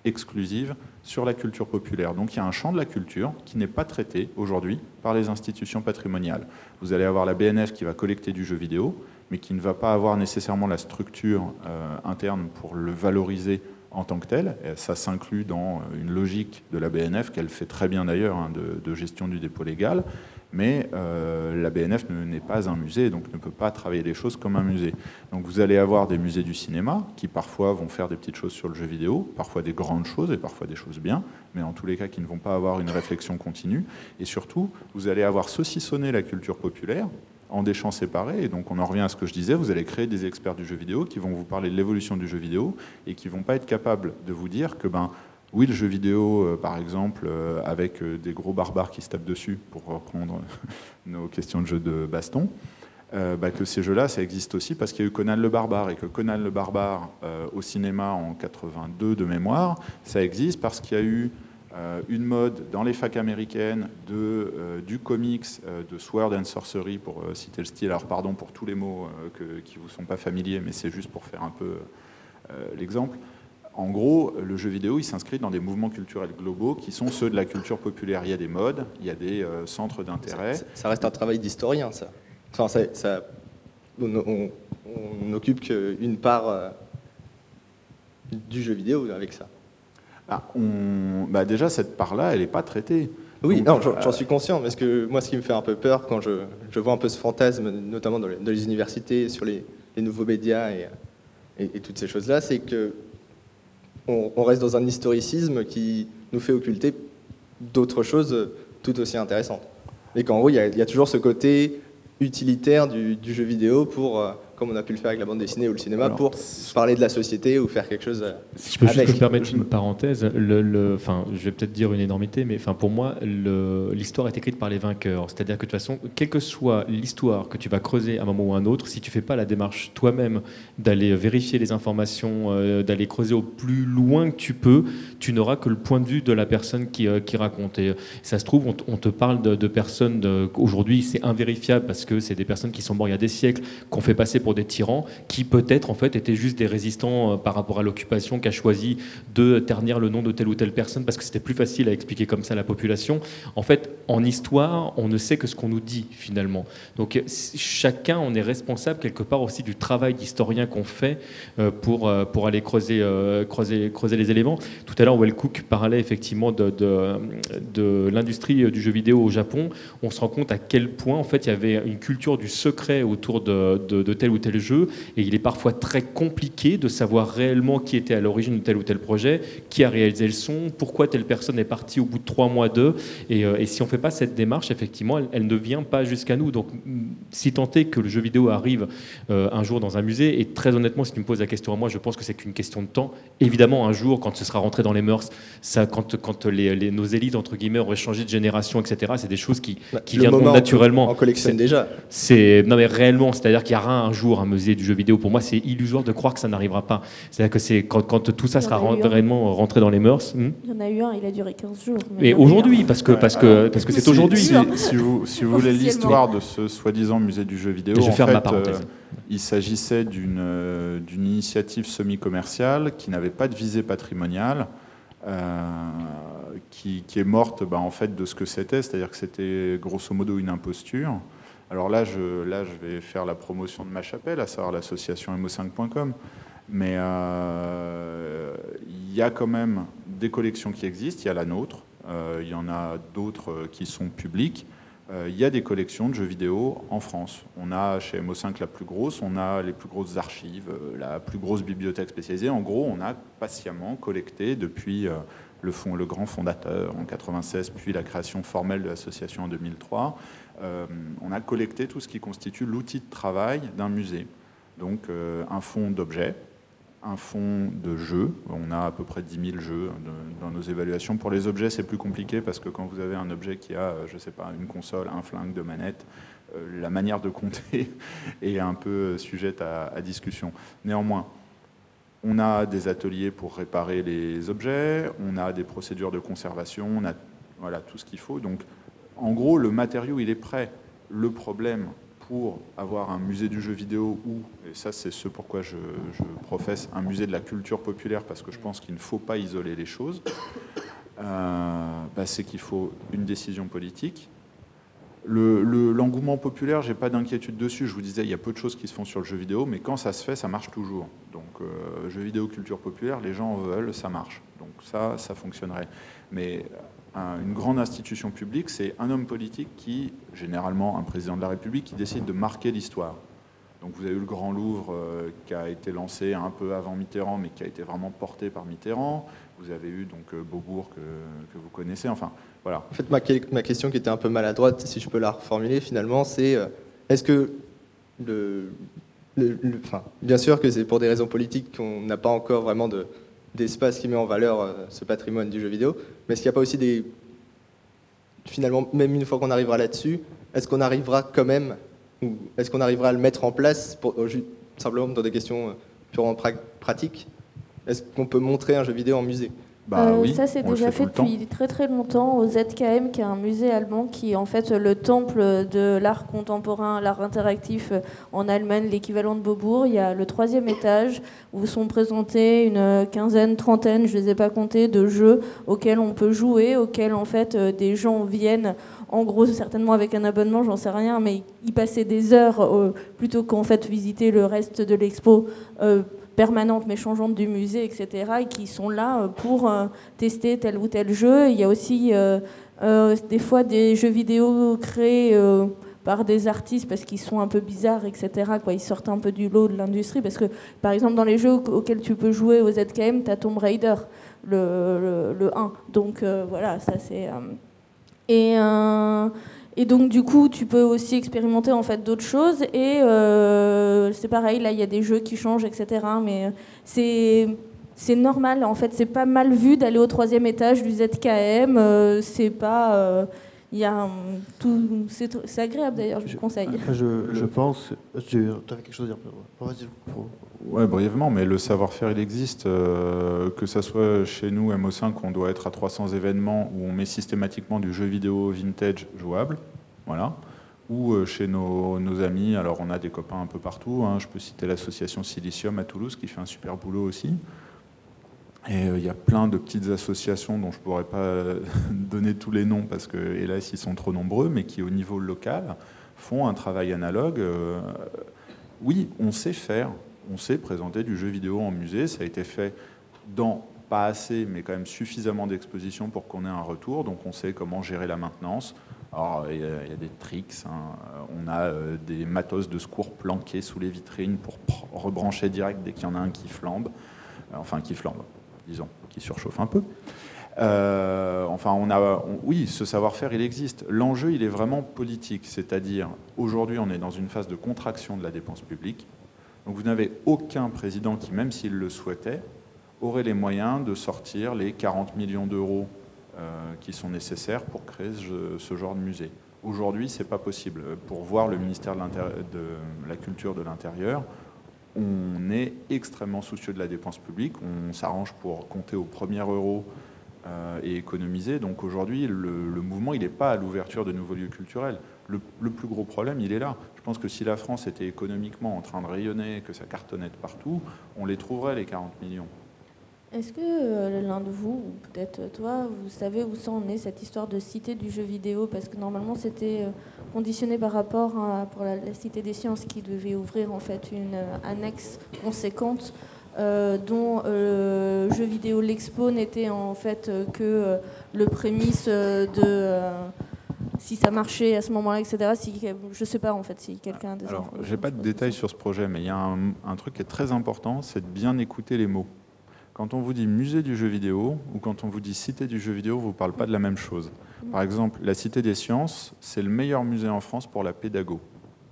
exclusive sur la culture populaire. Donc il y a un champ de la culture qui n'est pas traité aujourd'hui par les institutions patrimoniales. Vous allez avoir la BNF qui va collecter du jeu vidéo, mais qui ne va pas avoir nécessairement la structure euh, interne pour le valoriser en tant que tel. ça s'inclut dans euh, une logique de la BNF qu'elle fait très bien d'ailleurs hein, de, gestion du dépôt légal. Mais euh, la BNF n'est pas un musée, donc ne peut pas travailler les choses comme un musée. Donc vous allez avoir des musées du cinéma qui parfois vont faire des petites choses sur le jeu vidéo, parfois des grandes choses et parfois des choses bien, mais en tous les cas qui ne vont pas avoir une réflexion continue. Et surtout, vous allez avoir saucissonné la culture populaire en des champs séparés. Et donc on en revient à ce que je disais, vous allez créer des experts du jeu vidéo qui vont vous parler de l'évolution du jeu vidéo et qui vont pas être capables de vous dire que ben oui, le jeu vidéo, euh, par exemple, euh, avec euh, des gros barbares qui se tapent dessus, pour reprendre nos questions de jeu de baston, bah, que ces jeux-là, ça existe aussi parce qu'il y a eu Conan le Barbare et que Conan le Barbare au cinéma en 82 de mémoire, ça existe parce qu'il y a eu une mode dans les facs américaines de, du comics, de Sword and Sorcery, pour citer le style. Alors, pardon pour tous les mots qui ne vous sont pas familiers, mais c'est juste pour faire un peu l'exemple. En gros, le jeu vidéo, il s'inscrit dans des mouvements culturels globaux qui sont ceux de la culture populaire. Il y a des modes, il y a des centres d'intérêt. Ça, reste un travail d'historien, ça. Enfin, ça, on, n'occupe qu'une part du jeu vidéo avec ça. Ah, bah, déjà, cette part-là, elle n'est pas traitée. Oui, euh, j'en suis conscient, parce que moi, ce qui me fait un peu peur quand je, vois un peu ce fantasme, notamment dans les, universités, sur les, nouveaux médias et, toutes ces choses-là, c'est que on, reste dans un historicisme qui nous fait occulter d'autres choses tout aussi intéressantes. Et qu'en gros, il y, a toujours ce côté utilitaire du, jeu vidéo pour euh, comme on a pu le faire avec la bande dessinée ou le cinéma, pour parler de la société ou faire quelque chose. Euh, si je peux juste me permettre une parenthèse, le, enfin, je vais peut-être dire une énormité, mais enfin, pour moi, l'histoire est écrite par les vainqueurs. C'est-à-dire que de toute façon, quelle que soit l'histoire que tu vas creuser à un moment ou à un autre, si tu fais pas la démarche toi-même d'aller vérifier les informations, euh, d'aller creuser au plus loin que tu peux, tu n'auras que le point de vue de la personne qui, euh, qui raconte. Et ça se trouve, on, te parle de, de personnes, aujourd'hui, c'est invérifiable parce que c'est des personnes qui sont mortes il y a des siècles, qu'on fait passer pour des tyrans qui peut-être en fait étaient juste des résistants euh, par rapport à l'occupation, qui a choisi de ternir le nom de telle ou telle personne parce que c'était plus facile à expliquer comme ça à la population. En fait, en histoire, on ne sait que ce qu'on nous dit finalement. Donc chacun, on est responsable quelque part aussi du travail d'historien qu'on fait euh, pour, euh, pour aller creuser, creuser, creuser les éléments. Tout à l'heure, Well Cook parlait effectivement de, de, l'industrie du jeu vidéo au Japon. On se rend compte à quel point en fait il y avait une culture du secret autour de, de, de tel ou tel jeu, et il est parfois très compliqué de savoir réellement qui était à l'origine de tel ou tel projet, qui a réalisé le son, pourquoi telle personne est partie au bout de trois mois d'eux, et, euh, et, si on ne fait pas cette démarche, effectivement, elle, ne vient pas jusqu'à nous. Donc, si tant est que le jeu vidéo arrive euh, un jour dans un musée, et très honnêtement, si tu me poses la question à moi, je pense que c'est qu'une question de temps. Évidemment, un jour, quand ce sera rentré dans les mœurs, ça, quand, quand les, nos élites, entre guillemets, auraient changé de génération, etc., c'est des choses qui, qui viendront naturellement. On collectionne déjà. C'est, non mais réellement, c'est-à-dire qu'il y aura un jour un musée du jeu vidéo. Pour moi, c'est illusoire de croire que ça n'arrivera pas. C'est-à-dire que c'est quand, quand, tout ça sera vraiment rentré dans les mœurs. Hmm il y en a eu un, il a duré 15 jours. Mais, aujourd'hui, parce que parce que parce que c'est aujourd'hui. Si, vous, si vous voulez l'histoire de ce soi-disant musée du jeu vidéo, je en ferme fait, ma parenthèse. Euh, il s'agissait d'une euh, d'une initiative semi-commerciale qui n'avait pas de visée patrimoniale. Euh, qui, qui, est morte bah, en fait de ce que c'était, c'est-à-dire que c'était grosso modo une imposture. Alors là je, vais faire la promotion de ma chapelle, à savoir l'association mo5.com. Mais euh, il y a quand même des collections qui existent. Il y a la nôtre, euh, il y en a d'autres euh, qui sont publiques. il y a des collections de jeux vidéo en France. On a chez MO5 la plus grosse, on a les plus grosses archives, la plus grosse bibliothèque spécialisée. En gros, on a patiemment collecté depuis le, fond, le grand fondateur en 96, puis la création formelle de l'association en 2003. Euh, on a collecté tout ce qui constitue l'outil de travail d'un musée. Donc euh, un fonds d'objets, un fonds de jeux. On a à peu près 10 000 jeux dans nos évaluations. Pour les objets, c'est plus compliqué parce que quand vous avez un objet qui a, je ne sais pas, une console, un flingue, deux manettes, euh, la manière de compter est un peu sujette à, discussion. Néanmoins, On a des ateliers pour réparer les objets, on a des procédures de conservation, on a voilà, tout ce qu'il faut. Donc, en gros, le matériau, il est prêt. Le problème pour avoir un musée du jeu vidéo ou, et ça c'est ce pourquoi je, professe, un musée de la culture populaire, parce que je pense qu'il ne faut pas isoler les choses, euh, bah, c'est qu'il faut une décision politique. L'engouement le, populaire, j'ai pas d'inquiétude dessus. Je vous disais, il y a peu de choses qui se font sur le jeu vidéo, mais quand ça se fait, ça marche toujours. Donc, euh, jeu vidéo, culture populaire, les gens veulent, ça marche. Donc ça, ça fonctionnerait. Mais une grande institution publique, c'est un homme politique qui, généralement un président de la République, qui décide de marquer l'histoire. Donc vous avez eu le Grand Louvre euh, qui a été lancé un peu avant Mitterrand, mais qui a été vraiment porté par Mitterrand. Vous avez eu donc euh, Beaubourg que, vous connaissez. Enfin, voilà. En fait, ma, question qui était un peu maladroite, si je peux la reformuler finalement, c'est euh, est-ce que le, bien sûr que c'est pour des raisons politiques qu'on n'a pas encore vraiment de, d'espace qui met en valeur ce patrimoine du jeu vidéo. Mais est-ce qu'il n'y a pas aussi des... Finalement, même une fois qu'on arrivera là-dessus, est-ce qu'on arrivera quand même, ou est-ce qu'on arrivera à le mettre en place, pour, simplement dans des questions euh, purement pratiques? Est-ce qu'on peut montrer un jeu vidéo en musée? Bah euh, ça, c'est déjà fait, depuis très très longtemps au ZKM, qui est un musée allemand qui est en fait le temple de l'art contemporain, l'art interactif en Allemagne, l'équivalent de Beaubourg. Il y a le troisième étage où sont présentés une quinzaine, trentaine, je ne les ai pas comptés, de jeux auxquels on peut jouer, auxquels en fait euh, des gens viennent en gros, certainement avec un abonnement, j'en sais rien, mais y passer des heures euh, plutôt qu'en fait visiter le reste de l'expo permanentes mais changeantes du musée, etc., et qui sont là euh, pour euh, tester tel ou tel jeu. Il y a aussi euh, des fois des jeux vidéo créés par des artistes parce qu'ils sont un peu bizarres, etc. Quoi. Ils sortent un peu du lot de l'industrie parce que, par exemple, dans les jeux auxquels tu peux jouer au ZKM, tu as Tomb Raider, le, le, 1. Donc voilà, ça c'est... et... Et donc du coup, tu peux aussi expérimenter en fait d'autres choses. Et euh, c'est pareil, là, il y a des jeux qui changent, etc. Mais euh, c'est c'est normal. En fait, c'est pas mal vu d'aller au troisième étage du ZKM. Euh, c'est pas il y a tout, c'est agréable d'ailleurs, je vous conseille. Je, je pense. Tu avais quelque chose à dire Vas-y. Ouais, brièvement, mais le savoir-faire, il existe. Euh, que ce soit chez nous, MO5, on doit être à 300 événements où on met systématiquement du jeu vidéo vintage jouable. Voilà. Ou euh, chez nos, amis, alors on a des copains un peu partout. Hein. je peux citer l'association Silicium à Toulouse qui fait un super boulot aussi. Et euh, il y a plein de petites associations dont je ne pourrais pas donner tous les noms parce que, hélas, ils sont trop nombreux, mais qui, au niveau local, font un travail analogue. oui, on sait faire on sait présenter du jeu vidéo en musée. Ça a été fait dans pas assez, mais quand même suffisamment d'expositions pour qu'on ait un retour. Donc on sait comment gérer la maintenance. Alors il y, a, des tricks. Hein. On a euh, des matos de secours planqués sous les vitrines pour rebrancher direct dès qu'il y en a un qui flambe. Euh, enfin, qui flambe, disons, qui surchauffe un peu. Euh, enfin, on a, oui, ce savoir-faire, il existe. L'enjeu, il est vraiment politique, c'est-à-dire aujourd'hui, on est dans une phase de contraction de la dépense publique. Donc vous n'avez aucun président qui, même s'il le souhaitait, aurait les moyens de sortir les 40 millions d'euros euh, qui sont nécessaires pour créer ce, genre de musée. Aujourd'hui, ce n'est pas possible. Pour voir le ministère de, la Culture de l'Intérieur, on est extrêmement soucieux de la dépense publique. On s'arrange pour compter au premier euro euh, et économiser. Donc aujourd'hui, le, mouvement, il n'est pas à l'ouverture de nouveaux lieux culturels. Le, plus gros problème, il est là. Je pense que si la France était économiquement en train de rayonner, que ça cartonnait partout, on les trouverait, les 40 millions. Est-ce que euh, l'un de vous, ou peut-être toi, vous savez où ça en est cette histoire de cité du jeu vidéo? Parce que normalement, c'était euh, conditionné par rapport à, pour la, Cité des sciences qui devait ouvrir en fait une annexe conséquente euh, dont euh, jeu vidéo l'expo n'était en fait euh, que le prémisse de si ça marchait à ce moment-là, etc. Si, je sais pas en fait si quelqu'un. Alors, j'ai pas de détails sur ce projet, mais il y a un, truc qui est très important, c'est de bien écouter les mots. Quand on vous dit musée du jeu vidéo ou quand on vous dit cité du jeu vidéo, vous ne parle pas de la même chose. Par exemple, la Cité des sciences, c'est le meilleur musée en France pour la pédago.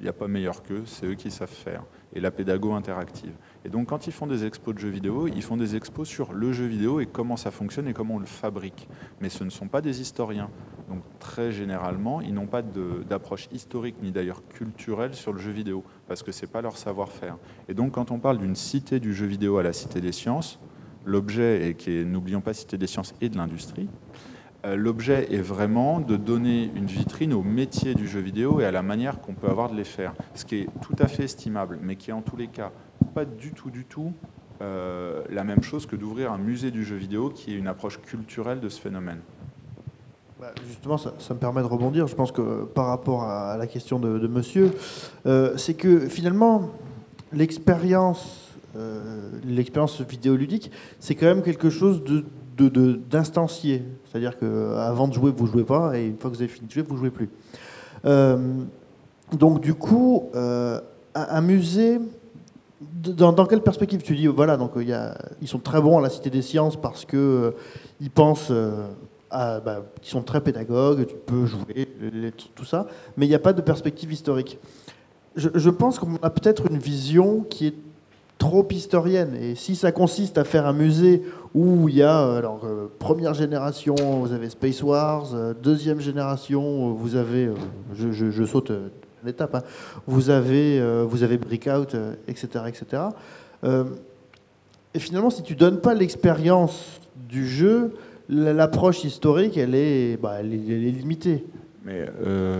Il n'y a pas meilleur qu'eux, c'est eux qui savent faire. Et la pédago interactive. Et donc quand ils font des expos de jeux vidéo, ils font des expos sur le jeu vidéo et comment ça fonctionne et comment on le fabrique. Mais ce ne sont pas des historiens. Donc très généralement, ils n'ont pas d'approche historique ni d'ailleurs culturelle sur le jeu vidéo, parce que ce n'est pas leur savoir-faire. Et donc quand on parle d'une cité du jeu vidéo à la cité des sciences, l'objet, et qui est, n'oublions pas, cité des sciences et de l'industrie, euh, l'objet est vraiment de donner une vitrine au métier du jeu vidéo et à la manière qu'on peut avoir de les faire. Ce qui est tout à fait estimable, mais qui est en tous les cas pas du tout, du tout euh, la même chose que d'ouvrir un musée du jeu vidéo qui est une approche culturelle de ce phénomène. Bah, justement, ça, me permet de rebondir. Je pense que par rapport à la question de, monsieur, euh, c'est que finalement, l'expérience, l'expérience vidéoludique, c'est quand même quelque chose de d'instancier. C'est-à-dire qu'avant de jouer, vous ne jouez pas, et une fois que vous avez fini de jouer, vous ne jouez plus. Euh, donc du coup, euh, un musée, dans, quelle perspective? Tu dis, voilà, donc y a, ils sont très bons à la Cité des Sciences parce qu'ils euh, ils pensent à, bah, ils sont très pédagogues, tu peux jouer, tout ça, mais il n'y a pas de perspective historique. Je pense qu'on a peut-être une vision qui est trop historienne. Et si ça consiste à faire un musée où il y a, euh, alors, euh, première génération, vous avez Space Wars, euh, deuxième génération, vous avez, je, saute une étape, hein, vous avez, vous avez Breakout, etc. etc. et finalement, si tu donnes pas l'expérience du jeu, l'approche historique, elle est, bah, elle est, limitée. Mais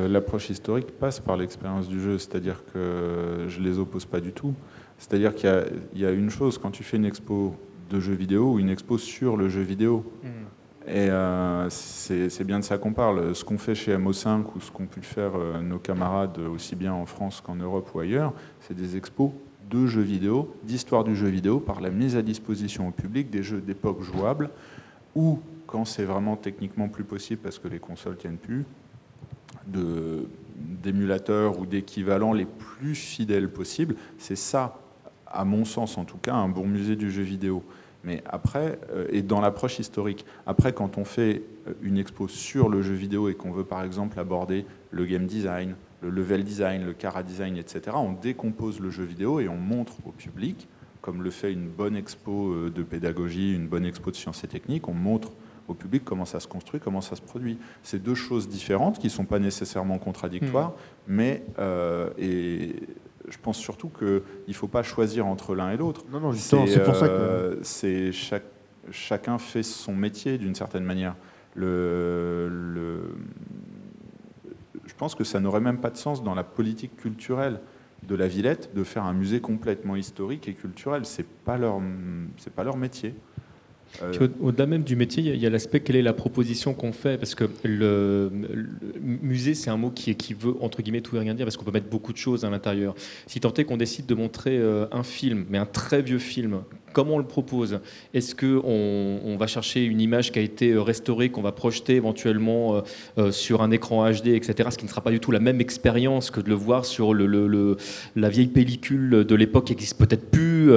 l'approche historique passe par l'expérience du jeu, c'est-à-dire que je les oppose pas du tout. C'est-à-dire qu'il y, a une chose, quand tu fais une expo de jeux vidéo ou une expo sur le jeu vidéo, mm. et euh, c'est bien de ça qu'on parle. Ce qu'on fait chez MO5 ou ce qu'ont pu faire euh, nos camarades aussi bien en France qu'en Europe ou ailleurs, c'est des expos de jeux vidéo, d'histoire du jeu vidéo, par la mise à disposition au public des jeux d'époque jouables, ou quand c'est vraiment techniquement plus possible parce que les consoles tiennent plus, d'émulateurs ou d'équivalents les plus fidèles possibles. C'est ça à mon sens en tout cas, un bon musée du jeu vidéo. Mais après, euh, et dans l'approche historique, après quand on fait euh, une expo sur le jeu vidéo et qu'on veut par exemple aborder le game design, le level design, le cara design, etc., on décompose le jeu vidéo et on montre au public, comme le fait une bonne expo euh, de pédagogie, une bonne expo de sciences et techniques, on montre au public comment ça se construit, comment ça se produit. C'est deux choses différentes qui ne sont pas nécessairement contradictoires, mmh. mais et je pense surtout qu'il ne faut pas choisir entre l'un et l'autre. Non, non, c'est pour ça que. Euh, c'est chaque, chacun fait son métier d'une certaine manière. Le, le, je pense que ça n'aurait même pas de sens dans la politique culturelle de la Villette de faire un musée complètement historique et culturel. C'est pas leur, c'est pas leur métier. Euh, au-delà même du métier, il y a l'aspect quelle est la proposition qu'on fait, parce que le, musée, c'est un mot qui, qui, veut entre guillemets tout et rien dire, parce qu'on peut mettre beaucoup de choses à l'intérieur. Si tant est qu'on décide de montrer euh, un film, mais un très vieux film, Comment on le propose Est-ce qu'on on va chercher une image qui a été euh, restaurée, qu'on va projeter éventuellement euh, euh, sur un écran HD, etc. Ce qui ne sera pas du tout la même expérience que de le voir sur la vieille pellicule de l'époque qui n'existe peut-être plus.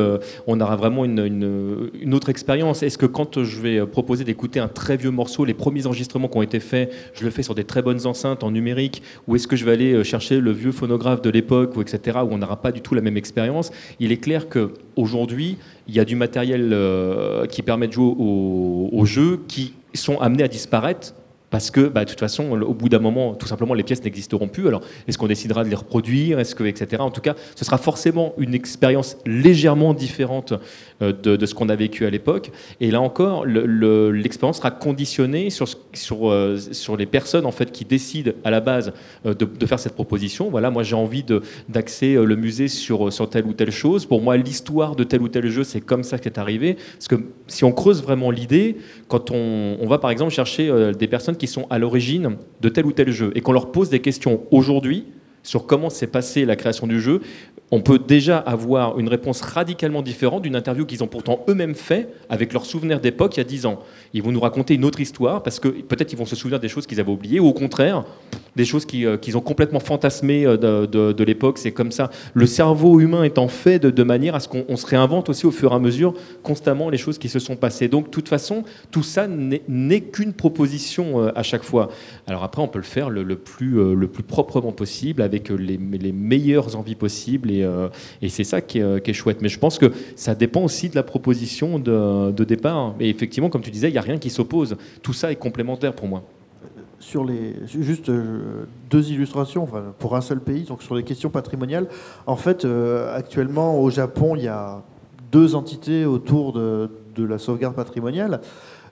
on aura vraiment une, autre expérience. Est-ce que quand je vais proposer d'écouter un très vieux morceau, les premiers enregistrements qui ont été faits, je le fais sur des très bonnes enceintes en numérique, ou est-ce que je vais aller chercher le vieux phonographe de l'époque, etc., où on n'aura pas du tout la même expérience? Il est clair qu'aujourd'hui, il y a du matériel euh, qui permet de jouer aux jeux qui sont amenés à disparaître parce que, bah, de toute façon, au bout d'un moment, tout simplement, les pièces n'existeront plus. Alors, est-ce qu'on décidera de les reproduire? Est-ce que, etc. En tout cas, ce sera forcément une expérience légèrement différente euh, de, ce qu'on a vécu à l'époque. Et là encore, l'expérience sera conditionnée sur, sur, euh, sur les personnes en fait qui décident à la base euh, de, faire cette proposition. Voilà, moi, j'ai envie d'axer le musée sur, sur telle ou telle chose. Pour moi, l'histoire de tel ou tel jeu, c'est comme ça que c'est arrivé. Parce que si on creuse vraiment l'idée, quand on, on, va par exemple chercher des personnes qui sont à l'origine de tel ou tel jeu et qu'on leur pose des questions aujourd'hui sur comment s'est passée la création du jeu, on peut déjà avoir une réponse radicalement différente d'une interview qu'ils ont pourtant eux-mêmes fait avec leurs souvenirs d'époque il y a 10 ans. Ils vont nous raconter une autre histoire parce que peut-être ils vont se souvenir des choses qu'ils avaient oubliées ou au contraire des choses euh, qu'ils ont complètement fantasmées euh, de, l'époque. C'est comme ça. Le cerveau humain étant fait de, manière à ce qu'on se réinvente aussi au fur et à mesure constamment les choses qui se sont passées. Donc, de toute façon, tout ça n'est qu'une proposition euh, à chaque fois. Alors après, on peut le faire le, plus, le plus proprement possible avec les, les meilleures envies possibles et, et c'est ça qui est, qui est, chouette. Mais je pense que ça dépend aussi de la proposition de, départ. Et effectivement, comme tu disais, il n'y a rien qui s'oppose. Tout ça est complémentaire pour moi. sur les juste deux illustrations pour un seul pays, donc sur les questions patrimoniales. En fait, actuellement au Japon, il y a deux entités autour de la sauvegarde patrimoniale.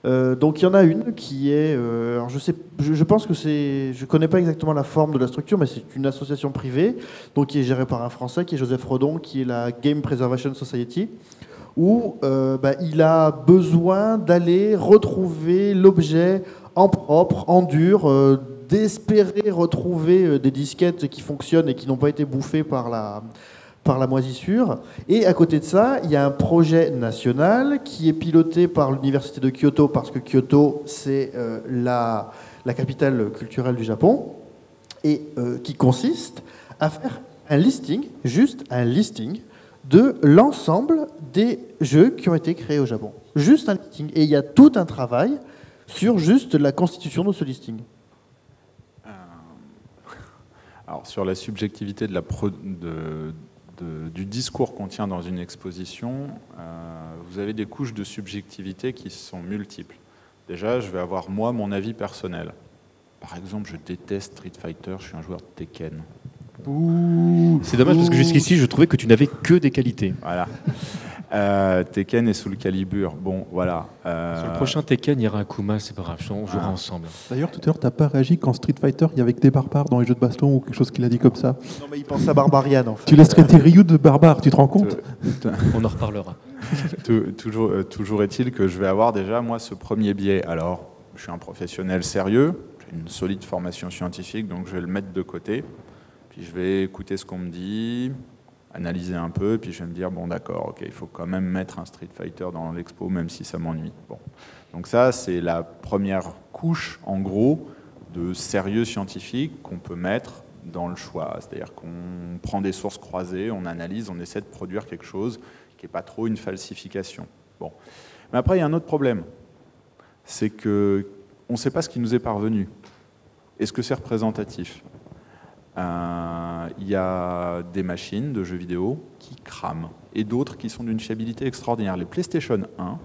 Euh, donc il y en a une qui est, euh, je sais, je, pense que c'est, je connais pas exactement la forme de la structure, mais c'est une association privée, donc qui est gérée par un Français, qui est Joseph Redon, qui est la Game Preservation Society, où euh, bah, il a besoin d'aller retrouver l'objet en propre, en dur, d'espérer retrouver des disquettes qui fonctionnent et qui n'ont pas été bouffées par la par la moisissure. Et à côté de ça, il y a un projet national qui est piloté par l'Université de Kyoto, parce que Kyoto, c'est euh, la, la, capitale culturelle du Japon, et euh, qui consiste à faire un listing, juste un listing, de l'ensemble des jeux qui ont été créés au Japon. Juste un listing. Et il y a tout un travail sur juste la constitution de ce listing. Euh, alors, sur la subjectivité de la, de, du discours qu'on tient dans une exposition, euh, vous avez des couches de subjectivité qui sont multiples. Déjà, je vais avoir moi mon avis personnel. Par exemple, je déteste Street Fighter, je suis un joueur de Tekken. C'est dommage parce que jusqu'ici, je trouvais que tu n'avais que des qualités. Voilà. Euh, Tekken est sous le calibre. Bon, voilà. Euh, Sur le prochain Tekken, il y aura Akuma, c'est pas grave, on jouera ah. ensemble. D'ailleurs, tout à l'heure, tu n'as pas réagi quand Street Fighter, il y avait que des barbares dans les jeux de baston ou quelque chose qu'il a dit comme ça. Non, mais il pense à Barbarian, en fait. Tu laisses traiter Ryu de barbare, tu te rends compte On en reparlera. toujours euh, toujours est-il que je vais avoir déjà, moi, ce premier biais. Alors, je suis un professionnel sérieux, j'ai une solide formation scientifique, donc je vais le mettre de côté. Puis je vais écouter ce qu'on me dit, analyser un peu, puis je vais me dire, bon d'accord, ok, il faut quand même mettre un Street Fighter dans l'expo, même si ça m'ennuie. Bon. Donc ça, c'est la première couche, en gros, de sérieux scientifique qu'on peut mettre dans le choix. C'est-à-dire qu'on prend des sources croisées, on analyse, on essaie de produire quelque chose qui n'est pas trop une falsification. Bon. Mais après, il y a un autre problème. C'est que on ne sait pas ce qui nous est parvenu. Est-ce que c'est représentatif? Il y a des machines de jeux vidéo qui crament et d'autres qui sont d'une fiabilité extraordinaire. Les PlayStation 1,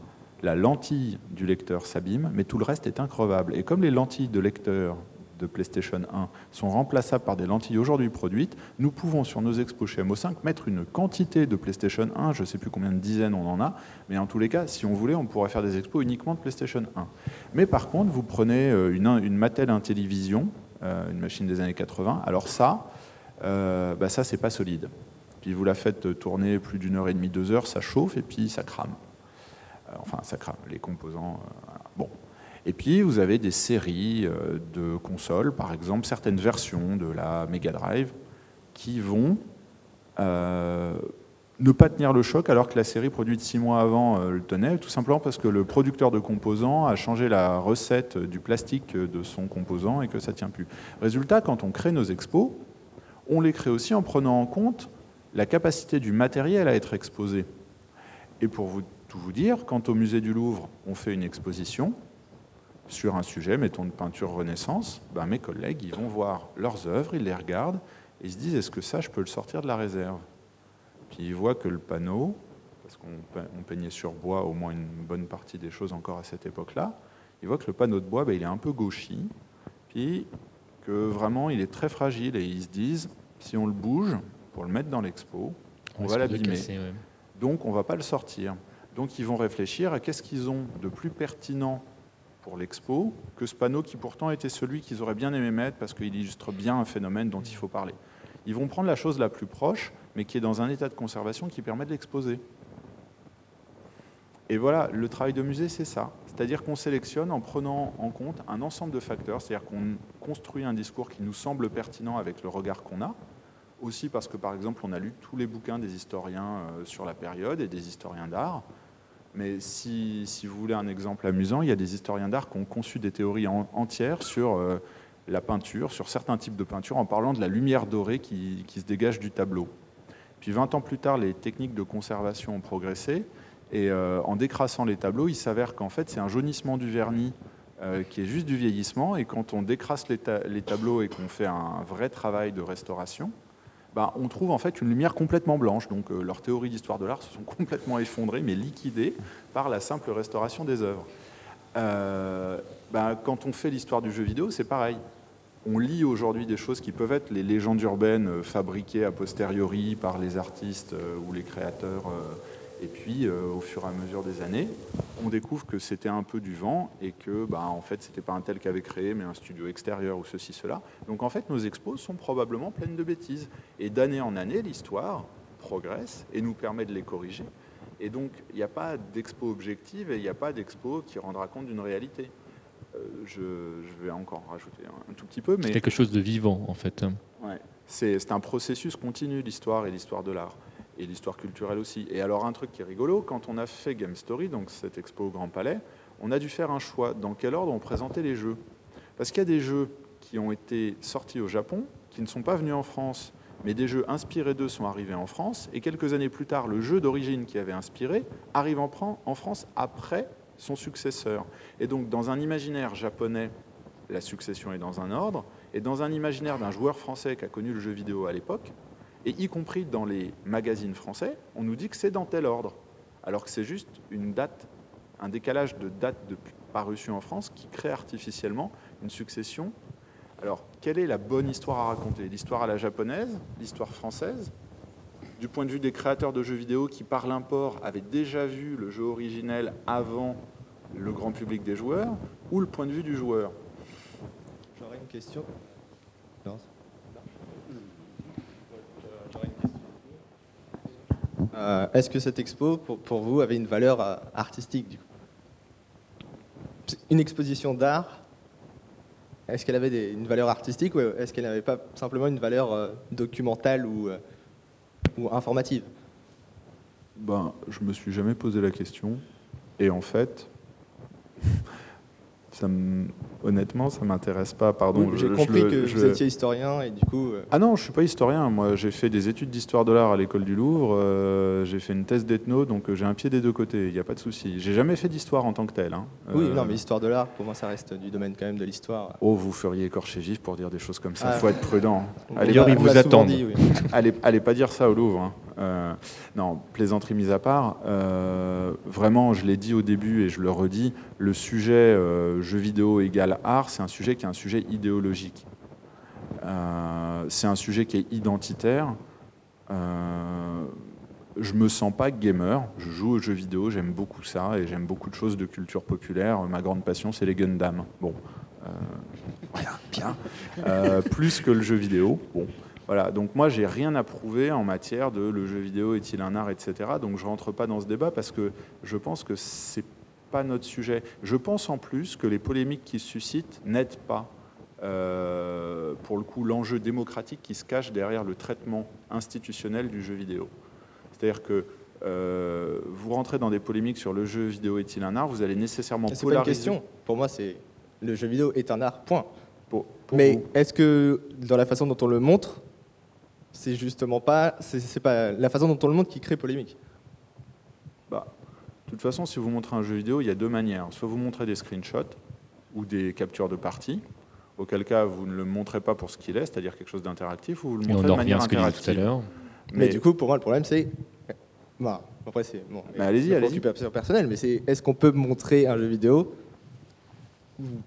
la lentille du lecteur s'abîme, mais tout le reste est increvable. Et comme les lentilles de lecteur de PlayStation 1 sont remplaçables par des lentilles aujourd'hui produites, nous pouvons sur nos expos chez MO5 mettre une quantité de PlayStation 1, je ne sais plus combien de dizaines on en a, mais en tous les cas, si on voulait, on pourrait faire des expos uniquement de PlayStation 1. Mais par contre, vous prenez euh, une, une Mattel Intellivision, euh, une machine des années 80. Alors ça, euh, bah ça c'est pas solide. Puis vous la faites tourner plus d'une heure et demie, deux heures, ça chauffe et puis ça crame. Euh, enfin, ça crame, les composants. bon. Et puis vous avez des séries de consoles, par exemple certaines versions de la Mega Drive, qui vont ne pas tenir le choc alors que la série produite six mois avant euh, le tenait, tout simplement parce que le producteur de composants a changé la recette du plastique de son composant et que ça tient plus. Résultat, quand on crée nos expos, on les crée aussi en prenant en compte la capacité du matériel à être exposé. Et pour tout vous dire, quand au musée du Louvre, on fait une exposition sur un sujet, mettons de peinture Renaissance, ben mes collègues, ils vont voir leurs œuvres, ils les regardent et ils se disent est-ce que ça, je peux le sortir de la réserve? Puis il voit que le panneau, parce qu'on peignait sur bois au moins une bonne partie des choses encore à cette époque-là, il voit que le panneau de bois, ben, il est un peu gauchi, puis que vraiment il est très fragile et ils se disent, si on le bouge pour le mettre dans l'expo, on, va l'abîmer. Donc on ne va pas le sortir. Donc ils vont réfléchir à qu'est-ce qu'ils ont de plus pertinent pour l'expo que ce panneau qui pourtant était celui qu'ils auraient bien aimé mettre parce qu'il illustre bien un phénomène dont il faut parler. Ils vont prendre la chose la plus proche mais qui est dans un état de conservation qui permet de l'exposer. Et voilà, le travail de musée, c'est ça. C'est-à-dire qu'on sélectionne en prenant en compte un ensemble de facteurs, c'est-à-dire qu'on construit un discours qui nous semble pertinent avec le regard qu'on a, aussi parce que, par exemple, on a lu tous les bouquins des historiens euh, sur la période et des historiens d'art. Mais si, vous voulez un exemple amusant, il y a des historiens d'art qui ont conçu des théories entières sur euh, la peinture, sur certains types de peinture, en parlant de la lumière dorée qui se dégage du tableau. Puis 20 ans plus tard, les techniques de conservation ont progressé. Et euh, en décrassant les tableaux, il s'avère qu'en fait, c'est un jaunissement du vernis euh, qui est juste du vieillissement. Et quand on décrasse les, tableaux et qu'on fait un vrai travail de restauration, bah, on trouve en fait une lumière complètement blanche. Donc euh, leurs théories d'histoire de l'art se sont complètement effondrées, mais liquidées par la simple restauration des œuvres. ben, Quand on fait l'histoire du jeu vidéo, c'est pareil. On lit aujourd'hui des choses qui peuvent être les légendes urbaines fabriquées a posteriori par les artistes ou les créateurs et puis, euh, au fur et à mesure des années, on découvre que c'était un peu du vent et que, bah, en fait, c'était pas un tel qui avait créé, mais un studio extérieur ou ceci, cela. Donc, en fait, nos expos sont probablement pleines de bêtises. Et d'année en année, l'histoire progresse et nous permet de les corriger. Et donc, il n'y a pas d'expo objective et il n'y a pas d'expo qui rendra compte d'une réalité. Euh, je, vais encore rajouter un, tout petit peu. Mais... C'est quelque chose de vivant, en fait. Ouais. C'est un processus continu, l'histoire et l'histoire de l'art et l'histoire culturelle aussi. Et alors un truc qui est rigolo, quand on a fait Game Story, donc cette expo au Grand Palais, on a dû faire un choix dans quel ordre on présentait les jeux? Parce qu'il y a des jeux qui ont été sortis au Japon, qui ne sont pas venus en France, mais des jeux inspirés d'eux sont arrivés en France, et quelques années plus tard, le jeu d'origine qui avait inspiré arrive en France après son successeur. Et donc dans un imaginaire japonais, la succession est dans un ordre, et dans un imaginaire d'un joueur français qui a connu le jeu vidéo à l'époque, et y compris dans les magazines français, on nous dit que c'est dans tel ordre, alors que c'est juste une date, un décalage de date de parution en France qui crée artificiellement une succession. Alors, quelle est la bonne histoire à raconter? L'histoire à la japonaise? L'histoire française? Du point de vue des créateurs de jeux vidéo qui, par l'import, avaient déjà vu le jeu originel avant le grand public des joueurs Ou le point de vue du joueur? J'aurais une question. Euh, est-ce que cette expo, pour, vous, avait une valeur euh, artistique Une exposition d'art, est-ce qu'elle avait une valeur artistique ou est-ce qu'elle n'avait pas simplement une valeur euh, documentale ou, ou informative? Ben, Je me suis jamais posé la question. Et en fait, ça honnêtement, ça m'intéresse pas. Pardon. J'ai compris que vous étiez historien et du coup. Euh, ah non, je suis pas historien. Moi, j'ai fait des études d'histoire de l'art à l'école du Louvre. Euh, j'ai fait une thèse d'ethno, donc euh, j'ai un pied des deux côtés. Il n'y a pas de souci. J'ai jamais fait d'histoire en tant que tel. Hein. Oui, non, mais histoire de l'art, pour moi, ça reste du domaine quand même de l'histoire. Oh, vous feriez écorcher vif pour dire des choses comme ça. Il ah. faut être prudent. Allez, ils vous attendent. allez, allez, pas dire ça au Louvre. Hein. Euh, non, plaisanterie mise à part, euh, vraiment, je l'ai dit au début et je le redis, le sujet euh, jeu vidéo égale art, c'est un sujet qui est un sujet idéologique. c'est un sujet qui est identitaire. je me sens pas gamer, je joue aux jeux vidéo, j'aime beaucoup ça et j'aime beaucoup de choses de culture populaire. Ma grande passion, c'est les Gundam. Bon, bien. plus que le jeu vidéo. Bon. Voilà, donc moi j'ai rien à prouver en matière de le jeu vidéo est-il un art, etc. Donc je rentre pas dans ce débat parce que je pense que c'est pas notre sujet. Je pense en plus que les polémiques qui se suscitent n'aident pas, euh, pour le coup, l'enjeu démocratique qui se cache derrière le traitement institutionnel du jeu vidéo. C'est-à-dire que euh, vous rentrez dans des polémiques sur le jeu vidéo est-il un art, vous allez nécessairement polariser. C'est pas une question. Pour moi, c'est le jeu vidéo est un art. Point. Mais est-ce que dans la façon dont on le montre, c'est justement pas, c'est pas la façon dont on le montre qui crée polémique. Bah, de toute façon, si vous montrez un jeu vidéo, il y a deux manières. Soit vous montrez des screenshots ou des captures de partie, auquel cas vous ne le montrez pas pour ce qu'il est, c'est-à-dire quelque chose d'interactif, ou vous le montrez de manière interactive. Tout à l'heure. Mais, du coup, pour moi, le problème, c'est. Bah, après, c'est. Bon, allez-y, allez-y. personnel, mais c'est est-ce qu'on peut montrer un jeu vidéo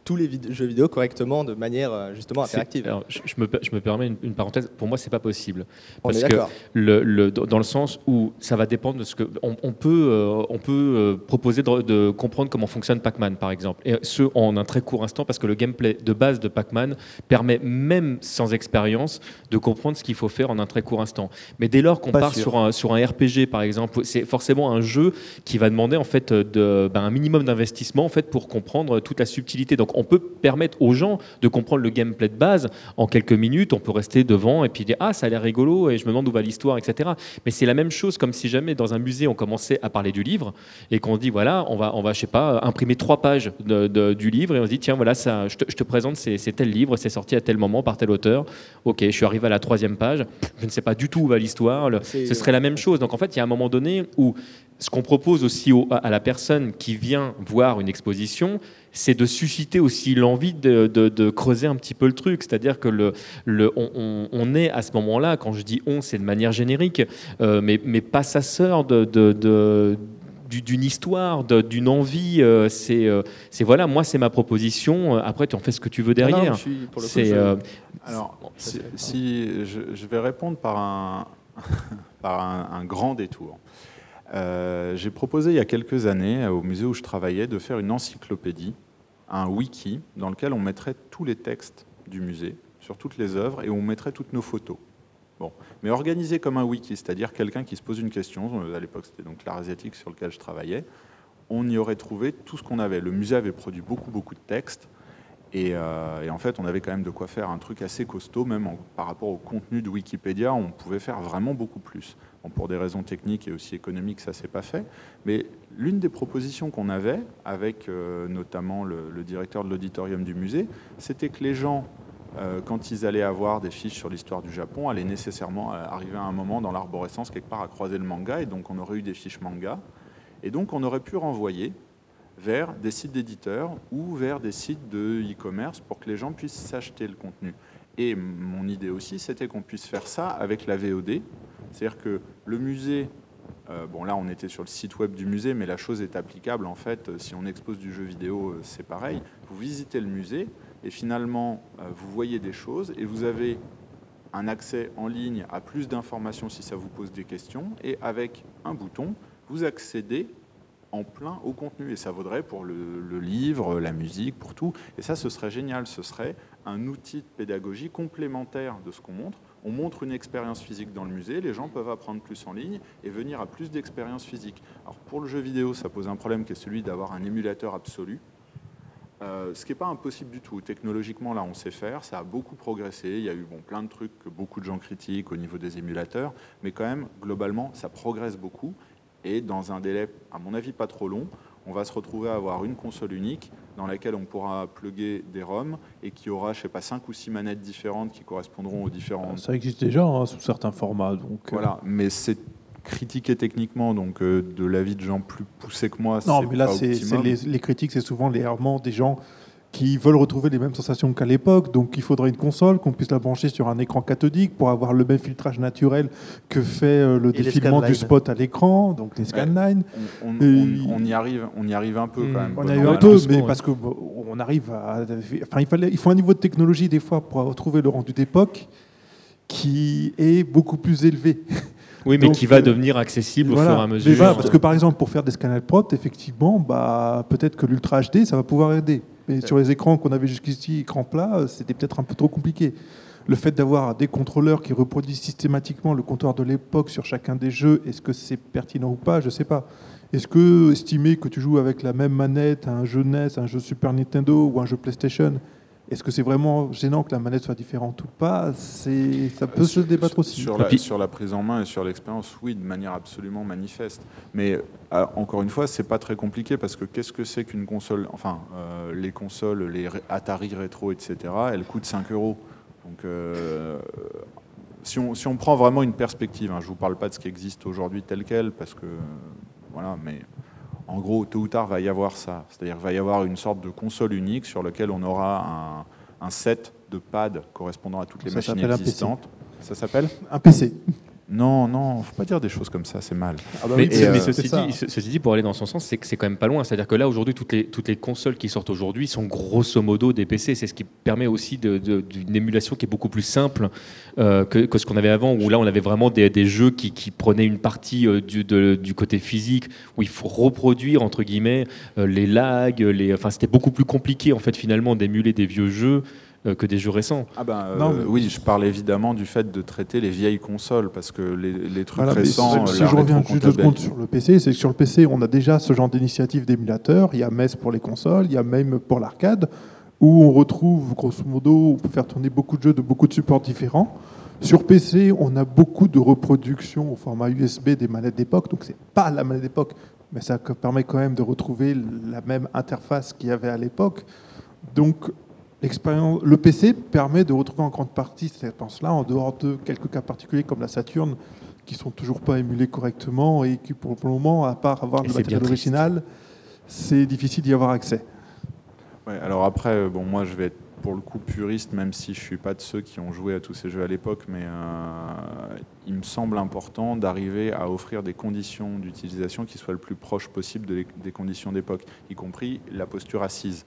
tous les jeux vidéo correctement de manière euh, justement interactive. je, me, je, me, permets une, parenthèse. Pour moi, c'est pas possible. Parce que le, dans le sens où ça va dépendre de ce que on, peut euh, on peut euh, proposer de, comprendre comment fonctionne Pac-Man par exemple, et ce en un très court instant parce que le gameplay de base de Pac-Man permet même sans expérience de comprendre ce qu'il faut faire en un très court instant. Mais dès lors qu'on part sur un sur un RPG par exemple, c'est forcément un jeu qui va demander en fait de, ben, un minimum d'investissement en fait pour comprendre toute la subtilité donc on peut permettre aux gens de comprendre le gameplay de base en quelques minutes. On peut rester devant et puis dire ah ça a l'air rigolo et je me demande où va l'histoire, etc. Mais c'est la même chose comme si jamais dans un musée on commençait à parler du livre et qu'on dit voilà on va on va je sais pas imprimer trois pages du livre et on se dit tiens voilà ça je te, présente c'est tel livre c'est sorti à tel moment par tel auteur. Ok je suis arrivé à la troisième page je ne sais pas du tout où va l'histoire. Ce serait la même chose. Donc en fait il y a un moment donné où ce qu'on propose aussi à la personne qui vient voir une exposition, c'est de susciter aussi l'envie de, creuser un petit peu le truc. C'est-à-dire que le, le on, est à ce moment-là, quand je dis on, c'est de manière générique, euh, mais, mais pas sa sœur de, d'une histoire, d'une envie. c'est, c'est voilà, moi c'est ma proposition. Après, tu en fais ce que tu veux derrière. c'est, alors, si, je, vais répondre par un, par un, grand détour. J'ai proposé il y a quelques années au musée où je travaillais de faire une encyclopédie, un wiki, dans lequel on mettrait tous les textes du musée sur toutes les œuvres et on mettrait toutes nos photos. Bon. Mais organisé comme un wiki, c'est-à-dire quelqu'un qui se pose une question, euh, à l'époque c'était donc l'art asiatique sur lequel je travaillais, on y aurait trouvé tout ce qu'on avait. Le musée avait produit beaucoup, beaucoup de textes, et, euh, en fait on avait quand même de quoi faire un truc assez costaud, même par rapport au contenu de Wikipédia, on pouvait faire vraiment beaucoup plus. Pour des raisons techniques et aussi économiques, ça s'est pas fait, mais l'une des propositions qu'on avait, avec euh, notamment le directeur de l'auditorium du musée, c'était que les gens euh, quand ils allaient avoir des fiches sur l'histoire du Japon, allaient nécessairement euh, arriver à un moment dans l'arborescence quelque part à croiser le manga, et donc on aurait eu des fiches manga, et donc on aurait pu renvoyer vers des sites d'éditeurs ou vers des sites de e-commerce pour que les gens puissent s'acheter le contenu. Et mon idée aussi, c'était qu'on puisse faire ça avec la VOD, c'est-à-dire que le musée euh, bon, là, on était sur le site web du musée, mais la chose est applicable. En fait, si on expose du jeu vidéo, c'est pareil. Vous visitez le musée, et finalement, euh, vous voyez des choses et vous avez un accès en ligne à plus d'informations si ça vous pose des questions, et avec un bouton, vous accédez en plein au contenu. Et ça vaudrait pour le, livre, la musique, pour tout. Et ça, ce serait génial. Ce serait un outil de pédagogie complémentaire de ce qu'on montre. On montre une expérience physique dans le musée, les gens peuvent apprendre plus en ligne et venir à plus d'expériences physiques. Alors pour le jeu vidéo, ça pose un problème qui est celui d'avoir un émulateur absolu. Euh, ce qui n'est pas impossible du tout. Technologiquement, là, on sait faire. Ça a beaucoup progressé. Il y a eu bon, plein de trucs que beaucoup de gens critiquent au niveau des émulateurs. Mais quand même, globalement, ça progresse beaucoup. Et dans un délai, à mon avis, pas trop long, on va se retrouver à avoir une console unique dans laquelle on pourra plugger des ROM et qui aura, je sais pas, cinq ou six manettes différentes qui correspondront aux différents. Ça existe déjà hein, sous certains formats. Donc, euh. voilà, mais c'est critiquer techniquement, donc euh, de l'avis de gens plus poussés que moi. Non, mais là, c'est les, critiques, c'est souvent les errements des gens qui veulent retrouver les mêmes sensations qu'à l'époque. Donc, il faudrait une console, qu'on puisse la brancher sur un écran cathodique pour avoir le même filtrage naturel que fait euh, le défilement du spot à l'écran, donc les scanlines. On, y arrive, on y arrive un peu quand même. On y arrive un peu, mais parce que on arrive à. Enfin, il, fallait, il faut un niveau de technologie des fois pour retrouver le rendu d'époque qui est beaucoup plus élevé. Oui, mais qui va euh, devenir accessible au fur et à mesure. parce que par exemple, pour faire des scanners propres, effectivement, bah, peut-être que l'Ultra HD, ça va pouvoir aider. Mais sur les écrans qu'on avait jusqu'ici, écran plat, c'était peut-être un peu trop compliqué. Le fait d'avoir des contrôleurs qui reproduisent systématiquement le comptoir de l'époque sur chacun des jeux, est-ce que c'est pertinent ou pas? Je ne sais pas. Est-ce que estimer que tu joues avec la même manette un jeu NES, un jeu Super Nintendo ou un jeu PlayStation, est-ce que c'est vraiment gênant que la manette soit différente ou pas? Ça peut se débattre aussi. Sur la, sur la, prise en main et sur l'expérience, oui, de manière absolument manifeste. Mais euh, encore une fois, c'est pas très compliqué parce que qu'est-ce que c'est qu'une console? Enfin, euh, les consoles, les Atari rétro, etc., elles coûtent 5 euros. Donc, euh, si, on, si, on, prend vraiment une perspective, hein, je vous parle pas de ce qui existe aujourd'hui tel quel, parce que voilà, mais en gros, tôt ou tard, va y avoir ça. C'est-à-dire qu'il va y avoir une sorte de console unique sur laquelle on aura un, set de pads correspondant à toutes les machines existantes. Ça s'appelle Un PC. Non, non, faut pas dire des choses comme ça, c'est mal. Ah bah mais, euh, ceci, dit, pour aller dans son sens, c'est que c'est quand même pas loin. C'est-à-dire que là, aujourd'hui, toutes les, toutes les consoles qui sortent aujourd'hui sont grosso modo des PC. C'est ce qui permet aussi d'une émulation qui est beaucoup plus simple euh, que, ce qu'on avait avant, où là, on avait vraiment des, jeux qui, prenaient une partie euh, du, du, côté physique, où il faut reproduire, entre guillemets, les lags. Les, enfin, c'était beaucoup plus compliqué, en fait, finalement, d'émuler des vieux jeux que des jeux récents. Ah ben, euh, Oui, je parle évidemment du fait de traiter les vieilles consoles, parce que les, trucs récents... Si, je reviens juste deux secondes sur le PC, c'est que sur le PC, on a déjà ce genre d'initiative d'émulateur. Il y a MES pour les consoles, il y a même pour l'arcade, où on retrouve, grosso modo, on peut faire tourner beaucoup de jeux de beaucoup de supports différents. Sur PC, on a beaucoup de reproductions au format USB des manettes d'époque, donc c'est pas la manette d'époque, mais ça permet quand même de retrouver la même interface qu'il y avait à l'époque. Donc le PC permet de retrouver en grande partie cette expérience-là, en dehors de quelques cas particuliers comme la Saturn, qui sont toujours pas émulés correctement et qui, pour le moment, à part avoir le matériel original, c'est difficile d'y avoir accès. alors après, bon, moi, je vais être pour le coup puriste, même si je suis pas de ceux qui ont joué à tous ces jeux à l'époque, mais il me semble important d'arriver à offrir des conditions d'utilisation qui soient le plus proches possible des conditions d'époque, y compris la posture assise.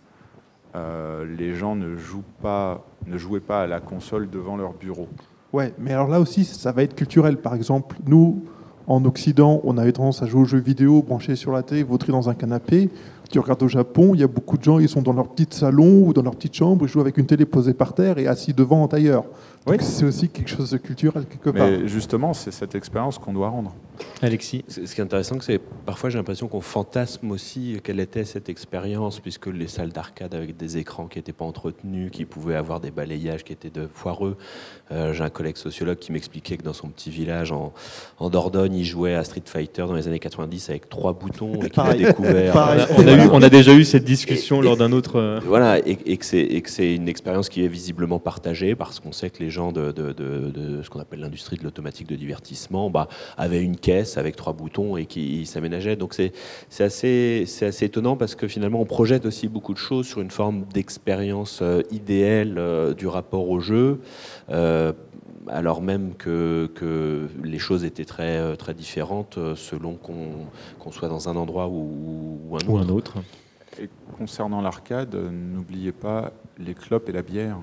Les gens ne jouent pas, ne jouaient pas à la console devant leur bureau. Ouais, mais alors là aussi, ça va être culturel. Par exemple, nous, en Occident, on avait tendance à jouer aux jeux vidéo branchés sur la télé, vautrer dans un canapé. Tu regardes au Japon, il y a beaucoup de gens, ils sont dans leur petit salon ou dans leur petite chambre, ils jouent avec une télé posée par terre et assis devant en tailleur. Oui. C'est aussi quelque chose de culturel quelque part. Mais justement, c'est cette expérience qu'on doit rendre. Alexis Ce qui est intéressant, c'est parfois j'ai l'impression qu'on fantasme aussi quelle était cette expérience, puisque les salles d'arcade avec des écrans qui n'étaient pas entretenus, qui pouvaient avoir des balayages qui étaient de foireux. Euh, j'ai un collègue sociologue qui m'expliquait que dans son petit village en, en, Dordogne, il jouait à Street Fighter dans les années 90 avec trois boutons et qu'il a découvert. on, a déjà eu cette discussion lors d'un autre. Euh, voilà, et, et que c'est une expérience qui est visiblement partagée parce qu'on sait que les gens de, de, de, ce qu'on appelle l'industrie de l'automatique de divertissement bah, avaient une caisse avec trois boutons et qui s'aménageaient. Donc c'est assez, assez étonnant parce que finalement on projette aussi beaucoup de choses sur une forme d'expérience euh, idéale euh, du rapport au jeu alors même que, que, les choses étaient très, très différentes selon qu'on soit dans un endroit ou, ou un Un autre. Et concernant l'arcade, n'oubliez pas les clopes et la bière.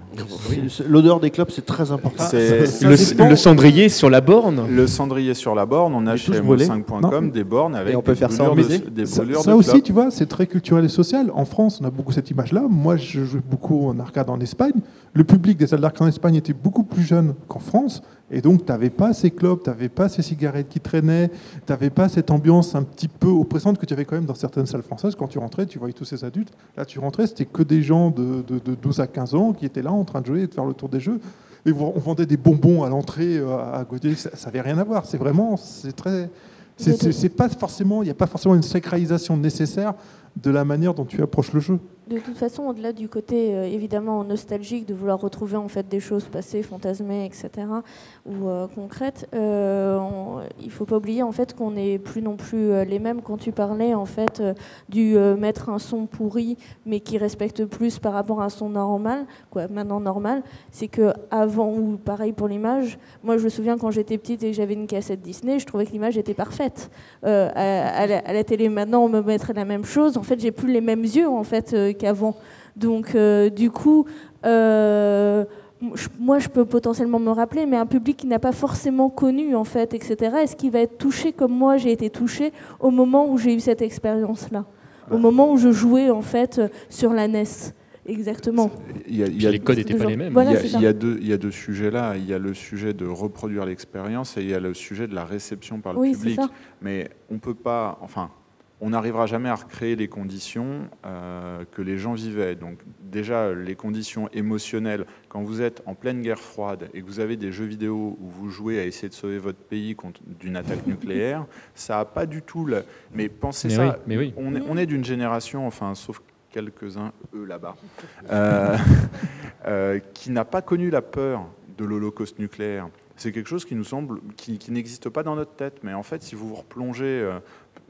L'odeur des clopes, c'est très important. le, cendrier sur la borne Le cendrier sur la borne, on a chez mo5.com des bornes avec et on peut des faire ça en de, des Ça, ça aussi, tu vois, c'est très culturel et social. En France, on a beaucoup cette image-là. Moi, je joue beaucoup en arcade en Espagne. Le public des salles d'arcade en Espagne était beaucoup plus jeune qu'en France. Et donc, tu n'avais pas ces clopes, tu n'avais pas ces cigarettes qui traînaient, tu n'avais pas cette ambiance un petit peu oppressante que tu avais quand même dans certaines salles françaises. Quand tu rentrais, tu voyais tous ces adultes. Là, tu rentrais, c'était que des gens de, 12 à 15 ans qui étaient là en train de jouer et de faire le tour des jeux. Et on vendait des bonbons à l'entrée, euh, à côté. Ça n'avait rien à voir. C'est vraiment, c'est très. C'est pas forcément, il n'y a pas forcément une sacralisation nécessaire de la manière dont tu approches le jeu. De toute façon, au-delà du côté euh, évidemment nostalgique de vouloir retrouver en fait des choses passées, fantasmées, etc., ou euh, concrètes, euh, il faut pas oublier en fait qu'on n'est plus non plus euh, les mêmes. Quand tu parlais en fait du mettre un son pourri, mais qui respecte plus par rapport à un son normal, quoi, maintenant normal, c'est que avant ou pareil pour l'image. Moi, je me souviens quand j'étais petite et j'avais une cassette Disney, je trouvais que l'image était parfaite. À, à, la, à, la, télé maintenant, on me mettrait la même chose. En fait, j'ai plus les mêmes yeux en fait qu'avant. Donc, euh, du coup, euh, moi, je peux potentiellement me rappeler, mais un public qui n'a pas forcément connu, en fait, etc., est-ce qu'il va être touché comme moi j'ai été touché au moment où j'ai eu cette expérience-là? Au moment où je jouais, en fait, sur la NES Exactement. Il y a, les codes n'étaient pas les mêmes. il, y a, deux, il y a deux sujets là. Il y a le sujet de reproduire l'expérience et il y a le sujet de la réception par le public. Mais on peut pas, enfin, on n'arrivera jamais à recréer les conditions euh, que les gens vivaient. Donc déjà, les conditions émotionnelles, quand vous êtes en pleine guerre froide et que vous avez des jeux vidéo où vous jouez à essayer de sauver votre pays contre d'une attaque nucléaire, ça n'a pas du tout le... Mais pensez ça, mais oui. on est, d'une génération, enfin, sauf quelques-uns, eux là-bas, euh, euh, qui n'a pas connu la peur de l'Holocauste nucléaire. C'est quelque chose qui nous semble, qui, n'existe pas dans notre tête. Mais en fait, si vous vous replongez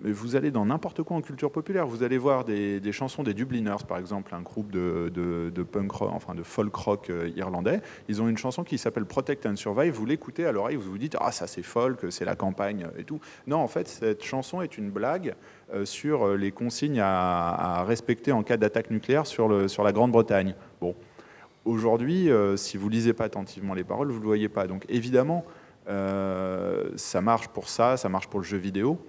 vous allez dans n'importe quoi en culture populaire. Vous allez voir des, chansons des Dubliners, par exemple, un groupe de, punk rock, enfin de folk rock euh, irlandais. Ils ont une chanson qui s'appelle Protect and Survive. Vous l'écoutez à l'oreille, vous vous dites ah ça c'est folk, c'est la campagne et tout. Non, en fait, cette chanson est une blague euh, sur euh, les consignes à, respecter en cas d'attaque nucléaire sur, la Grande-Bretagne. Bon, aujourd'hui, si vous lisez pas attentivement les paroles, vous le voyez pas. Donc évidemment, ça marche pour ça, ça marche pour le jeu vidéo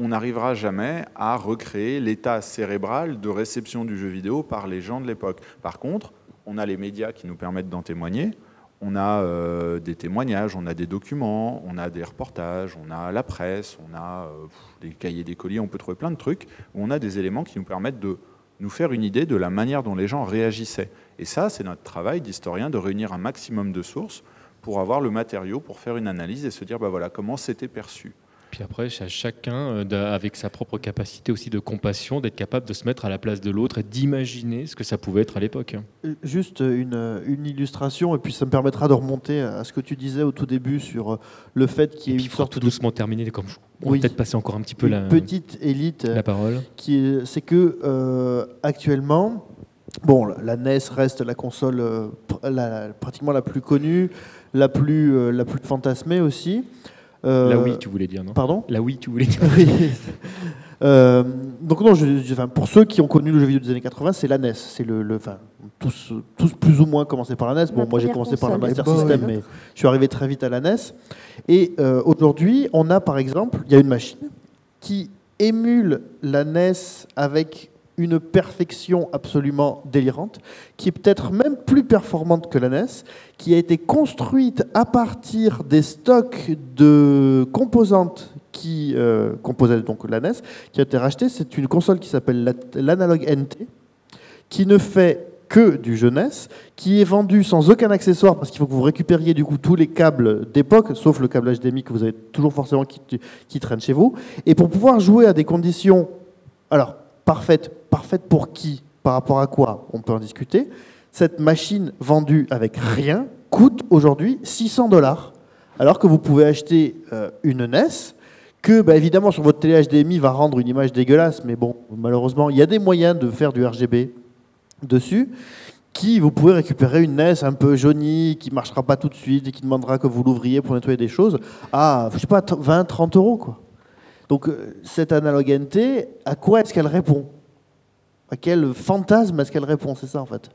on n'arrivera jamais à recréer l'état cérébral de réception du jeu vidéo par les gens de l'époque. Par contre, on a les médias qui nous permettent d'en témoigner. On a euh, des témoignages, on a des documents, on a des reportages, on a la presse, on a euh, des cahiers des on peut trouver plein de trucs où on a des éléments qui nous permettent de nous faire une idée de la manière dont les gens réagissaient. Et ça, c'est notre travail d'historien de réunir un maximum de sources pour avoir le matériau, pour faire une analyse et se dire, bah voilà, comment c'était perçu. Puis après, c'est à chacun, euh, avec sa propre capacité aussi de compassion, d'être capable de se mettre à la place de l'autre et d'imaginer ce que ça pouvait être à l'époque. Euh, juste une, une, illustration, et puis ça me permettra de remonter à ce que tu disais au tout début sur euh, le fait qu'il y ait une sorte tout doucement terminer, comme on peut-être passer encore un petit peu une la petite élite. La parole. Qui c'est que actuellement, Bon, la NES reste la console pratiquement la plus connue, la plus, la plus fantasmée aussi. La Wii, tu voulais dire, non Pardon La Wii, tu voulais dire. Euh, donc non, je, pour ceux qui ont connu le jeu vidéo des années 80, c'est la NES. C'est le, le enfin, tous, tous plus ou moins commencé par la NES. Bon, moi j'ai commencé par la Master System, mais je suis arrivé très vite à la NES. Et euh, aujourd'hui, on a par exemple, il y a une machine qui émule la NES avec une perfection absolument délirante, qui est peut-être même plus performante que la NES, qui a été construite à partir des stocks de composantes qui euh, composait donc la NES, qui a été rachetée. C'est une console qui s'appelle l'Analog NT, qui ne fait que du jeunesse, qui est vendue sans aucun accessoire parce qu'il faut que vous récupériez du coup tous les câbles d'époque, sauf le câble HDMI que vous avez toujours forcément qui, qui traîne chez vous. Et pour pouvoir jouer à des conditions, alors parfaites, parfaites pour qui, par rapport à quoi, on peut en discuter. Cette machine vendue avec rien coûte aujourd'hui 600 dollars, alors que vous pouvez acheter euh, une NES que bah, évidemment sur votre télé HDMI va rendre une image dégueulasse, mais bon, malheureusement, il y a des moyens de faire du RGB dessus, qui vous pouvez récupérer une NES un peu jaunie, qui marchera pas tout de suite et qui demandera que vous l'ouvriez pour nettoyer des choses, à, je sais pas, 20, 30 euros, quoi. Donc, euh, cette analogue à quoi est-ce qu'elle répond? À quel fantasme est-ce qu'elle répond? C'est ça, en fait.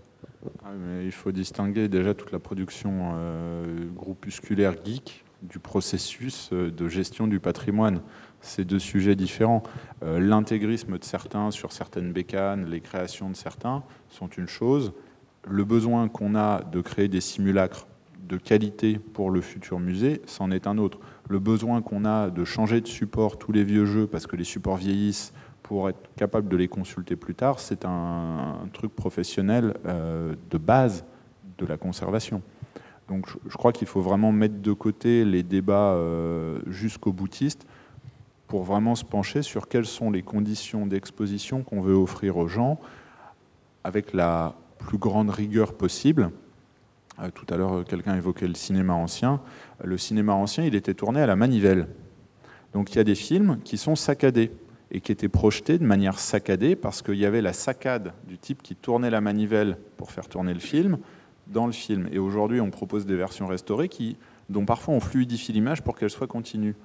Ah, il faut distinguer déjà toute la production euh, groupusculaire geek du processus euh, de gestion du patrimoine. C'est deux sujets différents. L'intégrisme de certains sur certaines bécanes, les créations de certains sont une chose. Le besoin qu'on a de créer des simulacres de qualité pour le futur musée, c'en est un autre. Le besoin qu'on a de changer de support tous les vieux jeux parce que les supports vieillissent pour être capable de les consulter plus tard, c'est un, truc professionnel euh, de base de la conservation. Donc je, crois qu'il faut vraiment mettre de côté les débats euh, jusqu'au boutiste pour vraiment se pencher sur quelles sont les conditions d'exposition qu'on veut offrir aux gens avec la plus grande rigueur possible. Euh, tout à l'heure, quelqu'un évoquait le cinéma ancien. Le cinéma ancien, il était tourné à la manivelle. Donc il y a des films qui sont saccadés et qui étaient projetés de manière saccadée parce qu'il y avait la saccade du type qui tournait la manivelle pour faire tourner le film, dans le film. Et aujourd'hui, on propose des versions restaurées qui, dont parfois on fluidifie l'image pour qu'elle soit continue.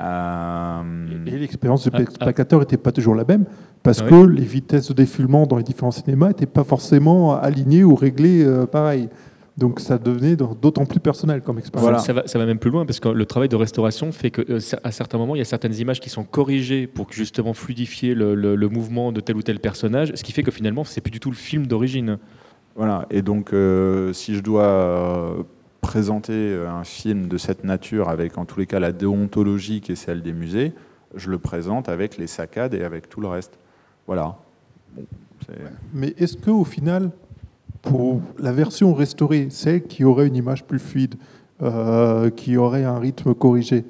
Euh, et, l'expérience du ah, ah. spectateur n'était pas toujours la même, parce ah que les vitesses de défilement dans les différents cinémas n'étaient pas forcément alignées ou réglées euh, pareil. Donc ça devenait d'autant plus personnel comme expérience. Ça, va, ça, va, même plus loin parce que le travail de restauration fait qu'à euh, à certains moments, il y a certaines images qui sont corrigées pour justement fluidifier le, le mouvement de tel ou tel personnage, ce qui fait que finalement, c'est plus du tout le film d'origine. Voilà, et donc euh, si je dois euh, présenter un film de cette nature avec en tous les cas la déontologie qui est celle des musées, je le présente avec les saccades et avec tout le reste. Voilà. Mais est-ce qu'au final, pour la version restaurée, celle qui aurait une image plus fluide, qui aurait un rythme corrigé,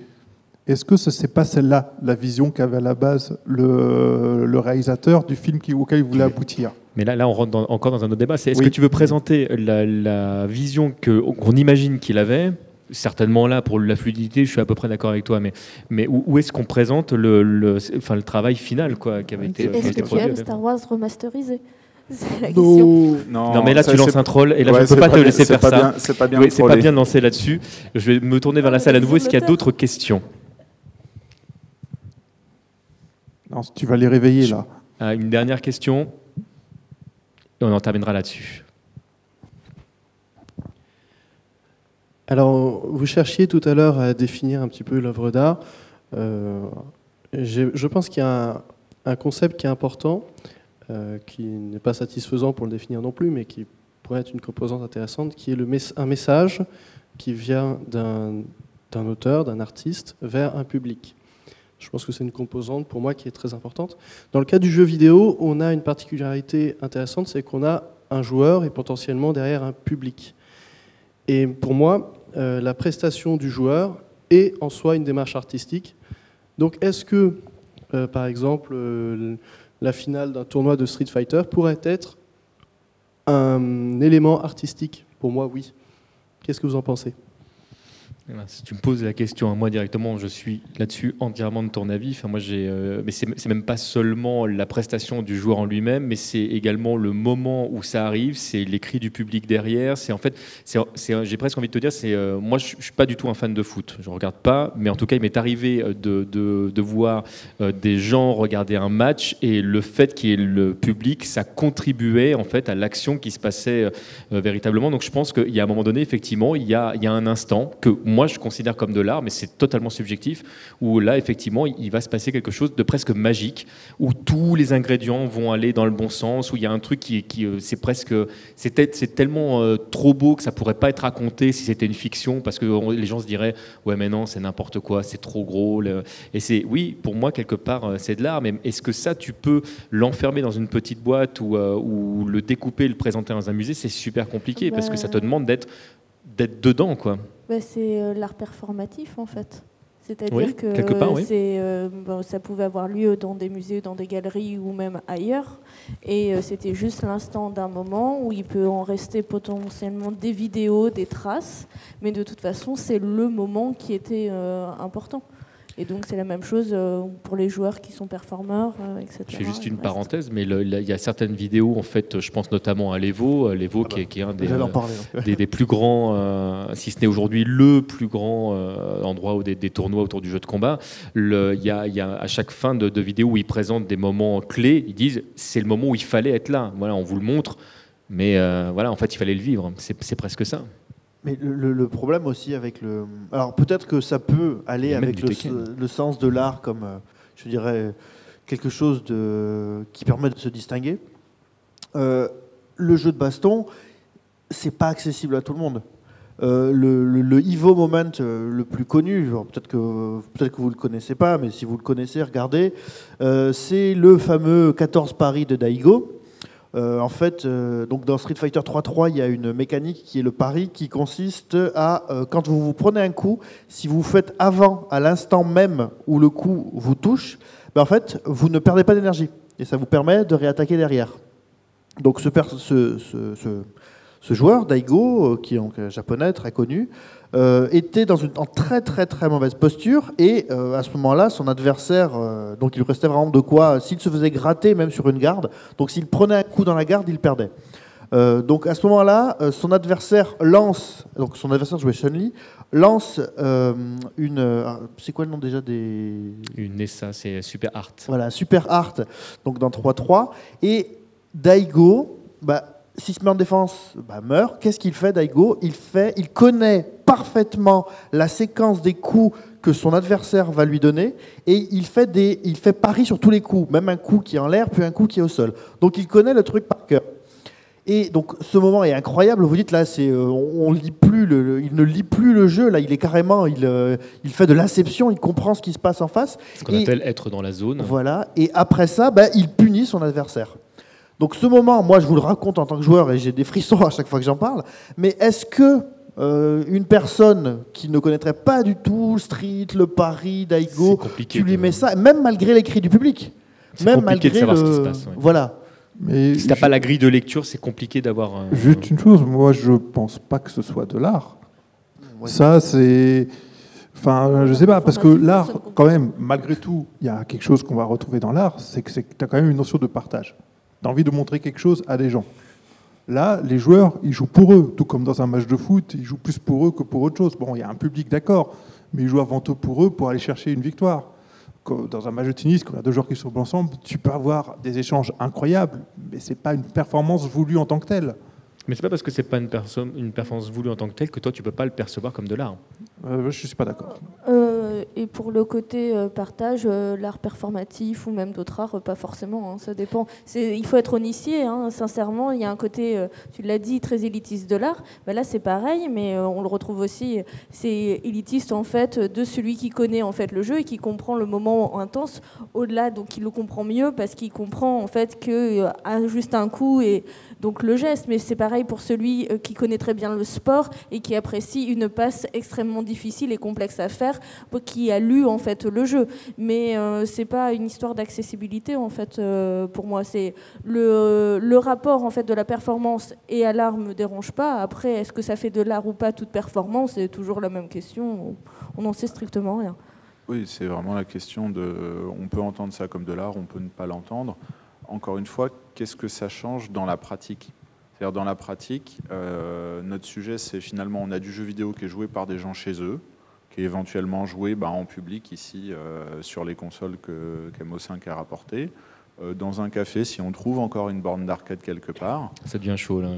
est-ce que ce n'est pas celle-là, la vision qu'avait à la base le, réalisateur du film auquel il voulait aboutir? Mais là, là, on rentre encore dans un autre débat. est-ce que tu veux présenter la, vision qu'on imagine qu'il avait? Certainement là, pour la fluidité, je suis à peu près d'accord avec toi, mais, mais où, est-ce qu'on présente le, le, enfin, le travail final quoi, qui avait été, Est-ce que tu aimes Star Wars remasterisé? C'est la question. Non, mais là tu lances un troll et là je ne peux pas, te laisser faire ça. C'est pas bien, c'est pas bien de lancer là-dessus. Je vais me tourner vers la salle à nouveau. Est-ce qu'il y a d'autres questions? Non, tu vas les réveiller là. Ah, une dernière question et on en terminera là-dessus. Alors, vous cherchiez tout à l'heure à définir un petit peu l'œuvre d'art. Euh, je pense qu'il y a un, concept qui est important, euh, qui n'est pas satisfaisant pour le définir non plus, mais qui pourrait être une composante intéressante, qui est le un message qui vient d'un auteur, d'un artiste, vers un public. Je pense que c'est une composante pour moi qui est très importante. Dans le cas du jeu vidéo, on a une particularité intéressante, c'est qu'on a un joueur et potentiellement derrière un public. Et pour moi, euh, la prestation du joueur est en soi une démarche artistique. Donc est-ce que, euh, par exemple, la finale d'un tournoi de Street Fighter pourrait être un élément artistique Pour moi, oui. Qu'est-ce que vous en pensez? Si tu me poses la question à moi directement, je suis là-dessus entièrement de ton avis. Enfin, moi, j'ai, euh, mais c'est même pas seulement la prestation du joueur en lui-même, mais c'est également le moment où ça arrive, c'est les cris du public derrière. C'est en fait, j'ai presque envie de te dire, c'est euh, moi, je, suis pas du tout un fan de foot. Je regarde pas, mais en tout cas, il m'est arrivé euh, de, de, de voir des gens regarder un match et le fait qu'il y ait le public, ça contribuait en fait à l'action qui se passait véritablement. Donc, je pense qu'il y a un moment donné, effectivement, il y a, il y a un instant que moi je considère comme de l'art, mais c'est totalement subjectif, où là effectivement il va se passer quelque chose de presque magique, où tous les ingrédients vont aller dans le bon sens, où il y a un truc qui, qui euh, c'est presque, c'est tellement euh, trop beau que ça pourrait pas être raconté si c'était une fiction, parce que les gens se diraient ouais mais non c'est n'importe quoi, c'est trop gros, et c'est oui pour moi quelque part euh, c'est de l'art, mais est-ce que ça tu peux l'enfermer dans une petite boîte ou, ou le découper, le présenter dans un musée, c'est super compliqué parce que ça te demande d'être d'être dedans quoi. Bah, c'est euh, l'art performatif en fait. C'est-à-dire que euh, ça pouvait avoir lieu dans des musées, dans des galeries ou même ailleurs. Et euh, c'était juste l'instant d'un moment où il peut en rester potentiellement des vidéos, des traces. Mais de toute façon, c'est le moment qui était important. Et donc c'est la même chose euh, pour les joueurs qui sont performeurs, euh, etc. Je fais juste une parenthèse, mais il y a certaines vidéos, en fait, je pense notamment à l'Evo, euh, l'Evo ah qui, est un des, des, plus grands, si ce n'est aujourd'hui le plus grand endroit où des, tournois autour du jeu de combat. Il y, a, à chaque fin de, de vidéo où ils présentent des moments clés, ils disent c'est le moment où il fallait être là. Voilà, on vous le montre, mais voilà, en fait, il fallait le vivre. C'est presque ça. Mais le, problème aussi avec le. Alors peut-être que ça peut aller avec le, sens de l'art comme, euh, je dirais, quelque chose de, qui permet de se distinguer. Euh, le jeu de baston, c'est pas accessible à tout le monde. Euh, le, le, Evo Moment le plus connu, peut-être que, peut que vous ne le connaissez pas, mais si vous le connaissez, regardez, c'est le fameux 14 Paris de Daigo. Euh, en fait, euh, donc dans Street Fighter 3.3, il y a une mécanique qui est le pari, qui consiste à, euh, quand vous vous prenez un coup, si vous faites avant, à l'instant même où le coup vous touche, ben en fait, vous ne perdez pas d'énergie. Et ça vous permet de réattaquer derrière. Donc ce, joueur, Daigo, qui est donc japonais, très connu, euh, était dans une en très très très mauvaise posture et euh, à ce moment-là, son adversaire, euh, donc il restait vraiment de quoi, s'il se faisait gratter même sur une garde, donc s'il prenait un coup dans la garde, il perdait. donc à ce moment-là, son adversaire lance, donc son adversaire jouait Chun-Li, lance une, c'est quoi le nom déjà des Une Nessa, c'est Super Art. Voilà, Super Art, donc dans 3-3 et Daigo, bah s'il se met en défense, bah, meurt. Qu'est-ce qu'il fait, Daigo? Il, fait, il connaît parfaitement la séquence des coups que son adversaire va lui donner et il fait, des, il fait pari sur tous les coups, même un coup qui est en l'air, puis un coup qui est au sol. Donc il connaît le truc par cœur. Et donc ce moment est incroyable. Vous dites là, c'est, euh, on, lit plus, le, il ne lit plus le jeu. Là, il est carrément, il, euh, il fait de l'inception, il comprend ce qui se passe en face. Ce qu'on appelle être dans la zone. Voilà. Et après ça, bah, il punit son adversaire. Donc ce moment, moi je vous le raconte en tant que joueur et j'ai des frissons à chaque fois que j'en parle, mais est-ce que euh, une personne qui ne connaîtrait pas du tout Street, le Paris, Daigo, tu lui mets ça, même malgré les cris du public, même malgré de savoir ce qui se passe, voilà. Mais si t'as pas la grille de lecture, c'est compliqué d'avoir. Juste une chose, moi je pense pas que ce soit de l'art. Ça c'est, enfin je sais pas, parce que l'art, quand même, malgré tout, il y a quelque chose qu'on va retrouver dans l'art, c'est que tu as quand même une notion de partage envie de montrer quelque chose à des gens. Là, les joueurs, ils jouent pour eux, tout comme dans un match de foot, ils jouent plus pour eux que pour autre chose. Bon, il y a un public, d'accord, mais ils jouent avant tout pour eux pour aller chercher une victoire. Dans un match de tennis, quand il y a deux joueurs qui sont ensemble, tu peux avoir des échanges incroyables, mais ce n'est pas une performance voulue en tant que telle. Mais c'est pas parce que c'est pas une, une performance voulue en tant que telle que toi tu peux pas le percevoir comme de l'art. Euh, je ne suis pas d'accord. Euh, et pour le côté euh, partage, l'art performatif ou même d'autres arts, pas forcément, hein, ça dépend. Il faut être initié, hein, sincèrement. Il y a un côté, tu l'as dit, très élitiste de l'art. Ben là, c'est pareil, mais on le retrouve aussi. C'est élitiste en fait de celui qui connaît en fait le jeu et qui comprend le moment intense au-delà, donc il le comprend mieux parce qu'il comprend en fait que juste un coup et donc le geste. Mais c'est pareil pour celui qui connaît très bien le sport et qui apprécie une passe extrêmement difficile et complexe à faire, qui qui a lu en fait le jeu. Mais euh, c'est pas une histoire d'accessibilité en fait euh, pour moi. C'est le, le, rapport en fait de la performance et à l'art me dérange pas. Après, est-ce que ça fait de l'art ou pas toute performance C'est toujours la même question. On n'en sait strictement rien. Oui, c'est vraiment la question de. On peut entendre ça comme de l'art, on peut ne pas l'entendre. Encore une fois, qu'est-ce que ça change dans la pratique? C'est-à-dire dans la pratique, euh, notre sujet, c'est finalement, on a du jeu vidéo qui est joué par des gens chez eux, qui est éventuellement joué bah, en public ici euh, sur les consoles que qu'MO5 a rapportées. Euh, dans un café, si on trouve encore une borne d'arcade quelque part. Ça devient chaud là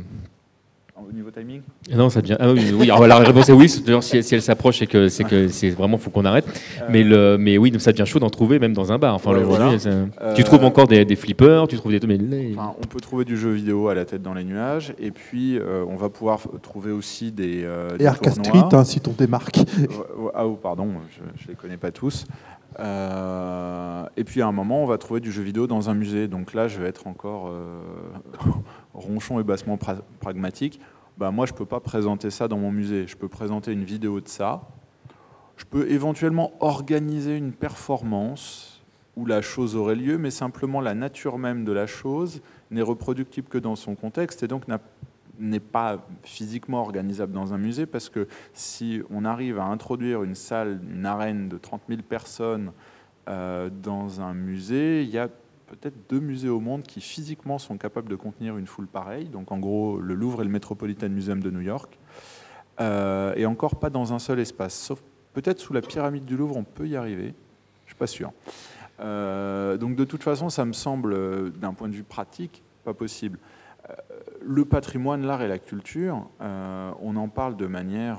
au niveau timing Non, ça devient. Ah, oui, oui. Alors, la réponse est oui. Si, si elle s'approche, c'est que c'est que c'est vraiment faut qu'on arrête. Mais le, mais oui, ça devient chaud d'en trouver même dans un bar. Enfin, tu trouves encore des, des, flippers, tu trouves des. Mais... Enfin, on peut trouver du jeu vidéo à la tête dans les nuages, et puis euh, on va pouvoir trouver aussi des. Euh, et Arca Street, hein, si ton démarque. ah oh, pardon, je, ne les connais pas tous. Euh, et puis à un moment, on va trouver du jeu vidéo dans un musée. Donc là, je vais être encore ronchon et bassement pragmatique, bah moi je ne peux pas présenter ça dans mon musée. Je peux présenter une vidéo de ça. Je peux éventuellement organiser une performance où la chose aurait lieu, mais simplement la nature même de la chose n'est reproductible que dans son contexte et donc n'est pas physiquement organisable dans un musée parce que si on arrive à introduire une salle, une arène de 30 000 personnes euh, dans un musée, il y a peut-être deux musées au monde qui physiquement sont capables de contenir une foule pareille. Donc en gros, le Louvre et le Metropolitan Museum de New York. Euh, et encore pas dans un seul espace. Sauf peut-être sous la pyramide du Louvre, on peut y arriver. Je suis pas sûr. Euh, donc de toute façon, ça me semble, d'un point de vue pratique, pas possible. Le patrimoine, l'art et la culture, on en parle de manière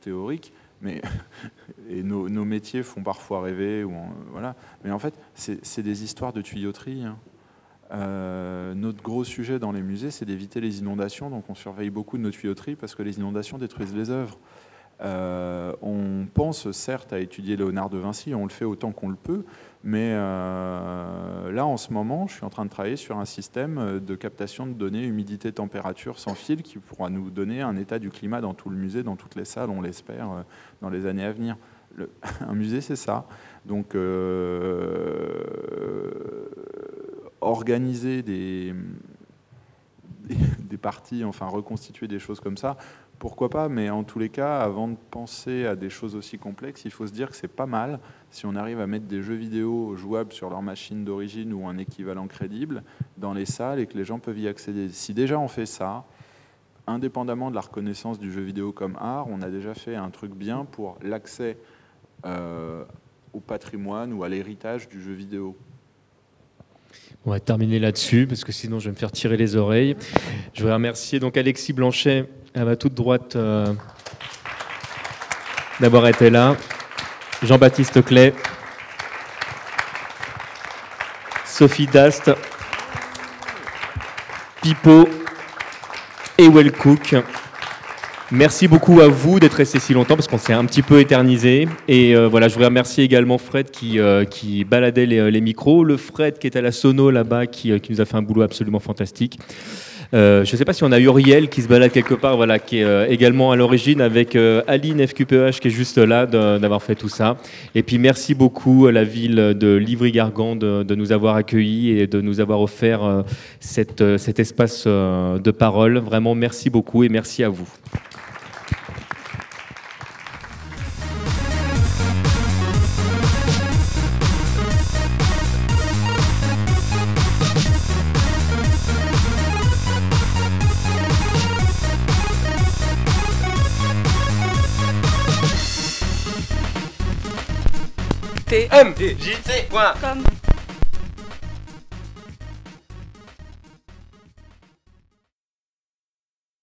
théorique mais et nos, métiers font parfois rêver. Voilà. Mais en fait, c'est des histoires de tuyauterie. Hein. Euh, notre gros sujet dans les musées, c'est d'éviter les inondations. Donc on surveille beaucoup de nos tuyauteries parce que les inondations détruisent les œuvres. Euh, on pense certes à étudier Léonard de Vinci, on le fait autant qu'on le peut, mais euh, là en ce moment, je suis en train de travailler sur un système de captation de données humidité, température sans fil qui pourra nous donner un état du climat dans tout le musée, dans toutes les salles, on l'espère, euh, dans les années à venir. un musée, c'est ça. Donc organiser des, des parties, enfin reconstituer des choses comme ça, pourquoi pas, mais en tous les cas, avant de penser à des choses aussi complexes, il faut se dire que c'est pas mal si on arrive à mettre des jeux vidéo jouables sur leur machine d'origine ou un équivalent crédible dans les salles et que les gens peuvent y accéder. Si déjà on fait ça, indépendamment de la reconnaissance du jeu vidéo comme art, on a déjà fait un truc bien pour l'accès euh, au patrimoine ou à l'héritage du jeu vidéo. On va terminer là-dessus parce que sinon je vais me faire tirer les oreilles. Je voudrais remercier donc Alexis Blanchet à toute droite euh, d'avoir été là. Jean-Baptiste Clay, Sophie Dast, Pipo et Well Cook. Merci beaucoup à vous d'être resté si longtemps parce qu'on s'est un petit peu éternisé. Et euh, voilà, je voudrais remercier également Fred qui, euh, baladait les, micros, le Fred qui est à la sono là-bas qui, nous a fait un boulot absolument fantastique. Euh, je ne sais pas si on a Uriel qui se balade quelque part, voilà, qui est euh, également à l'origine avec euh, Aline FQPH qui est juste là d'avoir fait tout ça. Et puis merci beaucoup à la ville de Livry-Gargan de, nous avoir accueillis et de nous avoir offert cet espace de parole. Vraiment merci beaucoup et merci à vous. mjc.com